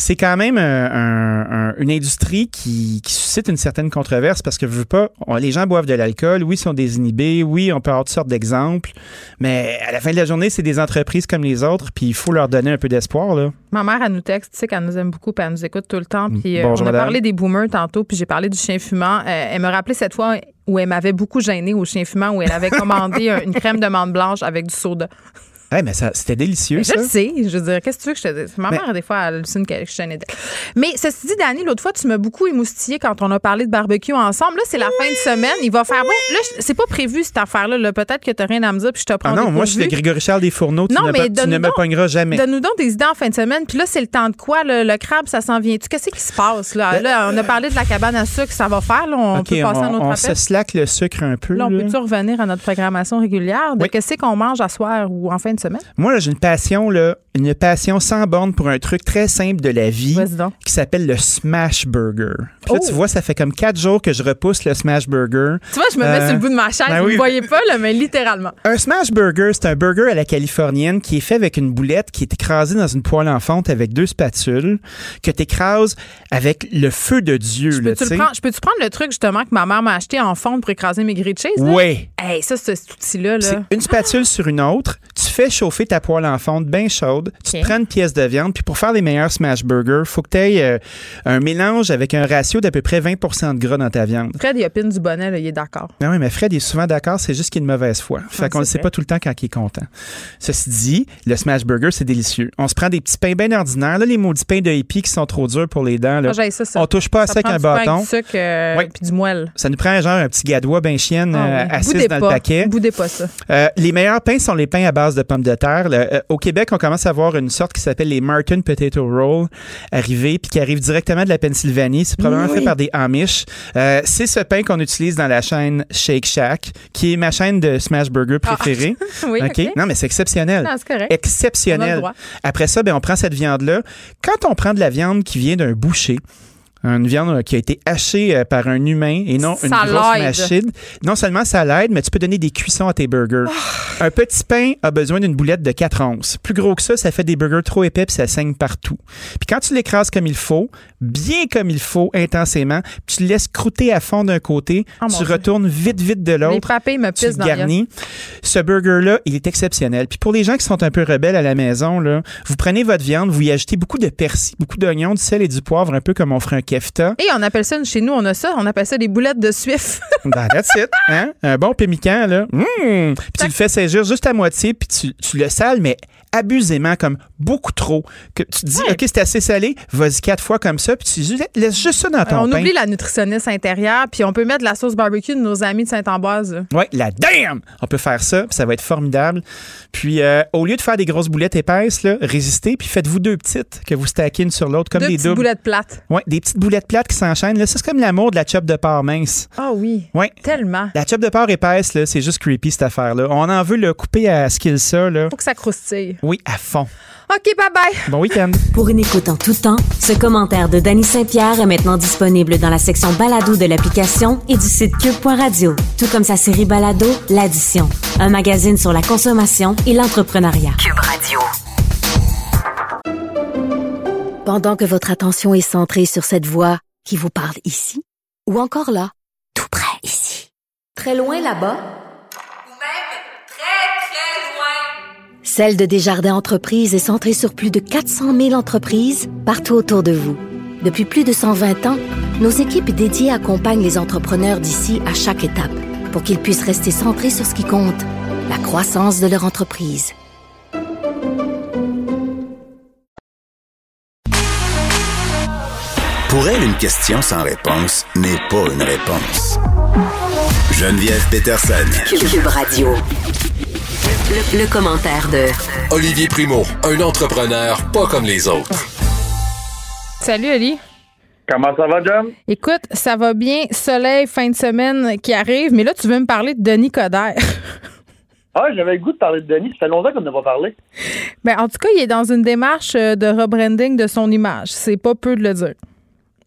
c'est quand même un- un- un- une industrie qui, qui suscite une certaine controverse parce que je veux pas, on- les gens boivent de l'alcool, oui, ils sont désinhibés, oui, on peut avoir toutes sortes d'exemples, mais à la fin de la journée, c'est des entreprises comme les autres, puis il faut leur donner un peu d'espoir, là. Ma mère, elle nous texte, tu sais qu'elle nous aime beaucoup, puis elle nous écoute tout le temps. Puis euh, on a madame. parlé des boomers tantôt, puis j'ai parlé du chien fumant. Euh, elle me rappelait cette fois où elle m'avait beaucoup gênée au chien fumant, où elle avait commandé un- une crème de menthe blanche avec du soda. Ouais, mais ça, c'était délicieux, Je ça. le sais. Je veux dire, qu'est-ce que tu veux que je te dise? Ma Mais- mère, des fois, elle hallucine que je d'elle. Mais ceci dit, Dani, l'autre fois, tu m'as beaucoup émoustillé quand on a parlé de barbecue ensemble. Là, c'est la fin de semaine. Il va faire bon. Là, c'est pas prévu, cette affaire-là. là. Peut-être que t'as rien à me dire, puis je te prends Ah non, moi, je suis le Grégory Charles des fourneaux. Tu, Non, ne, mais pas- tu ne me pogneras jamais. Donne-nous donc des idées en fin de semaine. Puis là, c'est le temps de quoi? Le, le crabe, ça s'en vient-tu? Qu'est-ce qui se passe? Là? là, on a parlé de la cabane à sucre. Ça va faire. Là, on Ben peut passer à un on, appel. se slack le sucre un peu. Là, on peut-tu revenir à notre programmation régulière de qu'est-ce qu'on mange à soir ou en fin de semaine? Moi, là, j'ai une passion, là, une passion sans borne pour un truc très simple de la vie qui s'appelle le Smash Burger. Puis là, Oh! tu vois, ça fait comme quatre jours que je repousse le Smash Burger. Tu vois, je me mets Euh, sur le bout de ma chaise. ben Vous oui. ne voyez pas, là, mais littéralement. Un smash burger, c'est un burger à la californienne qui est fait avec une boulette qui est écrasée dans une poêle en fonte avec deux spatules que tu écrases avec le feu de Dieu. là, Peux-tu prendre- je peux-tu prendre le truc justement que ma mère m'a acheté en fonte pour écraser mes grilled cheese? Oui. Hey, ça, c'est cet outil-là. C'est une spatule sur une autre. Tu fais chauffer ta poêle en fonte bien chaude. Tu te prends une pièce de viande. Puis pour faire les meilleurs smash burgers, faut que tu aies un mélange avec un ratio d'à peu près 20% de gras dans ta viande. Fred, il opine du bonnet, là, il est d'accord. Ah oui, mais Fred est souvent d'accord, c'est juste qu'il a une mauvaise foi. Fait Ouais, qu'on ne sait pas tout le temps quand il est content. Ceci dit, le smash burger, c'est délicieux. On se prend des petits pains bien ordinaires. Là, les maudits pains de hippie qui sont trop durs pour les dents. Là. Ah, ça, ça. On touche pas à Ça ça avec un bâton. du sucre euh, Ouais. puis du moelle. Ça nous prend genre un petit gadois bien chienne Ah euh, oui. assise Boudez dans pas. le paquet. Boudez pas ça. Euh, les meilleurs pains sont les pains à base de pommes de terre. Le- euh, au Québec, on commence à avoir une sorte qui s'appelle les Martin Potato Roll arriver, puis qui arrive directement de la Pennsylvanie. C'est probablement Oui. fait par des Amish. Euh, c'est ce pain qu'on utilise dans la chaîne Shake Shack, qui est ma chaîne de smash burger préférée. Ah. Oui, OK? Non, mais c'est exceptionnel. Non, c'est correct. Exceptionnel. Après ça, ben, on prend cette viande-là. Quand on prend de la viande qui vient d'un boucher, une viande euh, qui a été hachée euh, par un humain et non une Ça grosse l'aide. machine. Non seulement ça l'aide, mais tu peux donner des cuissons à tes burgers. Ah. Un petit pain a besoin d'une boulette de 4 onces. Plus gros que ça, ça fait des burgers trop épais puis ça saigne partout. Puis quand tu l'écrases comme il faut, bien comme il faut, intensément, puis tu le laisses croûter à fond d'un côté, Oh tu Dieu. retournes vite, vite de Les l'autre. frappés me Tu pissent le dans garnis. Ce burger-là, il est exceptionnel. Puis pour les gens qui sont un peu rebelles à la maison, là, vous prenez votre viande, vous y ajoutez beaucoup de persil, beaucoup d'oignons, du sel et du poivre, un peu comme on ferait un kefta. Et on appelle ça, chez nous, on a ça, on appelle ça des boulettes de suif. Ben, that's it. Hein? Un bon pémican, là. Mmh! Puis tu le fais saisir juste à moitié, puis tu, tu le sales, mais abusément, comme beaucoup trop. Que tu te dis, OK, c'est assez salé, vas-y quatre fois comme ça, puis tu ju- laisses juste ça dans ton on pain. oublie la nutritionniste intérieure, puis on peut mettre de la sauce barbecue de nos amis de Saint-Ambroise. là. Oui, la damn! On peut faire ça, puis ça va être formidable. Puis, euh, au lieu de faire des grosses boulettes épaisses, là, résistez, puis faites-vous deux petites que vous stackez une sur l'autre, comme Deux des petites doubles. boulettes plates. Ouais, des petites boulettes plates qui s'enchaînent. C'est comme l'amour de la chop de porc mince. Ah oui. Ouais. Tellement. La chop de porc épaisse, là, c'est juste creepy, cette affaire-là. On en veut le couper à ce qu'il ça, là. Faut que ça croustille. Oui, à fond. OK, bye-bye. Bon week-end. Pour une écoute en tout temps, ce commentaire de Danny Saint-Pierre est maintenant disponible dans la section balado de l'application et du site cube.radio, tout comme sa série balado L'Addition, un magazine sur la consommation et l'entrepreneuriat. Cube Radio. Pendant que votre attention est centrée sur cette voix qui vous parle ici, ou encore là, tout près ici, très loin là-bas, Ou même très, très loin. Celle de Desjardins Entreprises est centrée sur plus de 400 000 entreprises partout autour de vous. Depuis plus de 120 ans, nos équipes dédiées accompagnent les entrepreneurs d'ici à chaque étape pour qu'ils puissent rester centrés sur ce qui compte, la croissance de leur entreprise. Pour elle, une question sans réponse n'est pas une réponse. Geneviève Peterson. Cube Radio. Le, le commentaire de Olivier Primo, un entrepreneur pas comme les autres. Salut, Ali. Comment ça va, John? Écoute, ça va bien. Soleil, fin de semaine qui arrive. Mais là, tu veux me parler de Denis Coderre. Ah, j'avais le goût de parler de Denis. Ça fait longtemps qu'on n'a pas parlé. Ben, en tout cas, il est dans une démarche euh, de rebranding de son image. C'est pas peu de le dire.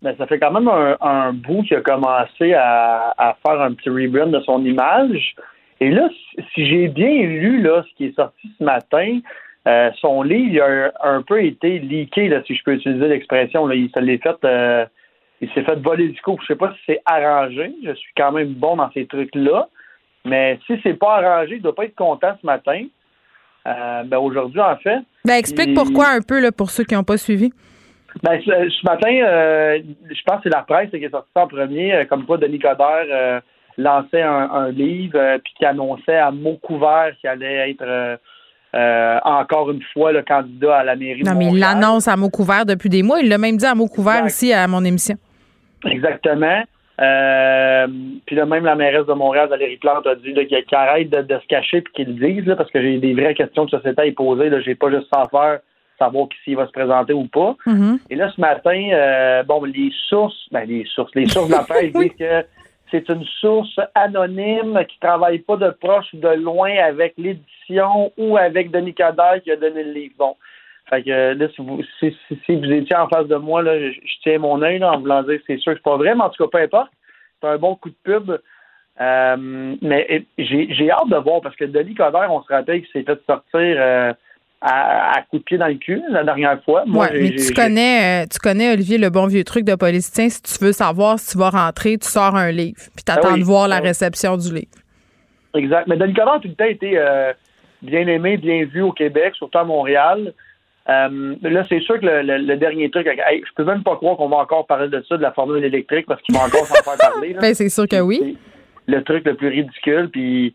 Ben, ça fait quand même un, un bout qu'il a commencé à, à faire un petit rebrand de son image. Et là, si- j'ai bien lu là, ce qui est sorti ce matin, euh, son livre a un, un peu été leaké, là, si je peux utiliser l'expression. là. Il se l'est fait, euh, il s'est fait voler du coup. Je sais pas si c'est arrangé. Je suis quand même bon dans ces trucs-là. Mais si c'est pas arrangé, il doit pas être content ce matin. Euh, ben aujourd'hui, en fait. Ben, explique il- pourquoi un peu là, pour ceux qui n'ont pas suivi. Ben, ce, ce matin, euh, je pense que c'est la presse qui est sortie en premier, comme quoi Denis Coderre lançait un, un livre euh, puis qui annonçait à mots couverts qu'il allait être euh, euh, encore une fois le candidat à la mairie Non, de mais il l'annonce à mot couvert depuis des mois. Il l'a même dit à mot couvert Exact. ici à mon émission. Exactement. Euh, puis là, même la mairesse de Montréal, Valérie Plante, a dit qu'elle arrête de, de se cacher puis qu'il le dise, là, parce que j'ai des vraies questions de société à y poser. Là, j'ai pas juste sans faire savoir s'il va se présenter ou pas. Mhm. Et là, ce matin, euh, bon, les sources, ben les sources, les sources de la presse disent que c'est une source anonyme qui travaille pas de proche ou de loin avec l'édition ou avec Denis Coderre qui a donné le livre. Bon. Fait que euh, là, si vous, étiez en face de moi, là, je, tiens mon œil en voulant dire c'est sûr que c'est pas vrai, mais en tout cas, peu importe. C'est un bon coup de pub. Euh, mais j'ai j'ai hâte de voir parce que Denis Coderre, on se rappelle qu'il s'est fait sortir euh, à, à coup de pied dans le cul la dernière fois. Moi, Ouais, mais tu connais, euh, tu connais, Olivier, le bon vieux truc de politicien. Si tu veux savoir si tu vas rentrer, tu sors un livre. Puis t'attends Ah oui, de voir la oui. réception du livre. Exact. Mais Denis Coderre a tout le temps été euh, bien aimé, bien vu au Québec, surtout à Montréal. Euh, là, c'est sûr que le, le- le dernier truc, hey, je peux même pas croire qu'on va encore parler de ça, de la formule électrique, parce qu'il va encore s'en faire parler. là. Ben, c'est sûr que oui. le truc le plus ridicule, puis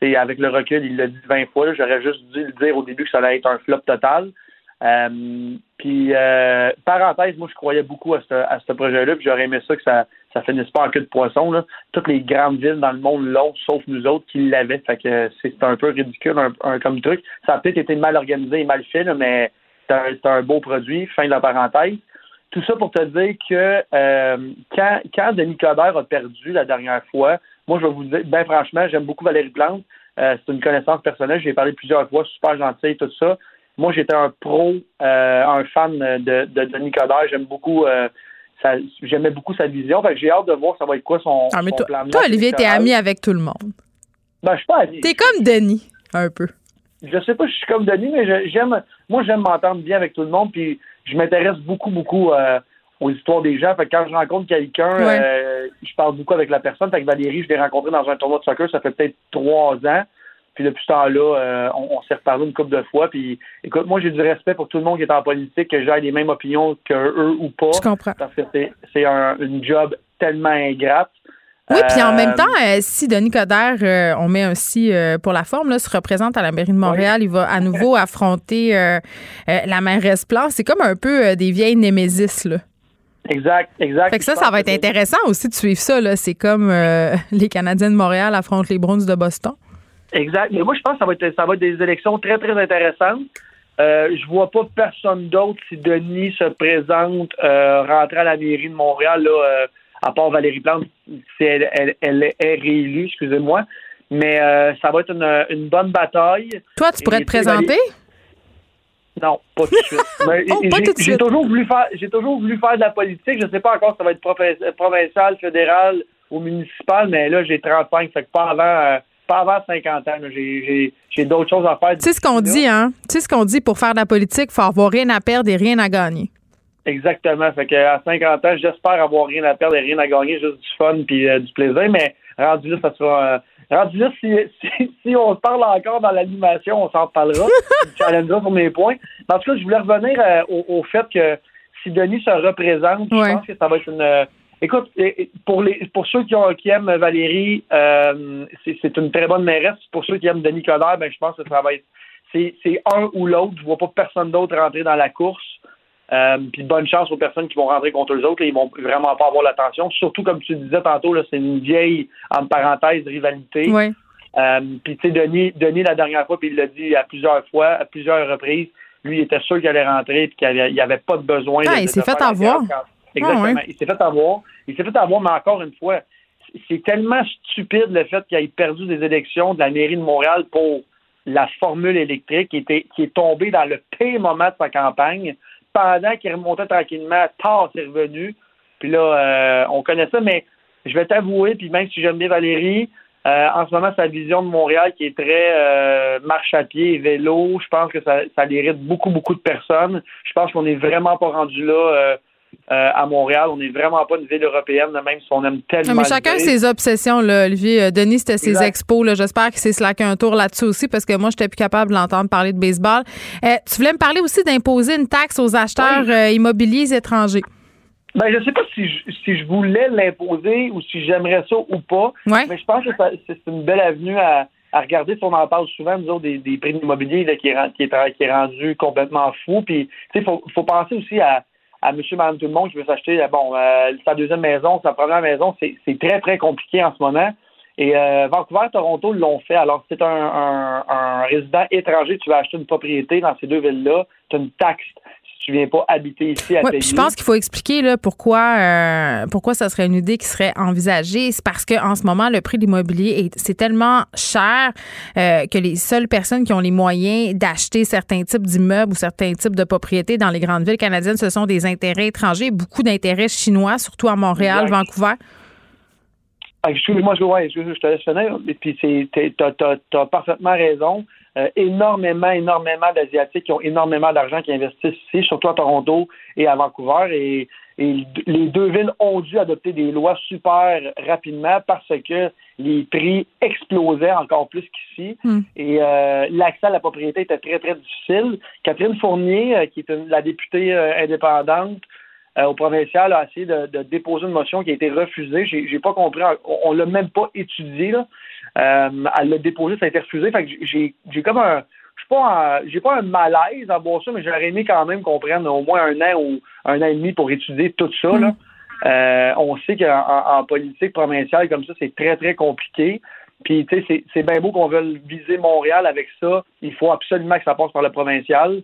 tu sais, avec le recul, il l'a dit 20 fois, j'aurais juste dû le dire au début que ça allait être un flop total. Euh, puis, euh, parenthèse, moi, je croyais beaucoup à ce, projet-là, puis j'aurais aimé ça que ça ça finisse pas en queue de poisson. Là. Toutes les grandes villes dans le monde l'ont, sauf nous autres qui l'avaient. Fait que c'est un peu ridicule un, comme truc. Ça a peut-être été mal organisé et mal fait, là, mais c'est un, c'est un beau produit. Fin de la parenthèse. Tout ça pour te dire que euh, quand, quand Denis Coderre a perdu la dernière fois, moi, je vais vous dire, ben franchement, j'aime beaucoup Valérie Plante. Euh, c'est une connaissance personnelle. J'ai parlé plusieurs fois, super gentille, tout ça. Moi, j'étais un pro, euh, un fan de, de Denis Coderre. J'aime beaucoup, euh, j'aimais beaucoup sa vision. Fait que j'ai hâte de voir ça va être quoi son, Ah, mais son toi, plan toi, Olivier, t'es ami avec tout le monde. Ben, je suis pas ami. T'es comme Denis, un peu. je sais pas si je suis comme Denis, mais je- j'aime, moi, j'aime m'entendre bien avec tout le monde, puis je m'intéresse beaucoup, beaucoup euh, aux histoires des gens. Fait que quand je rencontre quelqu'un, Ouais. euh, je parle beaucoup avec la personne. Fait que Valérie, je l'ai rencontrée dans un tournoi de soccer, ça fait peut-être trois ans. Puis depuis ce temps-là, euh, on, on s'est reparlé une couple de fois. Puis écoute, moi, j'ai du respect pour tout le monde qui est en politique, que j'ai les mêmes opinions que eux ou pas. Je comprends. Parce que c'est, un, une job tellement ingrate. Oui, puis en même temps, euh, si Denis Coderre, euh, on met un si euh, pour la forme, là, se représente à la mairie de Montréal, il va à nouveau affronter la mairesse Plante. C'est comme un peu des vieilles némésis, là. Exact, exact. Fait que ça, ça va être intéressant aussi de suivre ça. là. C'est comme euh, les Canadiens de Montréal affrontent les Bruins de Boston. Exact. Mais moi, je pense que ça va être, ça va être des élections très, très intéressantes. Euh, je vois pas personne d'autre si Denis se présente euh, rentrer à la mairie de Montréal, là, euh, à part Valérie Plante, si elle, elle, elle est réélue, excusez-moi. Mais ça va être une, une bonne bataille. Toi, tu pourrais Et te Valérie- présenter? Non, pas tout de suite. Mais Oh, j'ai- pas tout de j'ai suite. toujours voulu faire, j'ai toujours voulu faire de la politique. Je sais pas encore si ça va être provi- provincial, fédéral ou municipal, mais là j'ai 35, fait que pas avant, euh, pas avant 50 ans. J'ai, j'ai, j'ai d'autres choses à faire. Tu sais ce qu'on dit, hein? Tu sais ce qu'on dit pour faire de la politique, faut avoir rien à perdre et rien à gagner. Exactement. Fait que à 50 ans, j'espère avoir rien à perdre et rien à gagner, juste du fun puis euh, du plaisir. Mais rendu là, ça sera. euh, rendu là, si, si, si on se parle encore dans l'animation, on s'en parlera. tu challengeras sur mes points. Mais en tout cas, je voulais revenir euh, au, au fait que si Denis se représente, Ouais. je pense que ça va être une. euh, Écoute, pour les pour ceux qui, ont, qui aiment Valérie, euh, c'est une très bonne mairesse. Pour ceux qui aiment Denis Coderre, ben je pense que ça va être c'est c'est un ou l'autre. Je vois pas personne d'autre rentrer dans la course. Euh, puis bonne chance aux personnes qui vont rentrer contre eux autres. là, ils vont vraiment pas avoir l'attention. Surtout comme tu disais tantôt, là, c'est une vieille, en parenthèse, rivalité. Oui. Euh, puis tu sais, Denis, Denis, la dernière fois, puis il l'a dit à plusieurs fois, à plusieurs reprises, lui, il était sûr qu'il allait rentrer puis qu'il n'y avait pas de besoin. Ah, de- il s'est fait avoir. quand- Exactement. Ah, ouais. Il s'est fait avoir. Il s'est fait avoir, mais encore une fois, c'est tellement stupide le fait qu'il ait perdu des élections de la mairie de Montréal pour la formule électrique qui, était, qui est tombée dans le pire moment de sa campagne. Pendant qu'il remontait tranquillement, tard, c'est revenu. Puis là, euh, on connaît ça, mais je vais t'avouer, puis même si j'aime bien Valérie, euh, en ce moment, sa vision de Montréal qui est très euh, marche à pied et vélo, je pense que ça, ça irrite beaucoup, beaucoup de personnes. Je pense qu'on n'est vraiment pas rendu là euh, à Montréal. On n'est vraiment pas une ville européenne, même si on aime tellement. Mais chacun ses obsessions, là, Olivier. Euh, Denis, c'était ses expos. J'espère qu'il s'est slacké un tour là-dessus aussi parce que moi, j'étais plus capable de l'entendre parler de baseball. Euh, tu voulais me parler aussi d'imposer une taxe aux acheteurs Oui. euh, immobiliers étrangers. Ben, je sais pas si je, si je voulais l'imposer ou si j'aimerais ça ou pas. Ouais. Mais je pense que c'est une belle avenue à, à regarder. Si on en parle souvent, nous autres, des, des prix de l'immobilier là, qui, est, qui, est, qui est rendu complètement fou. Puis, tu sais, faut, faut penser aussi à, à monsieur, madame, tout le monde qui veut s'acheter, euh, bon, euh, sa deuxième maison, sa première maison. C'est très, très compliqué en ce moment. Et euh, Vancouver, Toronto l'ont fait. Alors, si tu un, un, un résident étranger, tu vas acheter une propriété dans ces deux villes-là, tu as une taxe si tu viens pas habiter ici à Ouais, payer. puis je pense qu'il faut expliquer là, pourquoi, euh, pourquoi ça serait une idée qui serait envisagée. C'est parce qu'en ce moment, le prix de l'immobilier, est- c'est tellement cher euh, que les seules personnes qui ont les moyens d'acheter certains types d'immeubles ou certains types de propriétés dans les grandes villes canadiennes, ce sont des intérêts étrangers, beaucoup d'intérêts chinois, surtout à Montréal, Exact. Vancouver. Ah, Excuse-moi, je, ouais, excuse, je te laisse finir. Puis, t'as- t'as parfaitement raison. Euh, énormément, énormément d'Asiatiques qui ont énormément d'argent qui investissent ici, surtout à Toronto et à Vancouver. Et, et les deux villes ont dû adopter des lois super rapidement parce que les prix explosaient encore plus qu'ici. Hmm. Et euh, l'accès à la propriété était très, très difficile. Catherine Fournier, euh, qui est une- la députée indépendante, au provincial a essayé de, de déposer une motion qui a été refusée. J'ai, j'ai pas compris. On, on l'a même pas étudié. Là. Euh, elle l'a déposé, ça a été refusé. Fait que j'ai, j'ai comme un. Je suis pas en- j'ai pas un malaise à voir ça, mais j'aurais aimé quand même qu'on prenne au moins un an ou un an et demi pour étudier tout ça. Là. Euh, on sait qu'en en, en politique provinciale comme ça, c'est très, très compliqué. Puis, tu sais, c'est, c'est bien beau qu'on veuille viser Montréal avec ça. Il faut absolument que ça passe par le provincial.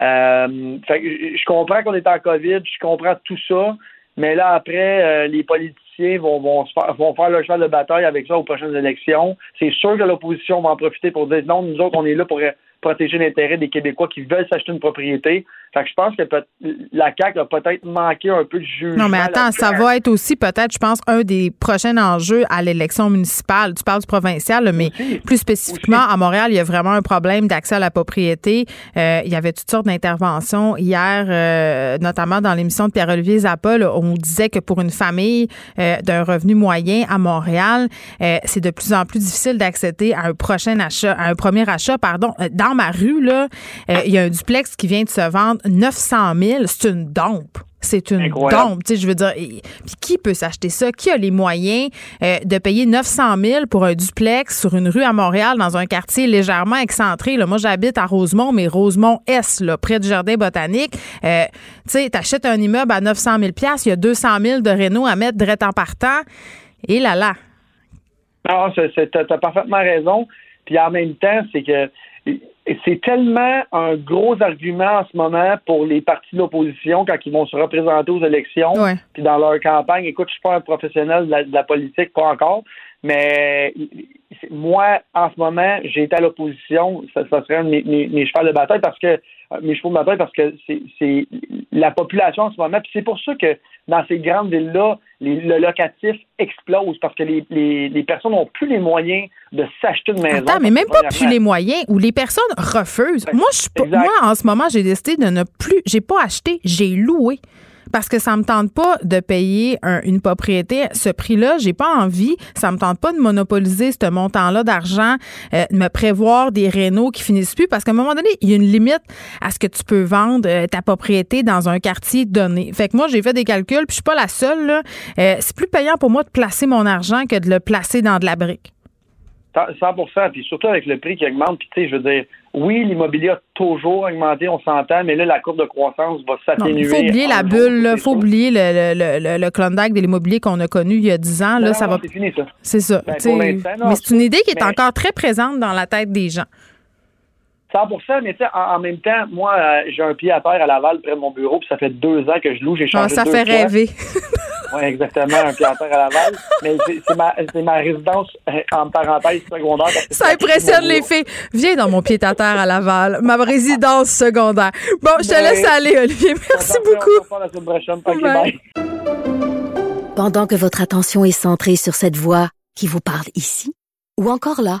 Euh, fait je je comprends qu'on est en COVID, je comprends tout ça, mais là, après, euh, les politiciens vont, vont, faire, vont faire leur cheval de bataille avec ça aux prochaines élections. C'est sûr que l'opposition va en profiter pour dire non, nous autres, on est là pour euh, protéger l'intérêt des Québécois qui veulent s'acheter une propriété. Fait que je pense que peut- la CAQ a peut-être manqué un peu de jugement. Non, mais attends, ça va être aussi peut-être, je pense, un des prochains enjeux à l'élection municipale. Tu parles du provincial, mais plus spécifiquement, à Montréal, il y a vraiment un problème d'accès à la propriété. Euh, il y avait toutes sortes d'interventions hier, euh, notamment dans l'émission de Pierre-Olivier Zappa, là, on disait que pour une famille euh, d'un revenu moyen à Montréal, euh, c'est de plus en plus difficile d'accéder à un prochain achat, à un premier achat, pardon. Euh, Dans ma rue, là, euh, il y a un duplex qui vient de se vendre 900 000. C'est une dompe. C'est une Incroyable. dompe. Tu sais, je veux dire, et- puis qui peut s'acheter ça? Qui a les moyens euh, de payer 900 000 pour un duplex sur une rue à Montréal dans un quartier légèrement excentré? Là, moi, j'habite à Rosemont, mais Rosemont-Est, près du Jardin botanique. Euh, tu sais, t'achètes un immeuble à 900 000 il y a 200 000 de réno à mettre direct en partant. Et là là. Non, t'as parfaitement raison. Puis en même temps, c'est que c'est tellement un gros argument en ce moment pour les partis de l'opposition quand ils vont se représenter aux élections, Ouais. puis dans leur campagne. Écoute, je suis pas un professionnel de la, de la politique, pas encore, mais moi, en ce moment, j'ai été à l'opposition. Ça, ça serait un de mes, mes, mes chevaux de bataille parce que euh, mes chevaux de bataille parce que c'est la population en ce moment. Puis c'est pour ça que dans ces grandes villes-là, les- le locatif explose parce que les, les, les personnes n'ont plus les moyens de s'acheter une maison. Attends, mais même pas plus les moyens ou les personnes refusent. Moi, je moi, en ce moment, j'ai décidé de ne plus. J'ai pas acheté, j'ai loué. Parce que ça me tente pas de payer un- une propriété ce prix-là. J'ai pas envie. Ça me tente pas de monopoliser ce montant-là d'argent, euh, de me prévoir des rénaux qui finissent plus. Parce qu'à un moment donné, il y a une limite à ce que tu peux vendre euh, ta propriété dans un quartier donné. Fait que moi, j'ai fait des calculs, puis je suis pas la seule. Euh, c'est plus payant pour moi de placer mon argent que de le placer dans de la brique. 100% puis surtout avec le prix qui augmente. Puis, tu sais, je veux dire, oui, l'immobilier a toujours augmenté, on s'entend, mais là, la courbe de croissance va s'atténuer. Il faut oublier la bulle, il faut oublier le, le, le, le Klondike de l'immobilier qu'on a connu il y a 10 ans. Là, Non, ça non, va. C'est fini, ça. C'est ça. Ben, mais c'est une idée qui est mais- encore très présente dans la tête des gens. 100 mais tu sais, en, en même temps, moi, euh, j'ai un pied à terre à Laval près de mon bureau, puis ça fait deux ans que je loue, j'ai Ah, changé ça deux fait fois. rêver. Oui, exactement, un pied à terre à Laval. Mais c'est ma, résidence, euh, en parenthèse, secondaire. Ça impressionne les filles. Viens dans mon pied-à-terre à Laval, ma résidence secondaire. Bon, je te Ben, laisse aller, Olivier. Merci On beaucoup. Bye. Pendant que votre attention est centrée sur cette voix qui vous parle ici, ou encore là,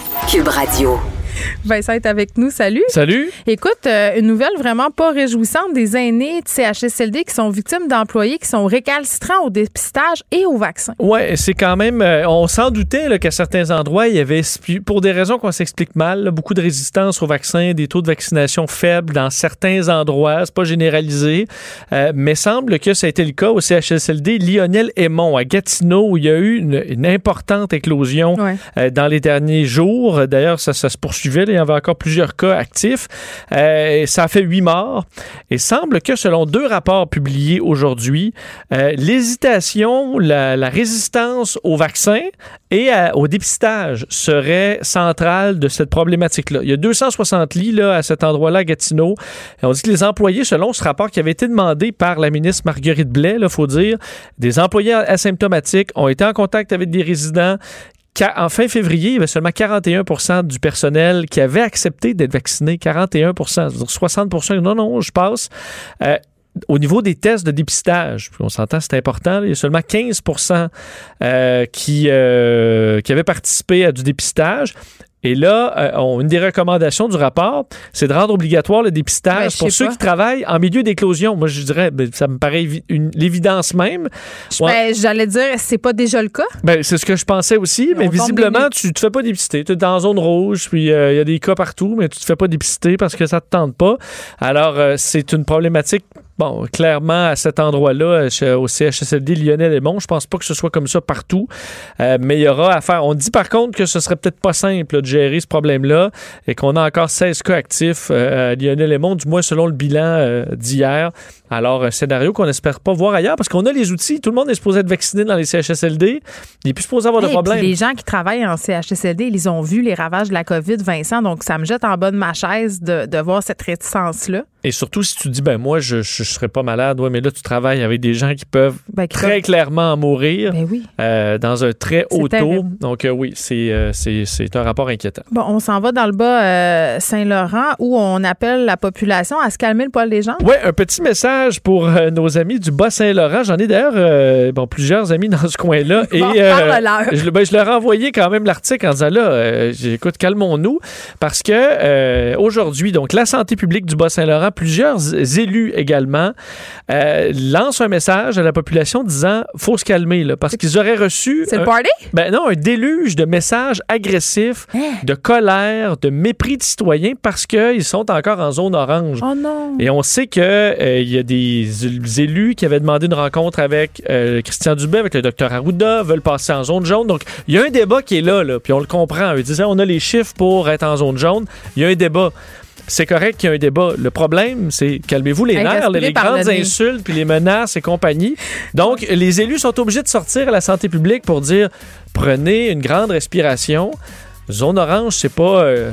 Cube Radio. Vincent est avec nous. Salut. Salut. Écoute, euh, une nouvelle vraiment pas réjouissante des aînés de CHSLD qui sont victimes d'employés qui sont récalcitrants au dépistage et au vaccin. Ouais, c'est quand même. euh, on s'en doutait qu'à certains endroits, il y avait, pour des raisons qu'on s'explique mal, là, beaucoup de résistance au vaccin, des taux de vaccination faibles dans certains endroits. C'est pas généralisé. Euh, mais semble que ça a été le cas au CHSLD Lionel Aymon à Gatineau, où il y a eu une, une importante éclosion Ouais. euh, dans les derniers jours. D'ailleurs, ça, ça se là, il y avait encore plusieurs cas actifs. Euh, ça a fait huit morts. Et semble que, selon deux rapports publiés aujourd'hui, euh, l'hésitation, la, résistance au vaccin et au dépistage serait centrale de cette problématique-là. Il y a 260 lits là, à cet endroit-là Gatineau. Et on dit que les employés, selon ce rapport qui avait été demandé par la ministre Marguerite Blais, il faut dire, des employés asymptomatiques ont été en contact avec des résidents En fin février, il y avait seulement 41% du personnel qui avait accepté d'être vacciné. 41 c'est-à-dire 60 non, non, je passe. Euh, au niveau des tests de dépistage, on s'entend, c'est important, il y a seulement 15 euh, qui, euh, qui avaient participé à du dépistage. Et là, euh, une des recommandations du rapport, c'est de rendre obligatoire le Ben, dépistage je pour ceux pas. qui travaillent en milieu d'éclosion. Moi, je dirais, ben, ça me paraît l'évidence même. Ouais. Ben, J'allais dire, c'est pas déjà le cas? Ben, c'est ce que je pensais aussi, mais visiblement, tu te fais pas dépister. Tu es dans la zone rouge, puis euh, il y a des cas partout, mais tu te fais pas dépister parce que ça te tente pas. Alors, euh, c'est une problématique, bon, clairement, à cet endroit-là, au CHSLD Lionel et Mont. Je pense pas que ce soit comme ça partout, euh, mais il y aura à faire. On dit par contre que ce serait peut-être pas simple là, de gérer ce problème-là et qu'on a encore 16 cas actifs euh, à Lionel et Mont, du moins selon le bilan euh, d'hier. Alors, un scénario qu'on n'espère pas voir ailleurs parce qu'on a les outils. Tout le monde est supposé être vacciné dans les CHSLD. Il n'est plus supposé avoir de Hey, problème. les gens qui travaillent en CHSLD, ils ont vu les ravages de la COVID, Vincent, donc ça me jette en bas de ma chaise de, de voir cette réticence-là. Et surtout, si tu dis, ben moi, je ne serais pas malade, ouais, mais là, tu travailles avec des gens qui peuvent Ben, très clairement en mourir Ben oui. euh, dans un très haut taux. Donc, euh, oui, c'est euh, c'est- c'est un rapport inquiétant. Bon, on s'en va dans le bas Saint-Laurent où on appelle la population à se calmer le poil des gens. Oui, un petit message pour nos amis du Bas-Saint-Laurent. J'en ai d'ailleurs bon, plusieurs amis dans ce coin-là. Et Bon, parle-leur. je, ben, je leur ai envoyé quand même l'article en disant là, écoute, calmons-nous, parce que aujourd'hui, donc la santé publique du Bas-Saint-Laurent gouvernement, plusieurs élus également, euh, lancent un message à la population disant faut se calmer là, parce qu'ils auraient reçu. C'est le un- party? Ben non, un déluge de messages agressifs, Hein? de colère, de mépris de citoyens parce qu'ils sont encore en zone orange. Oh non. Et on sait que euh, y a des élus qui avaient demandé une rencontre avec euh, Christian Dubé, avec le docteur Arruda, veulent passer en zone jaune. Donc, il y a un débat qui est là, là puis on le comprend. Ils disaient, on a les chiffres pour être en zone jaune. Il y a un débat. C'est correct qu'il y a un débat. Le problème, c'est calmez-vous les nerfs, les le grandes insultes, puis les menaces et compagnie. Donc, les élus sont obligés de sortir à la santé publique pour dire prenez une grande respiration. Zone orange, c'est pas. euh,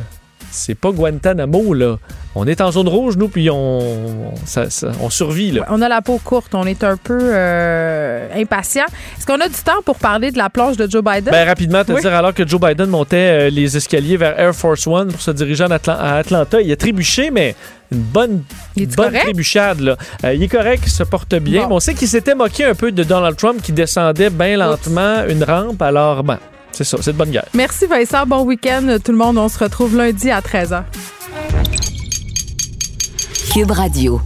c'est pas Guantanamo, là. On est en zone rouge, nous, puis on, ça- ça- on survit, là. On a la peau courte, on est un peu euh, impatient. Est-ce qu'on a du temps pour parler de la plonge de Joe Biden? Ben, rapidement, te Oui. dire, alors que Joe Biden montait euh, les escaliers vers Air Force One pour se diriger en Atla- à Atlanta, il a trébuché, mais une bonne, bonne trébuchade. Là. Euh, il est correct, il se porte bien. Bon. Mais on sait qu'il s'était moqué un peu de Donald Trump qui descendait bien lentement une rampe. Alors, ben, c'est ça, c'est de bonne guerre. Merci Vincent, bon week-end tout le monde. On se retrouve lundi à 13h. Cube Radio.